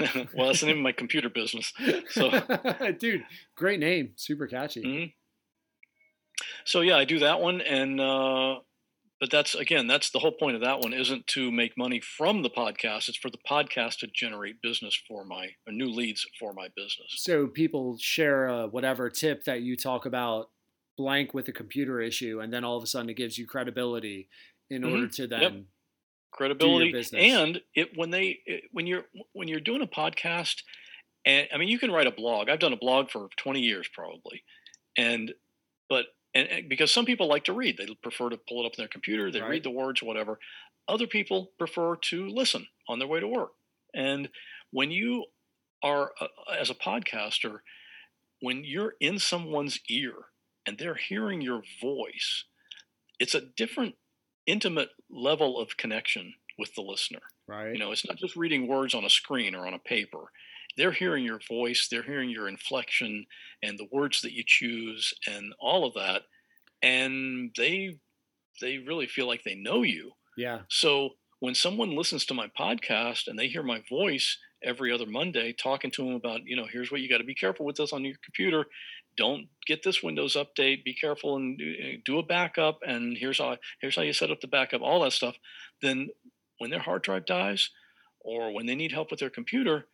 *laughs* well, that's the name of my computer business. So *laughs* Dude, great name. Super catchy. Mhm. so yeah, I do that one, and uh, but that's again, that's the whole point of that one isn't to make money from the podcast. It's for the podcast to generate business for my or new leads for my business. So people share uh, whatever tip that you talk about blank with a computer issue, and then all of a sudden it gives you credibility in Mhm. order to then. Yep. credibility and it when they it, when you're when you're doing a podcast and i mean you can write a blog i've done a blog for 20 years probably and but and, and because some people like to read they prefer to pull it up on their computer they Right. read the words whatever other people prefer to listen on their way to work and when you are uh, as a podcaster when you're in someone's ear and they're hearing your voice it's a different intimate level of connection with the listener. Right. You know, it's not just reading words on a screen or on a paper. They're hearing your voice, they're hearing your inflection and the words that you choose and all of that and they they really feel like they know you. yeah. So when someone listens to my podcast and they hear my voice every other Monday talking to them about, you know, here's what you got to be careful with this on your computer. Don't get this Windows update. Be careful and do, uh, a backup. And here's how here's how you set up the backup. All that stuff. Then when their hard drive dies, or when they need help with their computer,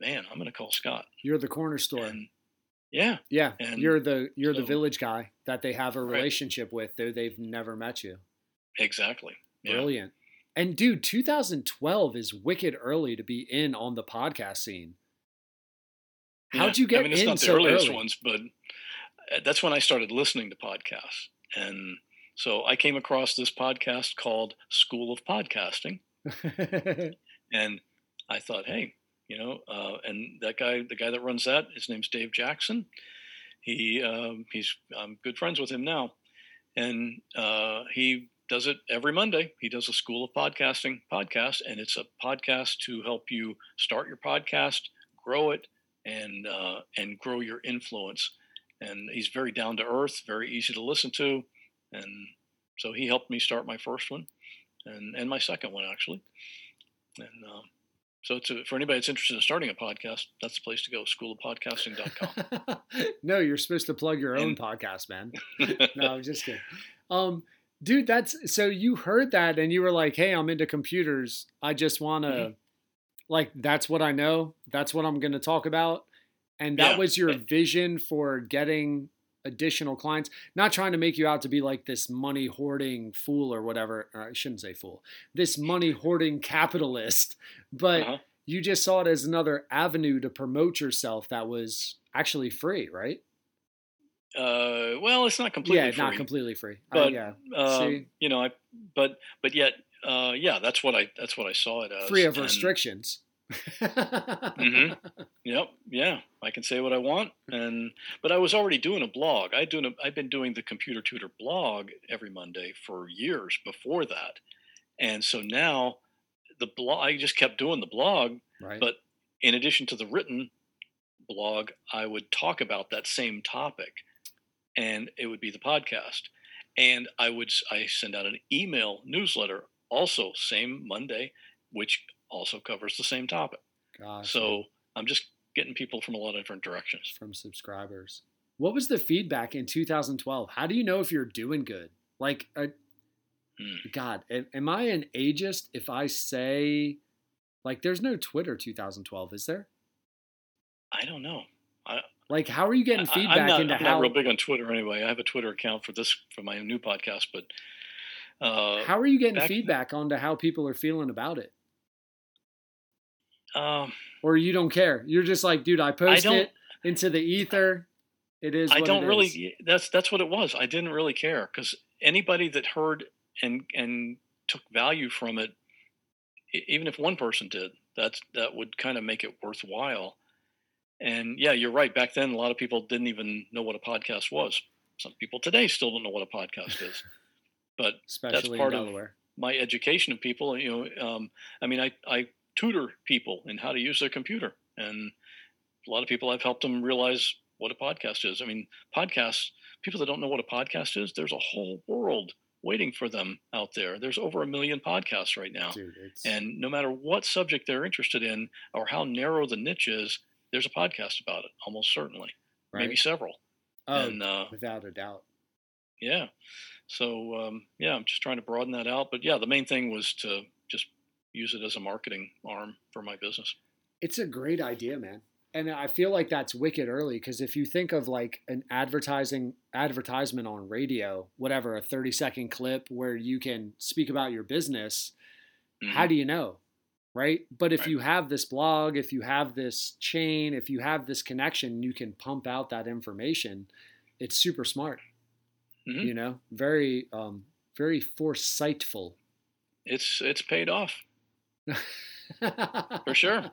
man, I'm going to call Scott. You're the corner store. And yeah, yeah. and you're the you're the village guy that they have a Right. relationship with, though they've never met you. exactly. Yeah. Brilliant. And dude, 2012 is wicked early to be in on the podcast scene. How'd Yeah. you get I mean, it's in not the so earliest early? ones, but uh, that's when I started listening to podcasts. And so I came across this podcast called School of Podcasting. *laughs* And I thought, hey, you know, uh, and that guy, the guy that runs that, his name's Dave Jackson. He, um, he's, I'm good friends with him now. And uh, he does it every Monday. He does a School of Podcasting podcast, and it's a podcast to help you start your podcast, grow it, and uh, and grow your influence. And he's very down to earth, very easy to listen to, and so he helped me start my first one, and and my second one actually. And um, so it's a, for anybody that's interested in starting a podcast, that's the place to go. Schoolofpodcasting.com. *laughs* no, you're supposed to plug your own And- podcast, man. *laughs* No, I'm just kidding. Um, dude, that's so you heard that and you were like, "Hey, I'm into computers. I just want to, Mhm. like, that's what I know. That's what I'm going to talk about." And that Yeah. was your vision for getting additional clients. Not trying to make you out to be like this money hoarding fool or whatever. Or I shouldn't say fool. This money hoarding capitalist, but Uh-huh. you just saw it as another avenue to promote yourself that was actually free, right? Uh, well, it's not completely yeah, free. not completely free. Uh, But yeah, um, you know, I, but but yet uh, yeah, that's what I that's what I saw it as. Free of and- restrictions. Mhm. Yep, yeah, I can say what I want, and but I was already doing a blog. I doing a, I've been doing the Computer Tutor blog every Monday for years before that, and so now the blog. I just kept doing the blog, Right. but in addition to the written blog, I would talk about that same topic, and it would be the podcast, and I would I send out an email newsletter also same Monday, which also covers the same topic. Gosh, So I'm just getting people from a lot of different directions. from subscribers. What was the feedback in 2012? How do you know if you're doing good? Like, uh, Hmm. God, am, am I an ageist if I say, like, there's no Twitter 2012, is there? I don't know. Like, how are you getting I- feedback I'm not, into I'm how not real big on Twitter anyway. I have a Twitter account for this for my new podcast, but uh, how are you getting back- feedback onto how people are feeling about it? Um, Or you don't care? You're just like, dude, I post don't- it into the ether. It is. I what don't really. is. That's that's what it was. I didn't really care because anybody that heard and and took value from it, even if one person did, that's that would kind of make it worthwhile. And yeah, you're right. Back then, a lot of people didn't even know what a podcast was. Some people today still don't know what a podcast is. But especially part of- my education of people, you know, um, I mean, I, I tutor people in how to use their computer, and a lot of people I've helped them realize what a podcast is. I mean, podcasts. People that don't know what a podcast is, there's a whole world waiting for them out there. There's over a million podcasts right now, Dude, and no matter what subject they're interested in or how narrow the niche is, there's a podcast about it. Almost certainly, right? maybe several. oh, and uh, without a doubt. yeah. So um, yeah, I'm just trying to broaden that out. But yeah, the main thing was to use it as a marketing arm for my business. It's a great idea, man. And I feel like that's wicked early because if you think of like an advertising advertisement on radio, whatever, a 30 second clip where you can speak about your business, how Mhm. do you know? Right. But if Right. you have this blog, if you have this chain, if you have this connection, you can pump out that information. It's super smart. Mhm. You know, very, um, very foresightful. It's it's paid off for *laughs* sure,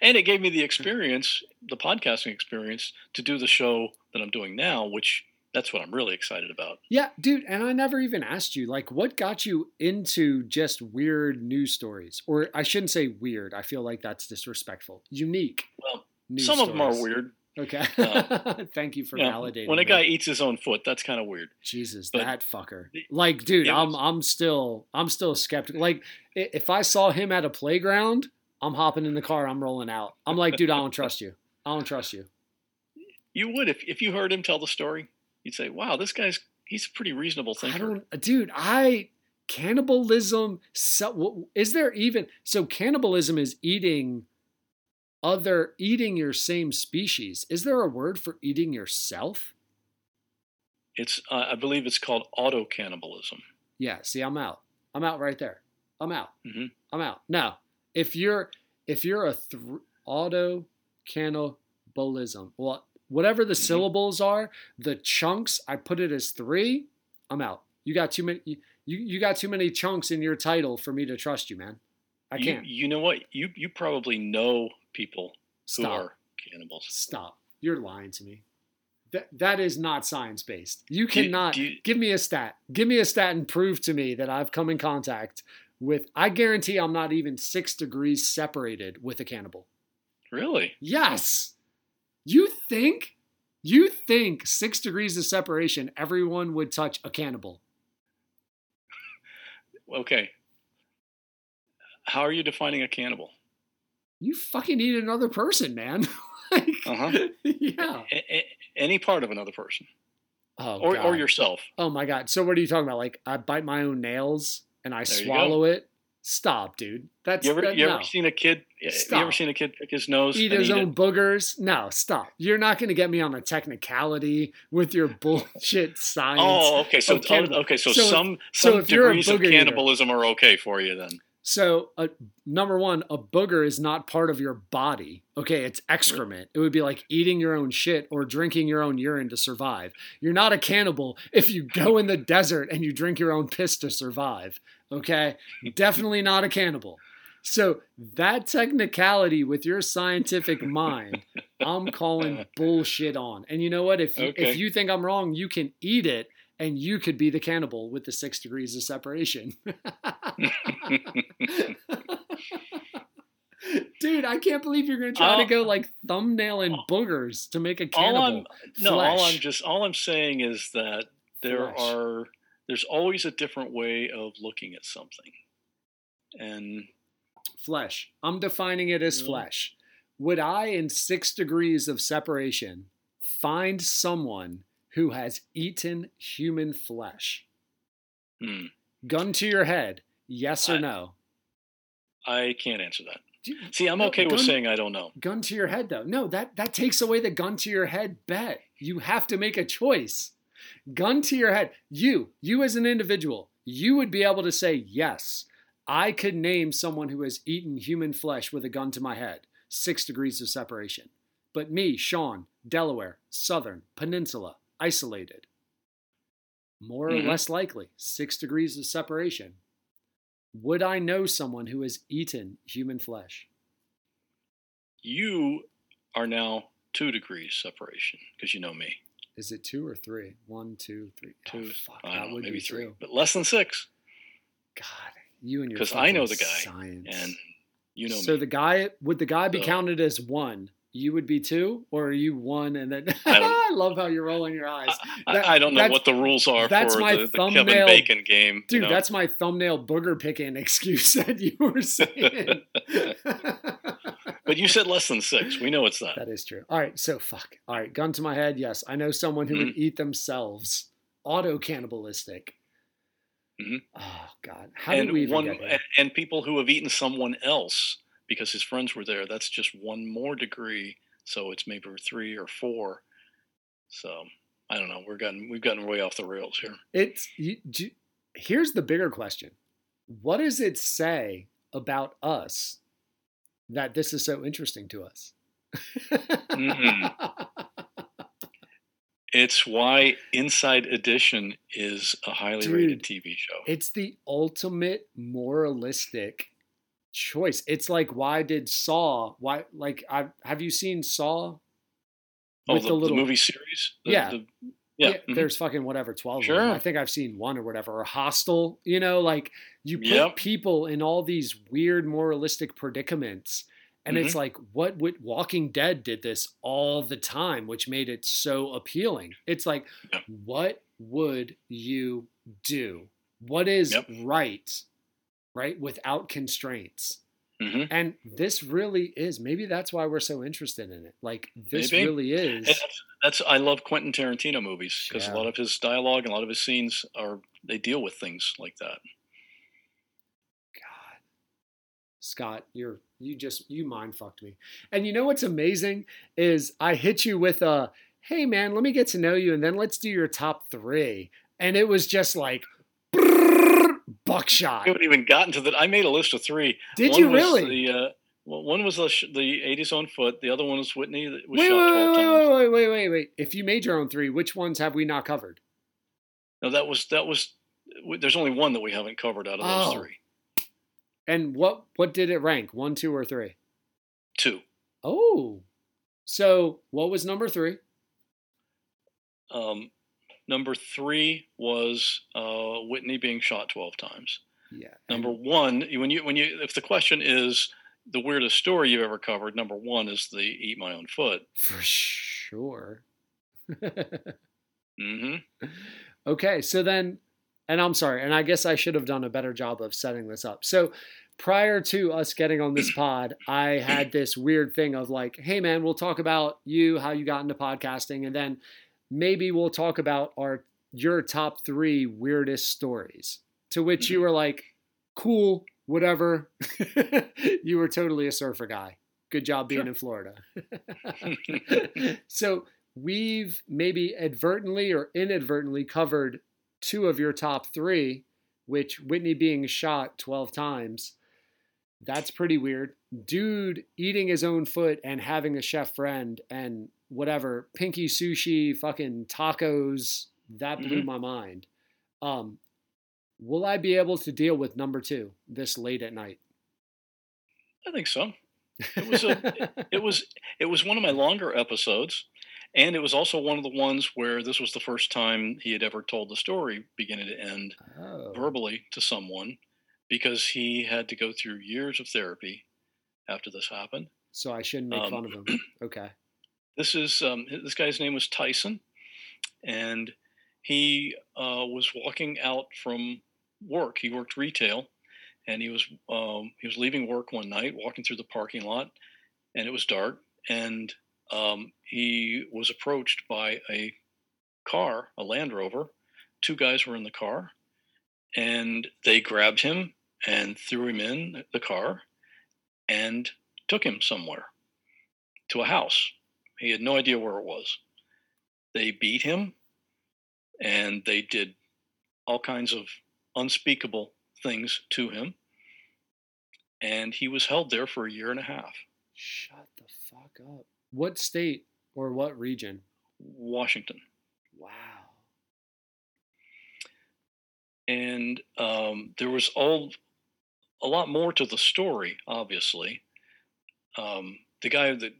and it gave me the experience, the podcasting experience, to do the show that I'm doing now, which that's what I'm really excited about. Yeah, dude, and I never even asked you, like, what got you into just weird news stories? Or I shouldn't say weird. I feel like that's disrespectful. Unique Well, news some of them are weird. Okay. Uh, *laughs* Thank you for You know, validating. when a guy eats his own foot, that's kind of weird. Jesus, but that fucker. Like, dude, I'm was- I'm still I'm still skeptical. Like, if I saw him at a playground, I'm hopping in the car. I'm rolling out. I'm like, dude, I don't trust you. I don't trust you. You would if if you heard him tell the story, you'd say, "Wow, this guy's he's a pretty reasonable thinker." I don't, dude. I cannibalism. So, is there even so? Cannibalism is eating other, eating your same species. Is there a word for eating yourself? It's uh, I believe it's called auto cannibalism. Yeah. See, I'm out. I'm out right there. I'm out. Mhm. I'm out. Now, if you're if you're a th- auto cannibalism, well, whatever the Mhm. syllables are, the chunks, I put it as three. I'm out. You got too many. You, you got too many chunks in your title for me to trust you, man. I can't. You know what? You you probably know people who Stop. are cannibals. Stop. You're lying to me. That that is not science based. You Do you- cannot do you- give me a stat. Give me a stat and prove to me that I've come in contact with. I guarantee I'm not even six degrees separated with a cannibal. Really? Yes. You think? You think six degrees of separation, everyone would touch a cannibal? *laughs* Okay. How are you defining a cannibal? You fucking eat another person, man. *laughs* like, Uh-huh. Yeah. A- a- any part of another person, Oh, or or yourself. Oh my god. So what are you talking about? Like I bite my own nails and I There swallow it? Stop, dude. That's You ever that, you no. ever seen a kid? You ever seen a kid pick his nose? eat his eat own it? boogers? No, stop. You're not going to get me on a technicality with your bullshit *laughs* science. Oh, okay. So okay. So, So some so some if you're a degrees of booger eater- cannibalism are okay for you then. So, uh, number one, a booger is not part of your body. Okay, it's excrement. It would be like eating your own shit or drinking your own urine to survive. You're not a cannibal if you go in the desert and you drink your own piss to survive. Okay, definitely not a cannibal. So, that technicality with your scientific mind, I'm calling *laughs* bullshit on. And you know what? If you, Okay. if you think I'm wrong, you can eat it and you could be the cannibal with the six degrees of separation. *laughs* Dude, I can't believe you're gonna try to go like thumbnail and boogers to make a all I'm cannibal. no, all I'm just all I'm saying is that there Flesh. are there's always a different way of looking at something, and Flesh. I'm defining it as Yeah. flesh. Would I, in six degrees of separation, find someone who has eaten human flesh? hmm, Gun to your head, yes or I- no? I can't answer that. You- See, I'm okay with saying I don't know. gun to your head though no that that takes away the gun to your head bet you have to make a choice gun to your head you you as an individual you would be able to say yes i could name someone who has eaten human flesh with a gun to my head six degrees of separation but me sean delaware southern peninsula isolated more or Mhm. less likely six degrees of separation would i know someone who has eaten human flesh You are now two degrees separation because you know me. Is it two or three? One, two, three. Oh, Two, fuck, I that don't know, would maybe be three, two. but less than six. God, you and your because I know the guy, science. And you know me. so me. the guy would the guy be So- counted as one? You would be two, or are you one and then? I don't- *laughs* I love how you're rolling your eyes, I, that- I don't know what the rules are that's for my the, the Kevin Bacon game. dude. you know? That's my thumbnail booger picking *laughs* excuse that you were saying. *laughs* *laughs* But you said less than six. We know it's that. that is true. All right, so fuck. All right, gun to my head. Yes, I know someone who Mm-hmm. would eat themselves, auto cannibalistic. Mhm. Oh God, how did we even one get here? and, and people who have eaten someone else because his friends were there. That's just one more degree. So it's maybe three or four. So I don't know. We're gotten we've gotten way off the rails here. It's you, do- here's the bigger question: What does it say about us that this is so interesting to us? Mhm. It's why Inside Edition is a highly rated TV show. it's the ultimate moralistic choice. It's like why did Saw? Why like I have you seen Saw? Oh, with the, the the little- movie series. The- Yeah. the- yeah. mhm. there's fucking whatever twelve. Sure. I think I've seen one or whatever. Or Hostel. You know, like you put Yep. people in all these weird moralistic predicaments, and Mm-hmm. it's like what would Walking Dead did this all the time, which made it so appealing. It's like, Yep. what would you do? What is Yep. right? Right without constraints. Mhm. And this really is maybe that's why we're so interested in it. Like this Maybe. really is. That's, that's I love Quentin Tarantino movies because Yeah. a lot of his dialogue and a lot of his scenes are they deal with things like that. God, Scott, you're you just you mind fucked me. And you know what's amazing is I hit you with a hey man, let me get to know you, and then let's do your top three. And it was just like buckshot. We haven't even gotten to that. I made a list of three. Did one you was really? The, uh, one was the, sh- the 80s on foot. The other one was Whitney that was Wait, shot wait, 12 wait, times. wait, wait, wait, wait. If you made your own three, which ones have we not covered? No, that was that was. There's only one that we haven't covered out of those Oh. three. And what what did it rank? One, two, or three? Two. Oh, so what was number three? Um, number three was uh, Whitney being shot 12 times. Yeah. Number one, when you when you if the question is the weirdest story you've ever covered, number one is the eat my own foot. for sure. *laughs* mm-hmm. Okay, so then, and I'm sorry, and I guess I should have done a better job of setting this up. So prior to us getting on this *clears throat* pod, I had this weird thing of like, hey man, we'll talk about you, how you got into podcasting, and then maybe we'll talk about our your top three weirdest stories. To which you mm-hmm. were like, cool, whatever. *laughs* you were totally a surfer guy. Good job being Sure. in Florida. *laughs* *laughs* so we've maybe advertently or inadvertently covered two of your top three, which Whitney being shot 12 times That's pretty weird. Dude eating his own foot and having a chef friend and whatever, pinky sushi, fucking tacos. That blew Mhm. my mind. Um, will I be able to deal with number two this late at night? I think so. It was a, *laughs* it was it was one of my longer episodes, and it was also one of the ones where this was the first time he had ever told the story beginning to end oh. verbally to someone, because he had to go through years of therapy after this happened. So I shouldn't make Um, fun of him. *clears throat* Okay. This is um, this guy's name was Tyson, and he uh, was walking out from work. He worked retail, and he was um, he was leaving work one night, walking through the parking lot, and it was dark, and um, he was approached by a car, a Land Rover. Two guys were in the car, and they grabbed him and threw him in the car, and took him somewhere to a house. He had no idea where it was. They beat him and they did all kinds of unspeakable things to him. And he was held there for a year and a half. Shut the fuck up. What state or what region? Washington. Wow. And um, there was all a lot more to the story, obviously. Um, the guy that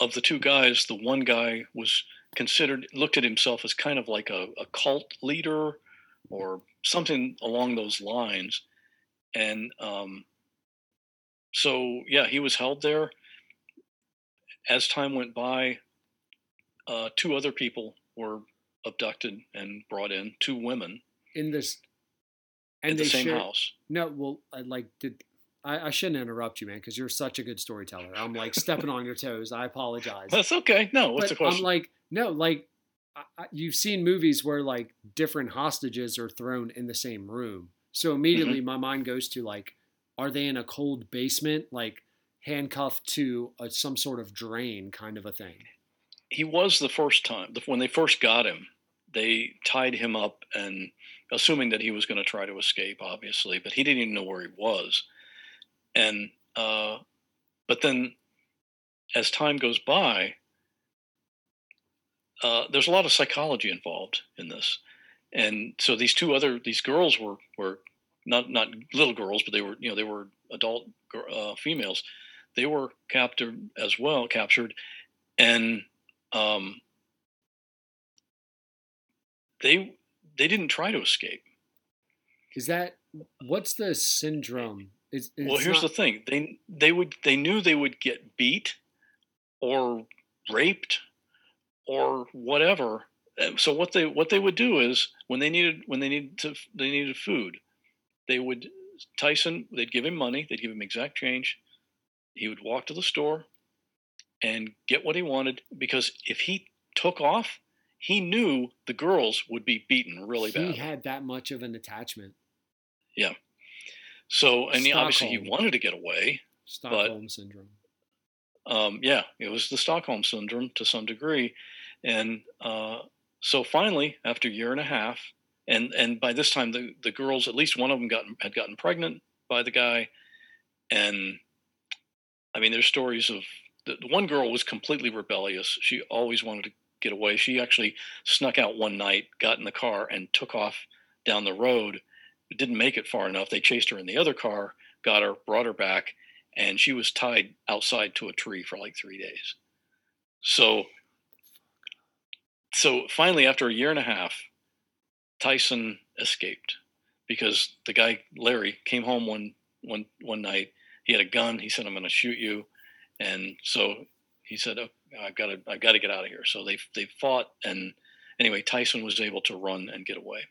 of the two guys, the one guy was considered looked at himself as kind of like a, a cult leader or something along those lines. And um, so, yeah, he was held there. As time went by, uh, two other people were abducted and brought in, two women In this. in And the they same share- house. No, well, I like did. I, I shouldn't interrupt you, man, because you're such a good storyteller. I'm like stepping on your toes. I apologize. That's okay. No, what's the question? I'm like, no, like I, I, you've seen movies where like different hostages are thrown in the same room. So immediately Mm-hmm. my mind goes to like, are they in a cold basement, like handcuffed to a, some sort of drain, kind of a thing? he was the first time when they first got him. They tied him up and assuming that he was going to try to escape, obviously, but he didn't even know where he was. And uh, but then, as time goes by, uh, there's a lot of psychology involved in this, and so these two other these girls were were not not little girls, but they were you know they were adult uh, females. They were captured as well, captured, and um, they they didn't try to escape. Is that what's the syndrome? Is, well, here's not- the thing: they they would they knew they would get beat, or raped, or whatever. So what they what they would do is when they needed when they needed to they needed food, they would Tyson they'd give him money, they'd give him exact change. He would walk to the store and get what he wanted because if he took off, he knew the girls would be beaten really he bad. He had that much of an attachment. So and he, obviously he wanted to get away. Stockholm syndrome. um, yeah, it was the Stockholm syndrome to some degree, and uh, so finally, after a year and a half, and and by this time the the girls, at least one of them, gotten had gotten pregnant by the guy, and I mean, there's stories of the, the one girl was completely rebellious. She always wanted to get away. She actually snuck out one night, got in the car, and took off down the road. Didn't make it far enough. They chased her in the other car, got her, brought her back, and she was tied outside to a tree for like three days. So, so finally, after a year and a half, Tyson escaped because the guy Larry came home one one one night. He had a gun. He said, "I'm going to shoot you," and so he said, oh, "I've got to I've got to get out of here." So they they fought, and anyway, Tyson was able to run and get away.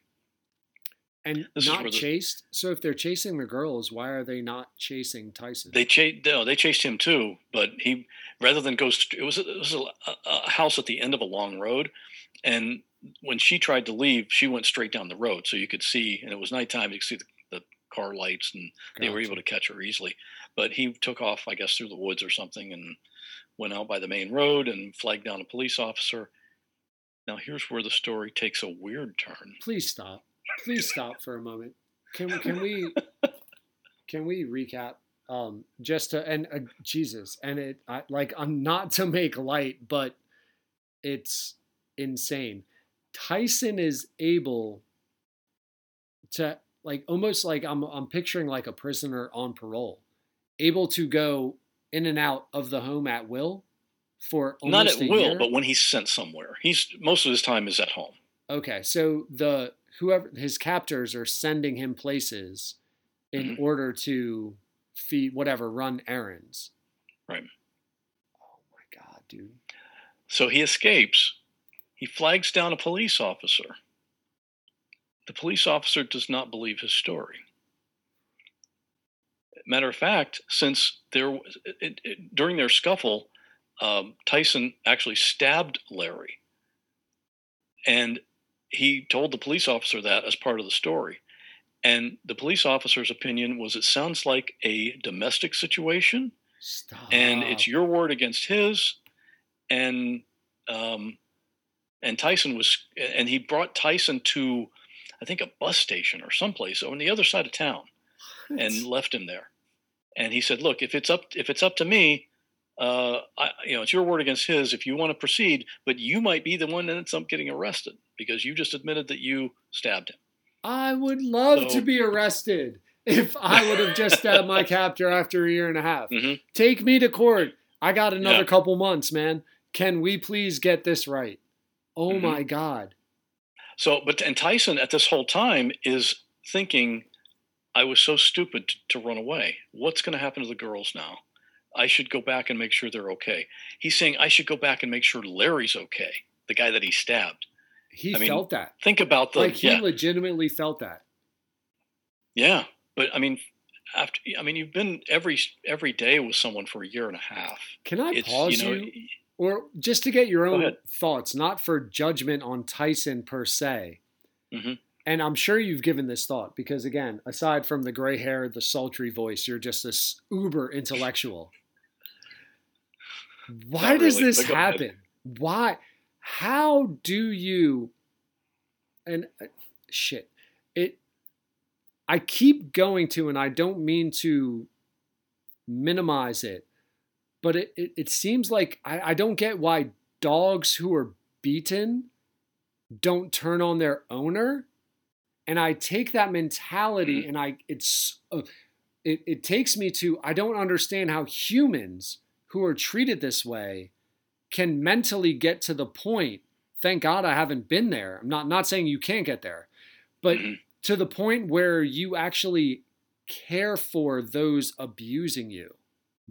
And This not the- chased. So if they're chasing the girls, why are they not chasing Tyson? They chased no, they chased him too, but he rather than go, it was it was a, a house at the end of a long road, and when she tried to leave, she went straight down the road, so you could see, and it was nighttime. You could see the, the car lights, and they were able to catch her easily. But he took off, I guess, through the woods or something, and went out by the main road and flagged down a police officer. Now here's where the story takes a weird turn. Please stop. Please stop for a moment. Can we? Can we? can we recap? Um, just to and uh, Jesus, and it I, like I'm not to make light, but it's insane. Tyson is able to like almost like I'm I'm picturing like a prisoner on parole, able to go in and out of the home at will for Not at will, year. but when he's sent somewhere, he's most of his time is at home. Okay, so the whoever his captors are sending him places in Mhm. order to feed whatever run errands. Right. Oh my god, dude. So he escapes. He flags down a police officer. The police officer does not believe his story. Matter of fact, since there was, it, it, during their scuffle, um, Tyson actually stabbed Larry, and he told the police officer that as part of the story. And the police officer's opinion was it sounds like a domestic situation, Stop. and it's your word against his and um and Tyson was and he brought Tyson to I think a bus station or someplace on the other side of town and left him there and he said look if it's up if it's up to me uh I, you know it's your word against his if you want to proceed but you might be the one that ends up getting arrested because you just admitted that you stabbed him I would love to be arrested if I would have just stabbed my *laughs* captor after a year and a half. Mhm. Take me to court. I got another Yeah. couple months, man. Can we please get this right? Oh Mhm. my god. So, but and Tyson at this whole time is thinking, I was so stupid to, to run away. What's going to happen to the girls now? I should go back and make sure they're okay. He's saying I should go back and make sure Larry's okay, the guy that he stabbed. He I mean, felt that. Think about the Like he yeah, legitimately felt that. yeah. But I mean, after I mean, you've been every every day with someone for a year and a half. Can I It's pause you know, you? Or just to get your own thoughts, not for judgment on Tyson per se. Mhm. And I'm sure you've given this thought because, again, aside from the gray hair, the sultry voice, you're just this uber intellectual. Why does really, this but go ahead. happen? Why? How do you? And uh, shit, it. I keep going to, and I don't mean to minimize it, but it, it, it seems like I, I don't get why dogs who are beaten don't turn on their owner. And I take that mentality and I it's uh, it, it takes me to I don't understand how humans who are treated this way can mentally get to the point. Thank God I haven't been there. I'm not not saying you can't get there, but Mhm. to the point where you actually care for those abusing you.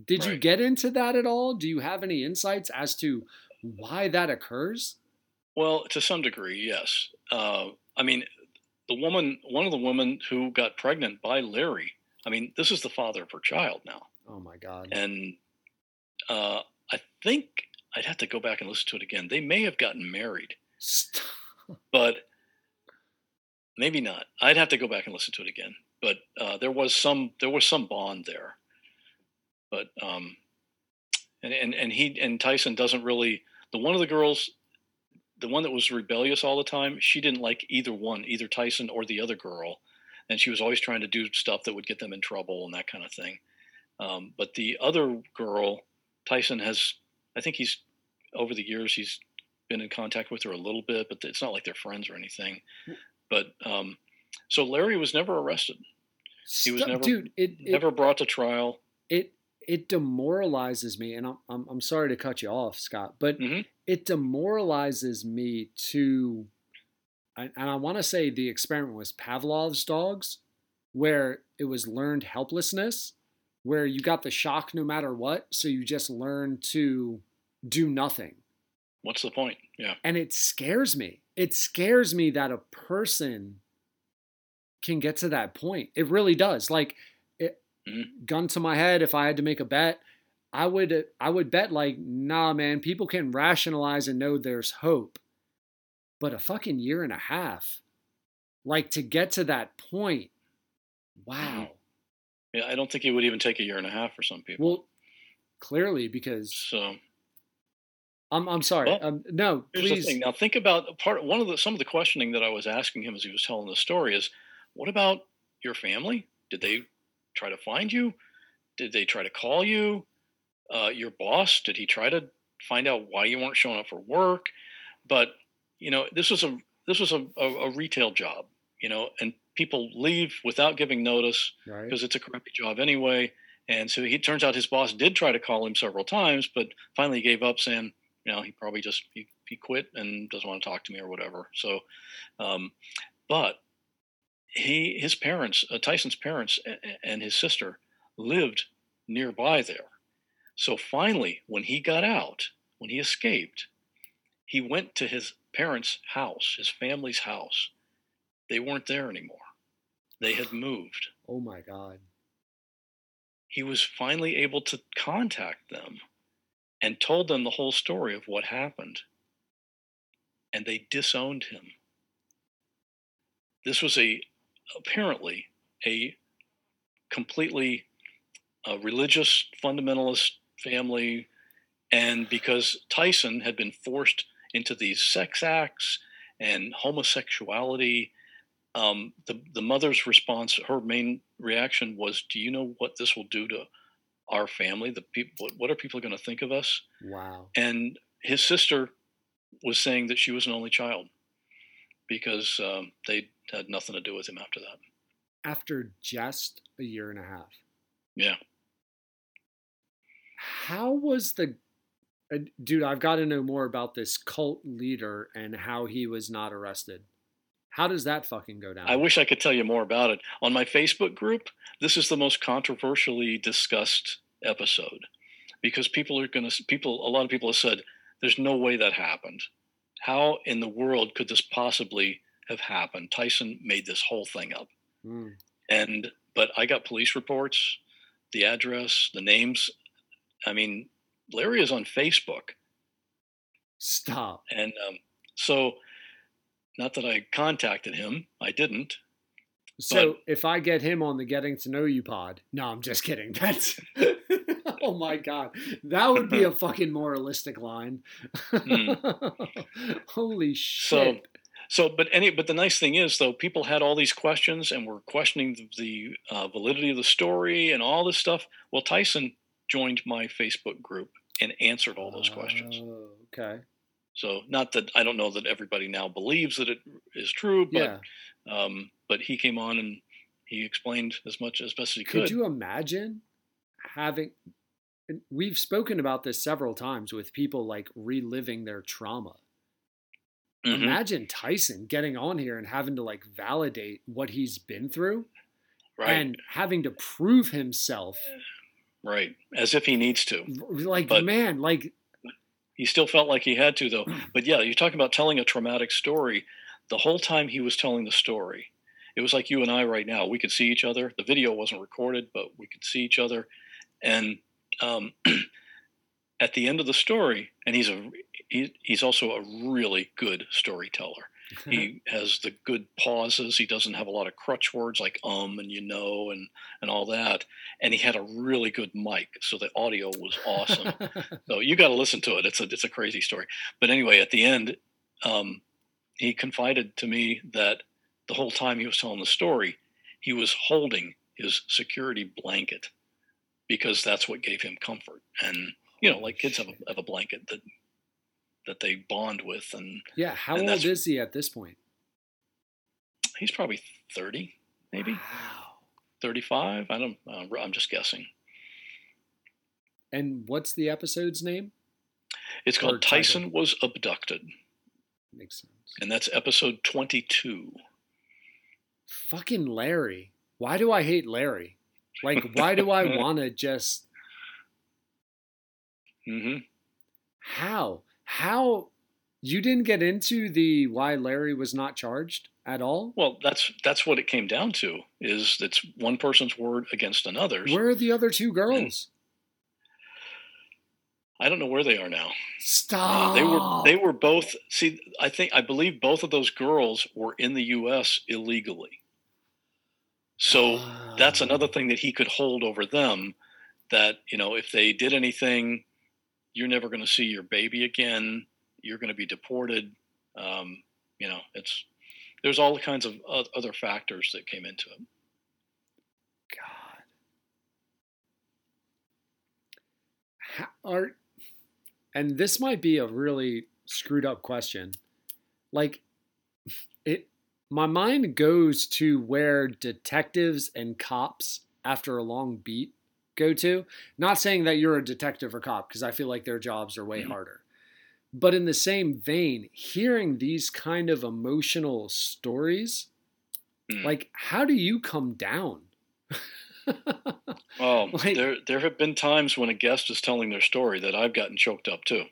Did you get into that at all? Do you have any insights as to why that occurs? Well, to some degree, yes. Uh, I mean, the woman, one of the women who got pregnant by Larry. I mean, this is the father of her child now, Oh my God. and uh, I think I'd have to go back and listen to it again. They may have gotten married, Stop. *laughs* but maybe not. I'd have to go back and listen to it again. But uh, there was some there was some bond there. But um, and and and he and Tyson doesn't really the one of the girls, the one that was rebellious all the time. She didn't like either one, either Tyson or the other girl, and she was always trying to do stuff that would get them in trouble and that kind of thing. Um, but the other girl, Tyson has, I think he's over the years he's been in contact with her a little bit, but it's not like they're friends or anything. But um, so Larry was never arrested, He was never- dude. It, it never brought to trial. it it demoralizes me, and I'm I'm, I'm sorry to cut you off, Scott, but Mhm. it demoralizes me to, and and I want to say the experiment was Pavlov's dogs, where it was learned helplessness, where you got the shock no matter what, so you just learn to do nothing. What's the point? Yeah. And it scares me. It scares me that a person can get to that point. It really does. Like, it, Mhm. gun to my head, if I had to make a bet, I would I would bet like, nah, man. People can rationalize and know there's hope, but a fucking year and a half, like to get to that point, wow. Yeah, I don't think it would even take a year and a half for some people. Well, clearly because so I'm I'm sorry. Well, um, no, please. Now think about part one of the some of the questioning that I was asking him as he was telling the story is, what about your family? Did they try to find you? Did they try to call you? Uh, your boss, did he try to find out why you weren't showing up for work? But you know, this was a this was a, a, a retail job, you know, and people leave without giving notice Right. because it's a crappy job anyway. And so he turns out his boss did try to call him several times, but finally he gave up, saying, you know, he probably just he, he quit and doesn't want to talk to me or whatever. So, um, but he his parents, uh, Tyson's parents, and his sister lived nearby there. So finally, when he got out, when he escaped, he went to his parents' house, his family's house. They weren't there anymore. They had moved Oh my God. he was finally able to contact them and told them the whole story of what happened. And they disowned him. This was a apparently a completely uh, religious fundamentalist family, and because Tyson had been forced into these sex acts and homosexuality, um, the the mother's response, her main reaction was, "Do you know what this will do to our family? The people, what, what are people going to think of us?" Wow. And his sister was saying that she was an only child because um, they had nothing to do with him after that. After just a year and a half. Yeah. How was the uh, dude? I've got to know more about this cult leader and how he was not arrested. How does that fucking go down? I wish I could tell you more about it. On my Facebook group, this is the most controversially discussed episode because people are going to people a lot of people have said there's no way that happened. How in the world could this possibly have happened? Tyson made this whole thing up. Hmm. And but I got police reports, the address, the names. I mean, Larry is on Facebook, Stop. and um, so not that I contacted him, I didn't. So But- if I get him on the Getting to Know You pod, no, I'm just kidding. *laughs* That's *laughs* oh my god, that would be a *laughs* fucking moralistic line. Holy shit! So, but any, but the nice thing is though, people had all these questions and were questioning the, the uh, validity of the story and all this stuff. Well, Tyson joined my Facebook group and answered all those questions. Oh, okay. So, not that I don't know that everybody now believes that it is true, Yeah. but um, but he came on and he explained as much as best as he Could could. you imagine having? We've spoken about this several times with people like reliving their trauma. Mhm. Imagine Tyson getting on here and having to like validate what he's been through right, and having to prove himself. right, as if he needs to. Like, But- man, like, He still felt like he had to, though. *clears throat* But yeah, you're talking about telling a traumatic story. The whole time he was telling the story, it was like you and I right now. We could see each other. The video wasn't recorded, but we could see each other. And um, *clears throat* at the end of the story, and he's a he, he's also a really good storyteller. He *laughs* has the good pauses. He doesn't have a lot of crutch words like um and you know and and all that. And he had a really good mic, so the audio was awesome. *laughs* So you got to listen to it. It's a it's a crazy story. But anyway, at the end, um, he confided to me that the whole time he was telling the story, he was holding his security blanket because that's what gave him comfort. And you know, like kids have a, have a blanket that that they bond with, and yeah, how And old is he at this point? he's probably thirty, maybe Wow. thirty-five. I don't. Uh, I'm just guessing. And what's the episode's name? It's Or called title. Tyson was abducted, Makes sense. and that's episode twenty-two. Fucking Larry. Why do I hate Larry? Like, why do I *laughs* want to just. Mm-hmm. How? How? You didn't get into the why Larry was not charged at all? Well, that's that's what it came down to. Is it's one person's word against another's. Where are the other two girls? I don't know where they are now. Stop. They were they were both. See, I think I believe both of those girls were in the U.S. illegally. So that's Ah. another thing that he could hold over them. That you know, if they did anything, you're never going to see your baby again. You're going to be deported. Um, you know, it's there's all kinds of other factors that came into it. God, art, and this might be a really screwed up question. Like it, my mind goes to where detectives and cops after a long beat go to not saying that you're a detective or cop because i feel like their jobs are way Mhm. harder but in the same vein hearing these kind of emotional stories Mm. like how do you come down Well, *laughs* Like- there there have been times when a guest is telling their story that I've gotten choked up too,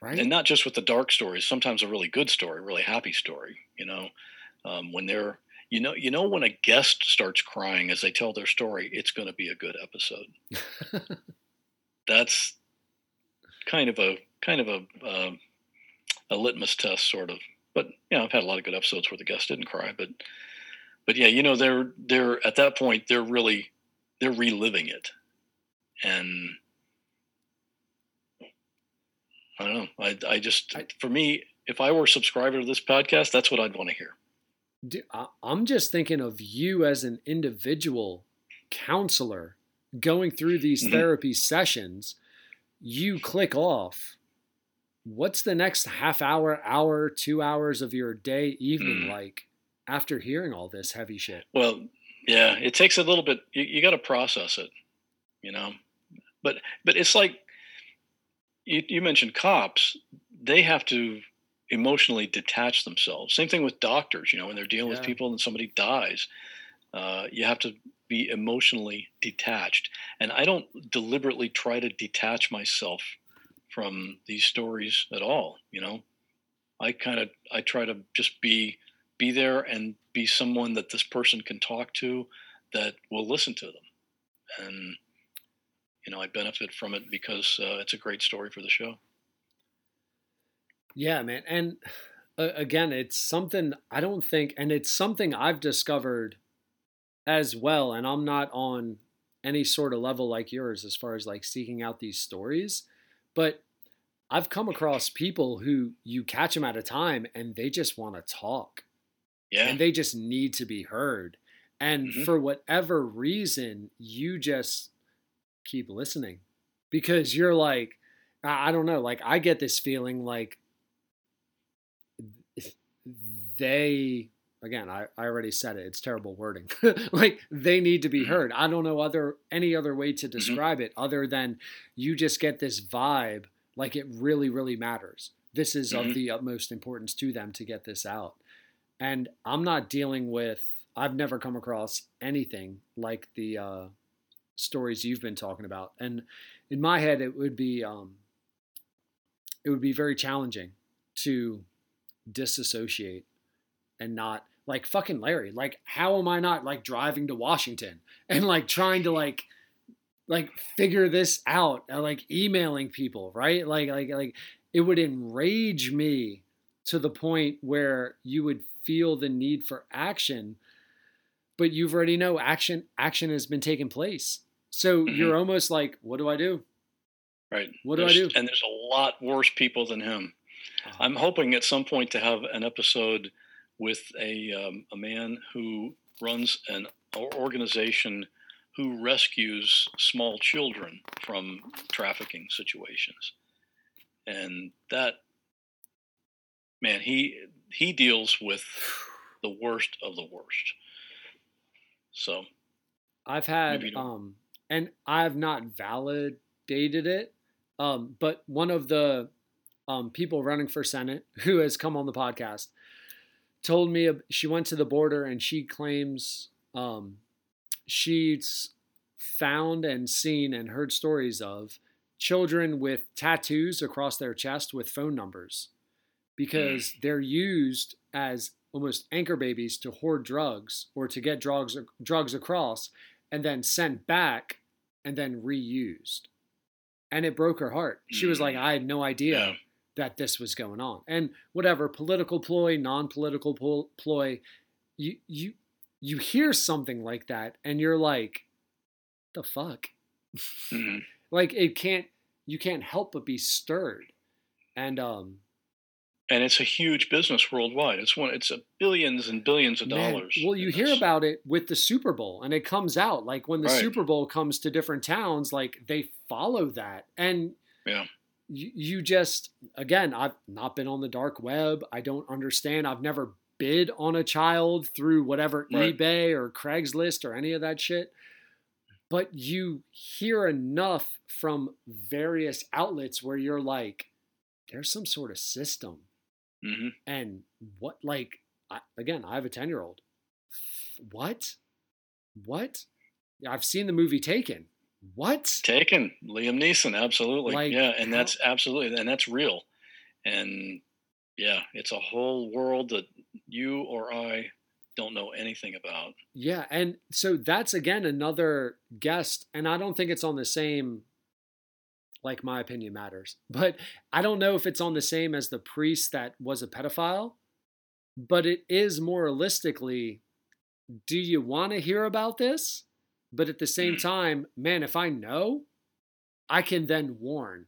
right and not just with the dark stories. Sometimes a really good story, really happy story. You know, um, when they're you know you know when a guest starts crying as they tell their story, it's going to be a good episode. *laughs* That's kind of a kind of a um a litmus test, sort of. But you know, I've had a lot of good episodes where the guest didn't cry, but but yeah, you know, they're they're at that point they're really they're reliving it, and I don't know. I I just I- for me, if I were a subscriber to this podcast, that's what I'd want to hear. D- I- I'm just thinking of you as an individual counselor going through these Mhm. therapy sessions. You click off. What's the next half hour, hour, two hours of your day, evening Mm. like after hearing all this heavy shit? Well, yeah, it takes a little bit. You, you got to process it, you know. But but it's like you, you mentioned cops. They have to emotionally detach themselves. Same thing with doctors. You know, when they're dealing Yeah. with people and somebody dies, uh, you have to be emotionally detached. And I don't deliberately try to detach myself from these stories at all. You know, I kind of I try to just be be there and be someone that this person can talk to that will listen to them and you know i benefit from it because uh, it's a great story for the show Yeah, man. And uh, again, it's something I don't think, and it's something I've discovered as well. And I'm not on any sort of level like yours as far as like seeking out these stories, but I've come across people who you catch them at a time and they just want to talk yeah and they just need to be heard. And Mhm. for whatever reason, you just keep listening because you're like, I don't know, like I get this feeling like they, again, I, I already said it, it's terrible wording. *laughs* like they need to be Mhm. heard. I don't know other any other way to describe it other than you just get this vibe like it really, really matters. This is of Mhm. the utmost importance to them to get this out. And I'm not dealing with, I've never come across anything like the uh, stories you've been talking about. And in my head, it would be, um, it would be very challenging to disassociate and not like fucking Larry. Like, how am I not like driving to Washington *laughs* and like trying to like, like figure this out, uh, like emailing people, right? Like, like, like it would enrage me to the point where you would feel the need for action but you've already know action action has been taking place so Mhm. you're almost like what do i do right what do I do? and there's a lot worse people than him i'm hoping at some point to have an episode with a, um, a man who runs an organization who rescues small children from trafficking situations and that man he he deals with the worst of the worst so I've had Maybe you don't. um and I've not validated it. Um, but one of the um people running for Senate who has come on the podcast told me she went to the border and she claims um she's found and seen and heard stories of children with tattoos across their chest with phone numbers because *sighs* they're used as almost anchor babies to hoard drugs or to get drugs drugs across and then sent back and then reused. And it broke her heart. She was like, Mm. I had no idea that this was going on. And whatever political ploy, non-political ploy, you you you hear something like that and you're like, the fuck? Mhm. *laughs* like it can't you can't help but be stirred and um and it's a huge business worldwide. It's one. It's a billions and billions of Man, dollars. well, you hear about it with the Super Bowl, and it comes out like when the Right. Super Bowl comes to different towns, like they follow that, and Yeah. You, you just again, I've not been on the dark web. I don't understand. I've never bid on a child through whatever Right. eBay or Craigslist or any of that shit. But you hear enough from various outlets where you're like, there's some sort of system hmm and what like I, again i have a 10 year old what what i've seen the movie taken what? Taken, Liam Neeson, absolutely, Like, yeah, and how- that's absolutely, and that's real, and yeah, it's a whole world that you or I don't know anything about. yeah and so that's again another guest and i don't think it's on the same like my opinion matters *laughs* but i don't know if it's on the same as the priest that was a pedophile but it is moralistically do you want to hear about this but at the same *clears throat* time man if i know i can then warn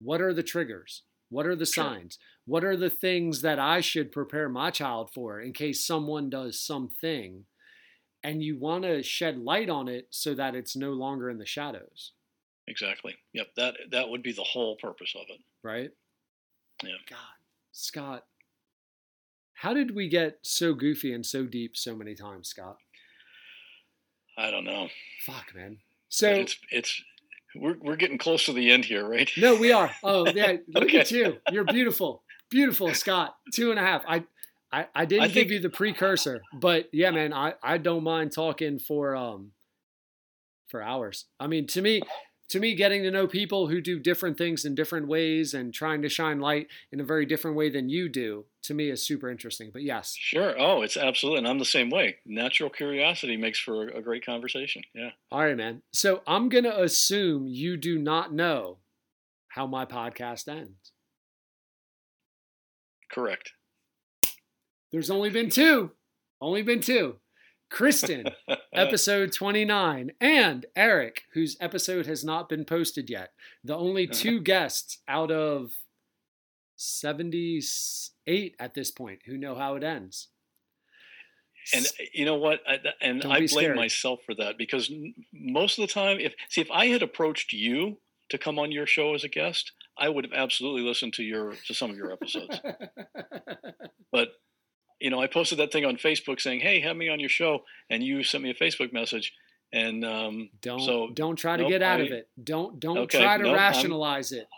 what are the triggers what are the Sure. signs what are the things that i should prepare my child for in case someone does something and you want to shed light on it so that it's no longer in the shadows Exactly. Yep. That that would be the whole purpose of it. right Yeah. god scott how did we get so goofy and so deep so many times scott I don't know. fuck man But so it's it's we're we're getting close to the end here, right? No, we are. Oh, *laughs* yeah. Look Okay. at you. You're beautiful. Beautiful, Scott. Two and a half. I I, I didn't I give think- you the precursor, but yeah, man, I, I don't mind talking for um for hours. I mean, to me, to me, getting to know people who do different things in different ways and trying to shine light in a very different way than you do, to me is super interesting. But yes, Sure. Oh, it's absolutely, and I'm the same way. Natural curiosity makes for a, great conversation. Yeah. all right, man. So I'm gonna assume you do not know how my podcast ends. Correct. There's only been two. Only been two. Kristen, *laughs* Uh, episode 29, and Eric, whose episode has not been posted yet. The only *laughs* two guests out of 78 at this point who know how it ends. and you know what? I, and Don't I blame scared. myself for that because most of the time, if see, if I had approached you to come on your show as a guest, I would have absolutely listened to your to some of your episodes. *laughs* but you know, I posted that thing on Facebook saying, "Hey, have me on your show," and you sent me a Facebook message, and um, don't So, don't try to nope, get out of it. Don't don't Okay, try to nope, I'm- rationalize it.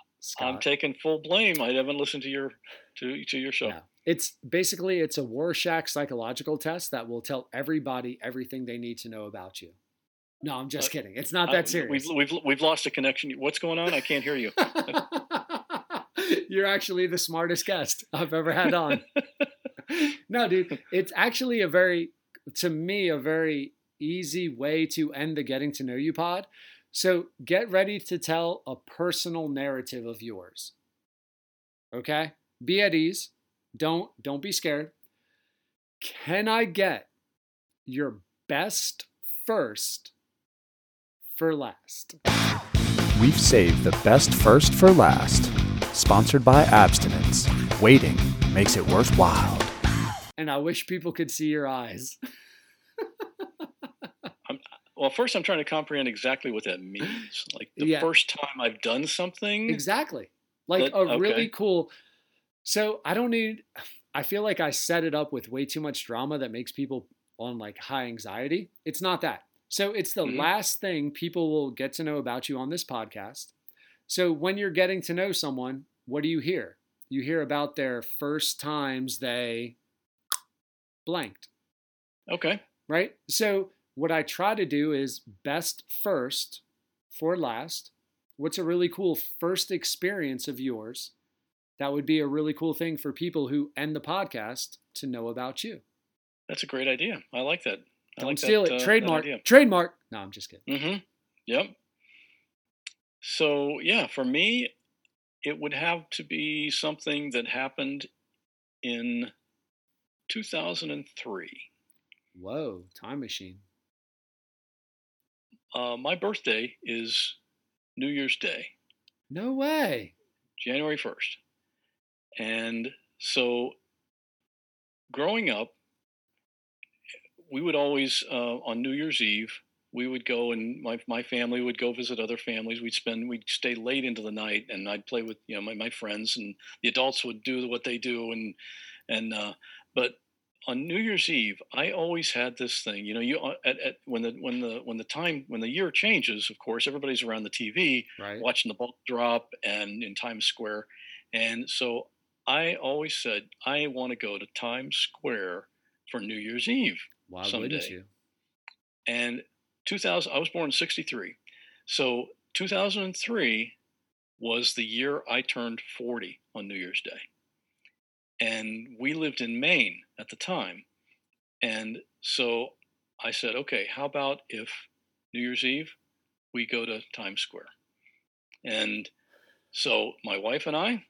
I'm taking full blame. I haven't listened to your to to your show. Yeah. It's basically it's a Rorschach psychological test that will tell everybody everything they need to know about you. No, I'm just Uh, kidding. It's not I- that serious. We've, we've we've lost a connection. What's going on? I can't hear you. *laughs* You're actually the smartest guest I've ever had on. *laughs* no, dude, it's actually a very, to me, a very easy way to end the Getting to Know You pod. So get ready to tell a personal narrative of yours. Okay? Be at ease. Don't don't be scared. Can I get your best first for last? We've saved the best first for last. Sponsored by Abstinence. Waiting makes it worthwhile. And I wish people could see your eyes. *laughs* Well, first, I'm trying to comprehend exactly what that means. Like the Yeah. first time I've done something. Exactly. Like a really cool. So I don't need. I feel like I set it up with way too much drama that makes people on like high anxiety. It's not that. So it's the Mhm. last thing people will get to know about you on this podcast. So when you're getting to know someone, what do you hear? You hear about their first times they blanked. Okay. right? So what I try to do is best first for last. What's a really cool first experience of yours? That would be a really cool thing for people who end the podcast to know about you. That's a great idea. I like that. I Don't like steal that, it. uh, Trademark. Trademark. No, I'm just kidding. Mm-hmm. Yep. So yeah, for me, it would have to be something that happened in 2003. Whoa, time machine. Uh, my birthday is New Year's Day, No way. January 1st, and so growing up, we would always uh, on New Year's Eve we would go and my, my family would go visit other families. We'd spend we'd stay late into the night and I'd play with you know my, my friends and the adults would do what they do and and uh, but on New Year's Eve, I always had this thing. You know, you uh, at, at, when the when the when the time when the year changes, of course, everybody's around the TV Right. watching the ball drop and in Times Square, and so I always said I want to go to Times Square for New Year's Eve. Why someday. you? And 2000, I was born in '63, so 2003 was the year I turned 40 on New Year's Day and we lived in Maine at the time. And so I said, okay, how about if New Year's Eve we go to Times Square? And so my wife and I,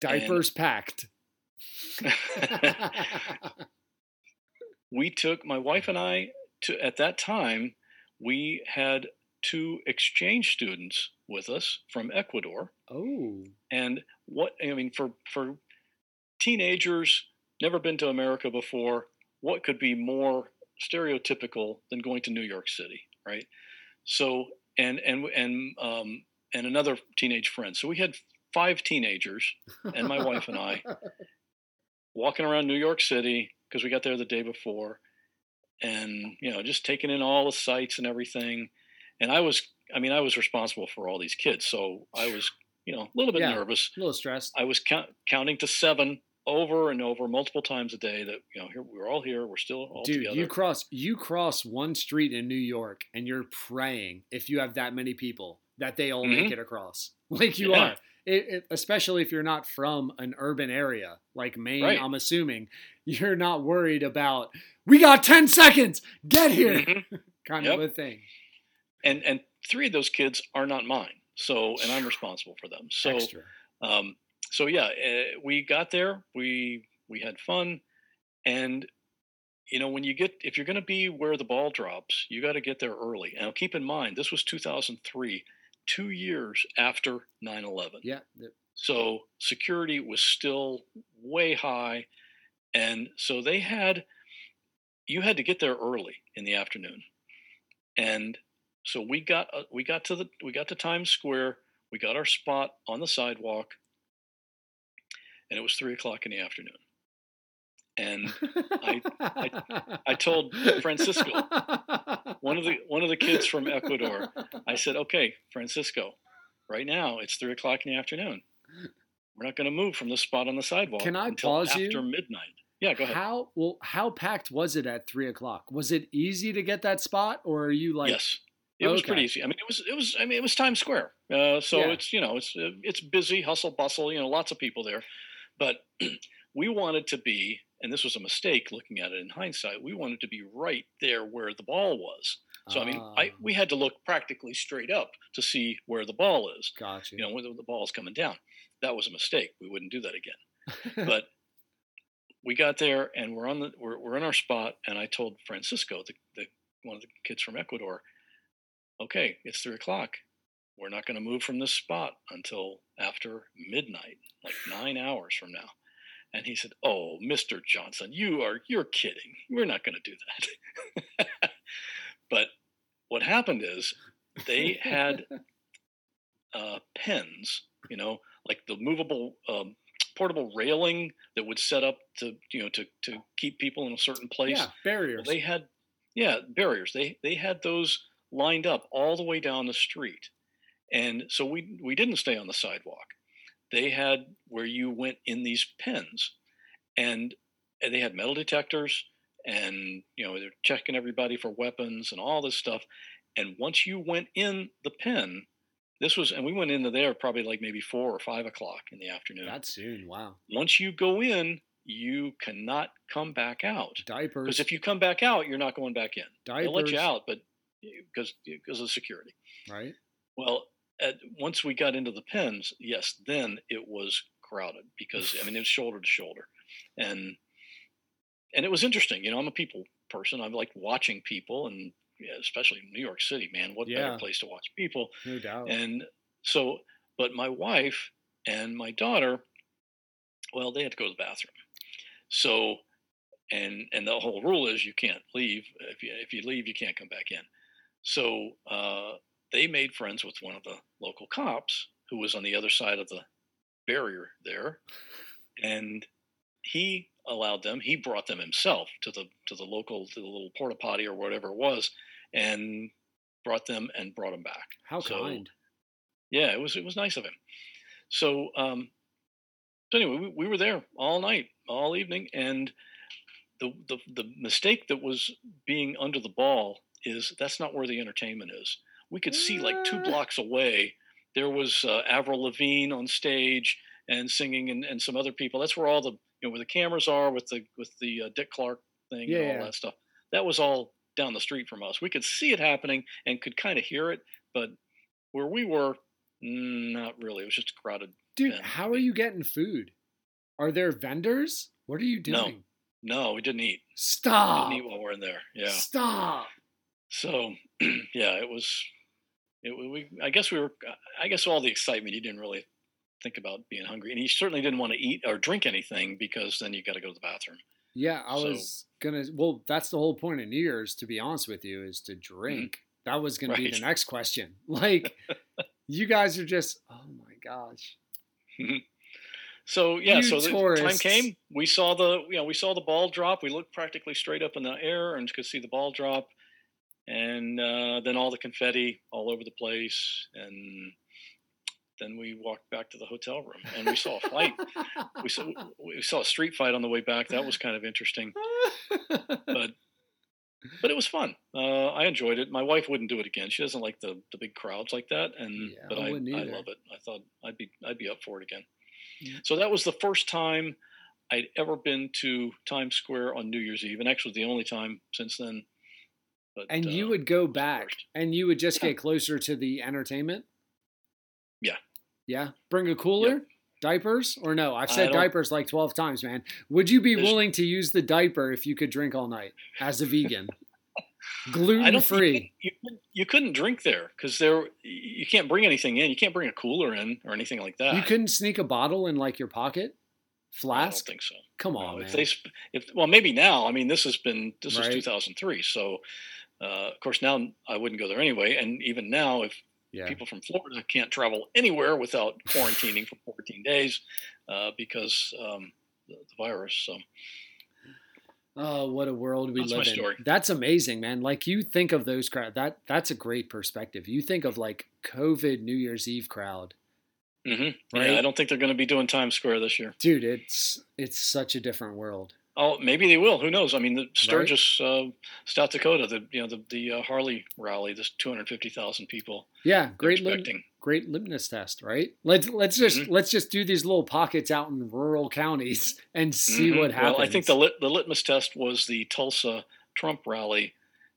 Diapers packed. *laughs* we took my wife and I to at that time we had two exchange students with us from Ecuador oh, and what I mean for for teenagers never been to America before, what could be more stereotypical than going to New York City, right? So and and and um, and another teenage friend. So we had five teenagers and my wife and I *laughs* walking around New York City because we got there the day before, and you know just taking in all the sights and everything. And I was, I mean, I was responsible for all these kids, so I was, you know, a little bit Yeah. nervous. a little stressed. I was count, counting to seven over and over multiple times a day that you know here we're all here we're still all Dude, together you cross you cross one street in New York and you're praying if you have that many people that they all make Mhm. it across. *laughs* Like you Yeah. are. It, it, especially if you're not from an urban area like Maine, Right. I'm assuming *laughs* you're not worried about we got 10 seconds, get here Mhm. *laughs* kind Yep. of a thing. and and three of those kids are not mine so and i'm *sighs* responsible for them so Extra. um so yeah uh, we got there we we had fun and you know when you get if you're going to be where the ball drops you got to get there early now keep in mind this was 2003 two years after 9-11 Yeah. So security was still way high. And so they had, you had to get there early in the afternoon. And so we got, uh, we got to the, we got to Times Square. We got our spot on the sidewalk and it was three o'clock in the afternoon. And I I *laughs* told Francisco, one of the, one of the kids from Ecuador, I said, okay, Francisco, right now it's three o'clock in the afternoon. We're not going to move from this spot on the sidewalk. Can I until pause after you? midnight. Yeah, go ahead. How well? How packed was it at three o'clock? Was it easy to get that spot, or are you like? yes, it was pretty easy. I mean, it was it was. I mean, it was Times Square, uh, so Yeah. it's you know it's it's busy, hustle bustle. You know, lots of people there, but *clears throat* we wanted to be, and this was a mistake looking at it in hindsight. We wanted to be right there where the ball was. So I mean, I Ah, we had to look practically straight up to see where the ball is. got you. Know, when the, the ball's coming down. That was a mistake. We wouldn't do that again. *laughs* but we got there and we're on the we're, we're in our spot and i told francisco the, the one of the kids from ecuador okay it's three o'clock we're not going to move from this spot until after midnight like nine hours from now and he said oh mr johnson you are you're kidding we're not going to do that *laughs* but what happened is they had uh, pens, you know, like the movable um, portable railing that would set up to, you know, to, to keep people in a certain place. yeah, Well, barriers. they had, yeah, barriers. They they had those lined up all the way down the street, and so we we didn't stay on the sidewalk. They had where you went in these pens, and, they had metal detectors, and you know they're checking everybody for weapons and all this stuff. And once you went in the pen, this was, and we went into there probably like maybe four or five o'clock in the afternoon. That soon. Wow. Once you go in, you cannot come back out. Diapers. Because if you come back out, you're not going back in. diapers. They'll let you out, but because because of security. Right. Well, at, once we got into the pens, yes, then it was crowded because I mean it was shoulder to shoulder, and and it was interesting. You know, I'm a people person. I like watching people, and yeah, especially New York City, man. What Yeah. better place to watch people? No doubt. And so, but my wife and my daughter, Well, they had to go to the bathroom. So, and and the whole rule is you can't leave. If you if you leave, you can't come back in. So uh, they made friends with one of the local cops who was on the other side of the barrier there, and he allowed them. He brought them himself to the to the local to the little porta potty or whatever it was, and brought them and brought them back. How So, kind. Yeah, it was it was nice of him. So um, so anyway, we, we were there all night, all evening, and the, the the mistake that was being under the ball is that's not where the entertainment is. We could see like two Ah. blocks away. There was uh, Avril Lavigne on stage and singing, and, and some other people. That's where all the you know where the cameras are with the with the uh, Dick Clark thing Yeah, and all that stuff. That was all down the street from us. We could see it happening and could kind of hear it, but where we were, mm, not really. It was just crowded. Dude, how are you getting food? Are there vendors? What are you No. doing? No, we didn't eat. Stop. We Didn't eat while we're in there. Yeah. Stop. So, *clears throat* yeah, it was. It, we, I guess we were. I guess all the excitement. he didn't really think about being hungry, and he certainly didn't want to eat or drink anything because then you got to go to the bathroom. Yeah, I So- was gonna. Well, that's the whole point of New Year's, to be honest with you, is to drink. That was gonna be the Mm-hmm. Next question. *laughs* Like, you guys are just. Oh my gosh. So yeah, You so the time came. We saw the you know we saw the ball drop. We looked practically straight up in the air and could see the ball drop, and uh, then all the confetti all over the place, and then we walked back to the hotel room and we saw a fight. we saw we saw a street fight on the way back. That was kind of interesting, but but it was fun. Uh, I enjoyed it. My wife wouldn't do it again. She doesn't like the the big crowds like that, and Yeah, but I I, I love it. I thought I'd be I'd be up for it again. Yeah. So that was the first time I'd ever been to Times Square on New Year's Eve, and actually the only time since then. But, and you uh, would go back and you would just Yeah. get closer to the entertainment? Yeah. Yeah. Bring a cooler? Diapers? Or no? I've said diapers like 12 times, man. Would you be There's- willing to use the diaper if you could drink all night as a vegan? *laughs* Gluten free. You, couldn't- you couldn't drink there because there you can't bring anything in. You can't bring a cooler in or anything like that. You couldn't sneak a bottle in like your pocket? I don't Flask? think so. Come No, on, if man. they if well maybe now. I mean this has been this Right. was 2003, so uh, of course now I wouldn't go there anyway. And even now, if yeah. people from Florida can't travel anywhere without quarantining for 14 days uh, because um, the, the virus. So Oh, what a world we That's my live in. story. That's amazing, man. Like you think of those crowd that that's a great perspective. You think of like COVID New Year's Eve crowd. mhm. Right. yeah, I don't think they're going to be doing Times Square this year. Dude, it's it's such a different world. Oh, maybe they will. Who knows? I mean, the Sturgis, uh, South Dakota, the you know the the uh, Harley rally, there's 250,000 people. Yeah, great lim- great litmus test, right? Let's let's just Mhm. let's just do these little pockets out in rural counties and see Mhm. what happens. Well, I think the lit, the litmus test was the Tulsa Trump rally,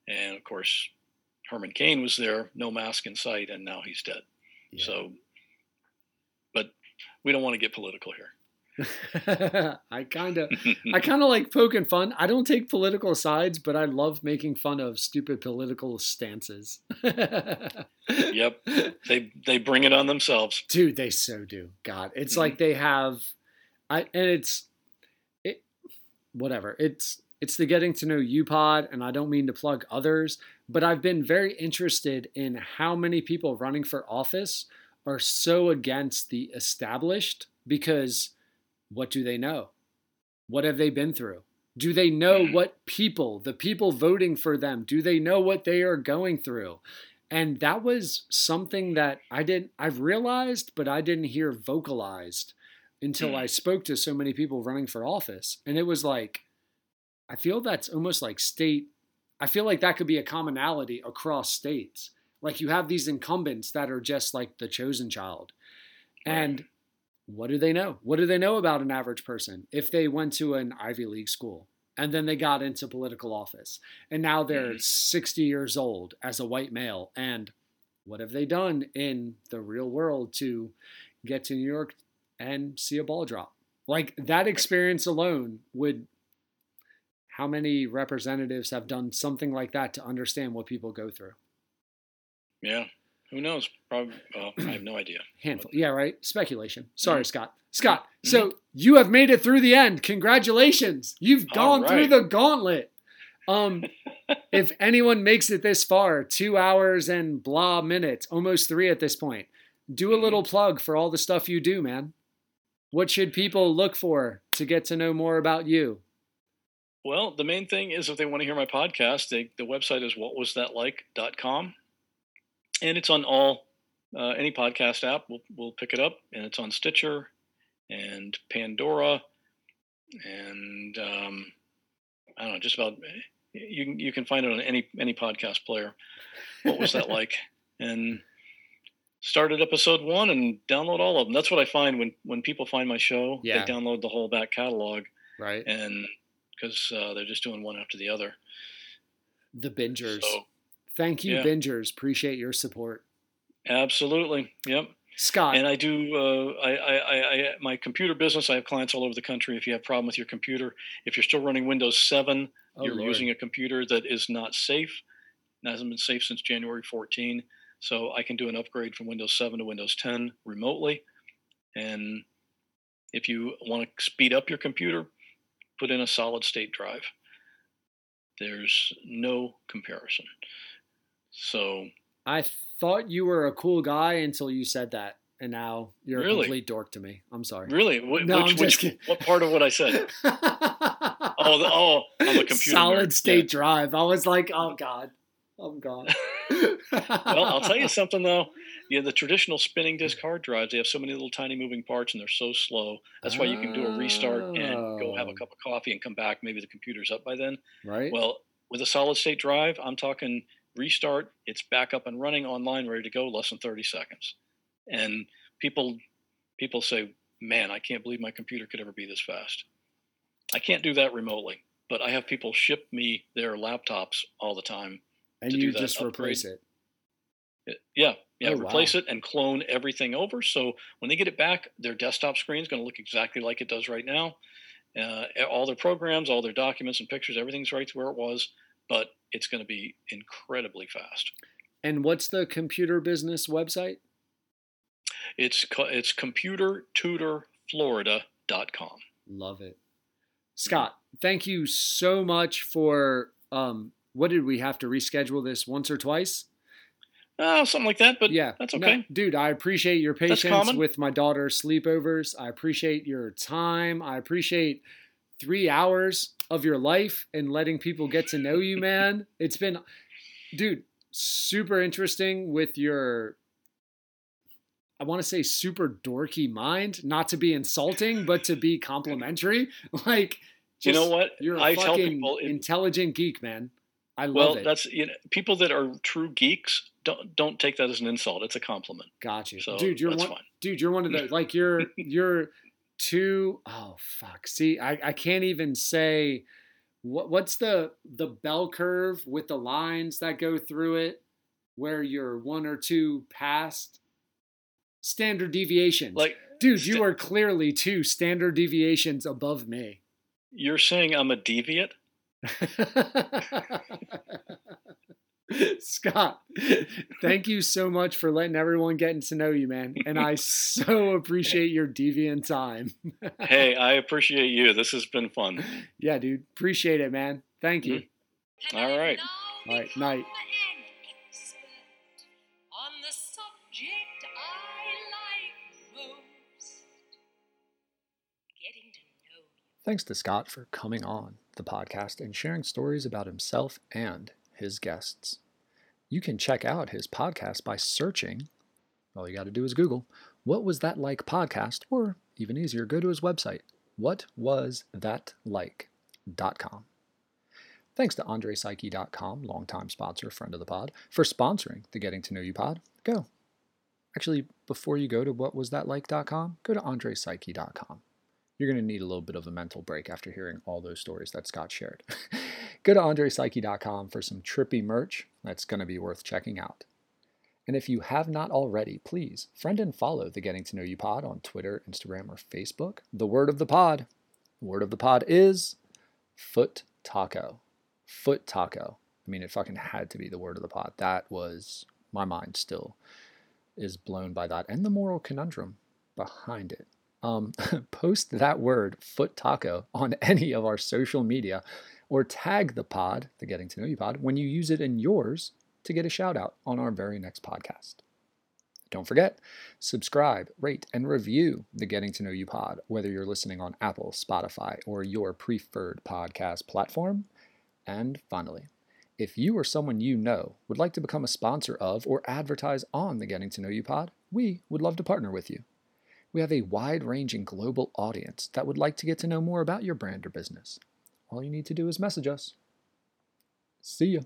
and of course, Herman Cain was there, no mask in sight, and now he's dead. Yeah. So, but we don't want to get political here. *laughs* I kind of *laughs* I kind of like poking fun. I don't take political sides, but I love making fun of stupid political stances. *laughs* yep, they they bring it on themselves. Dude, they so do. God, it's Mhm. like they have, I and it's, it, whatever. It's it's the getting to know you pod, and I don't mean to plug others, but I've been very interested in how many people running for office are so against the established because what do they know? What have they been through? Do they know Mhm. what people, the people voting for them, do they know what they are going through? And that was something that I didn't, I've realized, but I didn't hear vocalized until Hmm. I spoke to so many people running for office. And it was like, I feel that's almost like state, I feel like that could be a commonality across states. Like you have these incumbents that are just like the chosen child. And what do they know? What do they know about an average person if they went to an Ivy League school and then they got into political office and now they're Mhm. 60 years old as a white male? And what have they done in the real world to get to New York and see a ball drop? Like that experience alone would. How many representatives have done something like that to understand what people go through? Yeah. Who knows? Probably. Well, I have no idea. *clears throat* Handful. Yeah, right. Speculation. Sorry, Mhm. Scott. Scott. So you have made it through the end. Congratulations. You've gone through the gauntlet. Um, *laughs* if anyone makes it this far, two hours and blah minutes, almost three at this point, do a Mhm. little plug for all the stuff you do, man. What should people look for to get to know more about you? Well, the main thing is if they want to hear my podcast, they, the website is whatwasthatlike.com. And it's on all, uh, any podcast app We'll we'll pick it up. And it's on Stitcher and Pandora. And um, I don't know, just about, you, can- you can find it on any, any podcast player. What was that *laughs* like? And started episode one and download all of them. That's what I find when, when people find my show, Yeah. they download the whole back catalog Right. and because uh, they're just doing one after the other. The bingers. So Thank you, yeah. bingers. Appreciate your support. absolutely, yep. Scott. And I do. Uh, I, I, I, I, my computer business. I have clients all over the country. If you have a problem with your computer, if you're still running Windows 7, oh, you're Lord. using a computer that is not safe. It hasn't been safe since January 14. So I can do an upgrade from Windows 7 to Windows 10 remotely. And if you want to speed up your computer, put in a solid state drive. There's no comparison. So I thought you were a cool guy until you said that, and now you're a Really? complete dork to me. I'm sorry. really, wh- No, I'm which, just which what part of what I said? *laughs* Oh, the, oh, I'm a computer. Solid nerd. state Yeah. drive. I was like, oh god, oh, I'm gone. *laughs* *laughs* Well, I'll tell you something though. Yeah, the traditional spinning disk hard drives, they have so many little tiny moving parts and they're so slow. That's why you can do a restart and go have a Oh. cup of coffee and come back. Maybe the computer's up by then. Right? Well, with a solid state drive, I'm talking restart, it's back up and running online, ready to go, less than 30 seconds. And people people say, "Man, I can't believe my computer could ever be this fast." I can't do that remotely, but I have people ship me their laptops all the time. and to do you that just upgrade. replace it. It- yeah, yeah, Oh, replace wow. it and clone everything over. So when they get it back, their desktop screen is going to look exactly like it does right now. Uh, all their programs, all their documents and pictures, everything's right to where it was, but it's going to be incredibly fast. And what's the computer business website? It's co- it's computertutorflorida.com. Love it. Scott, thank you so much for um what did we have to reschedule this once or twice? Oh, something like that, but yeah, that's no, okay. dude, I appreciate your patience with my daughter's sleepovers. I appreciate your time. I appreciate three hours of your life and letting people get to know you, man. It's been, dude, super interesting with your, I want to say super dorky mind, not to be insulting, but to be complimentary. *laughs* Like, you know what? You're a I tell fucking people, it- intelligent geek, man. I love well, it. Well, that's you know, people that are true geeks don't don't take that as an insult. It's a compliment. Got you, So dude. You're one, fine. dude. You're one of the *laughs* like you're you're two oh fuck. See, I I can't even say what what's the the bell curve with the lines that go through it, where you're one or two past standard deviations. Like dude, you are clearly two standard deviations above me. you're saying, I'm a deviant. *laughs* *laughs* Scott, thank you so much for letting everyone get to know you, man. And I so *laughs* appreciate your deviant time. *laughs* hey, I appreciate you. This has been fun. Yeah, dude. Appreciate it, man. Thank you. Mm-hmm. All right. All right, night. On the subject I like most. Getting to know. Thanks to Scott for coming on the podcast and sharing stories about himself and his guests. You can check out his podcast by searching, all you got to do is Google, What Was That Like podcast, or even easier, go to his website, whatwasthatlike.com. Thanks to AndrePsyche.com, longtime sponsor, friend of the pod, for sponsoring the Getting to Know You pod. Go. Actually, before you go to whatwasthatlike.com, go to AndrePsyche.com you're going to need a little bit of a mental break after hearing all those stories that Scott shared. *laughs* Go to AndrePsyche.com for some trippy merch that's going to be worth checking out. And if you have not already, please friend and follow the Getting to Know You pod on Twitter, Instagram, or Facebook. The word of the pod. The word of the pod is foot taco. Foot taco. I mean, it fucking had to be the word of the pod. That was my mind still is blown by that and the moral conundrum behind it. Um, *laughs* post that word, foot taco, on *laughs* any of our social media or tag the pod, the Getting to Know You pod, when you use it in yours to get a shout out on our very next podcast. Don't forget, subscribe, rate, and review the Getting to Know You pod, whether you're listening on Apple, Spotify, or your preferred podcast platform. And finally, if you or someone you know would like to become a sponsor of or advertise on the Getting to Know You pod, we would love to partner with you. We have a wide ranging global audience that would like to get to know more about your brand or business. All you need to do is message us. See ya.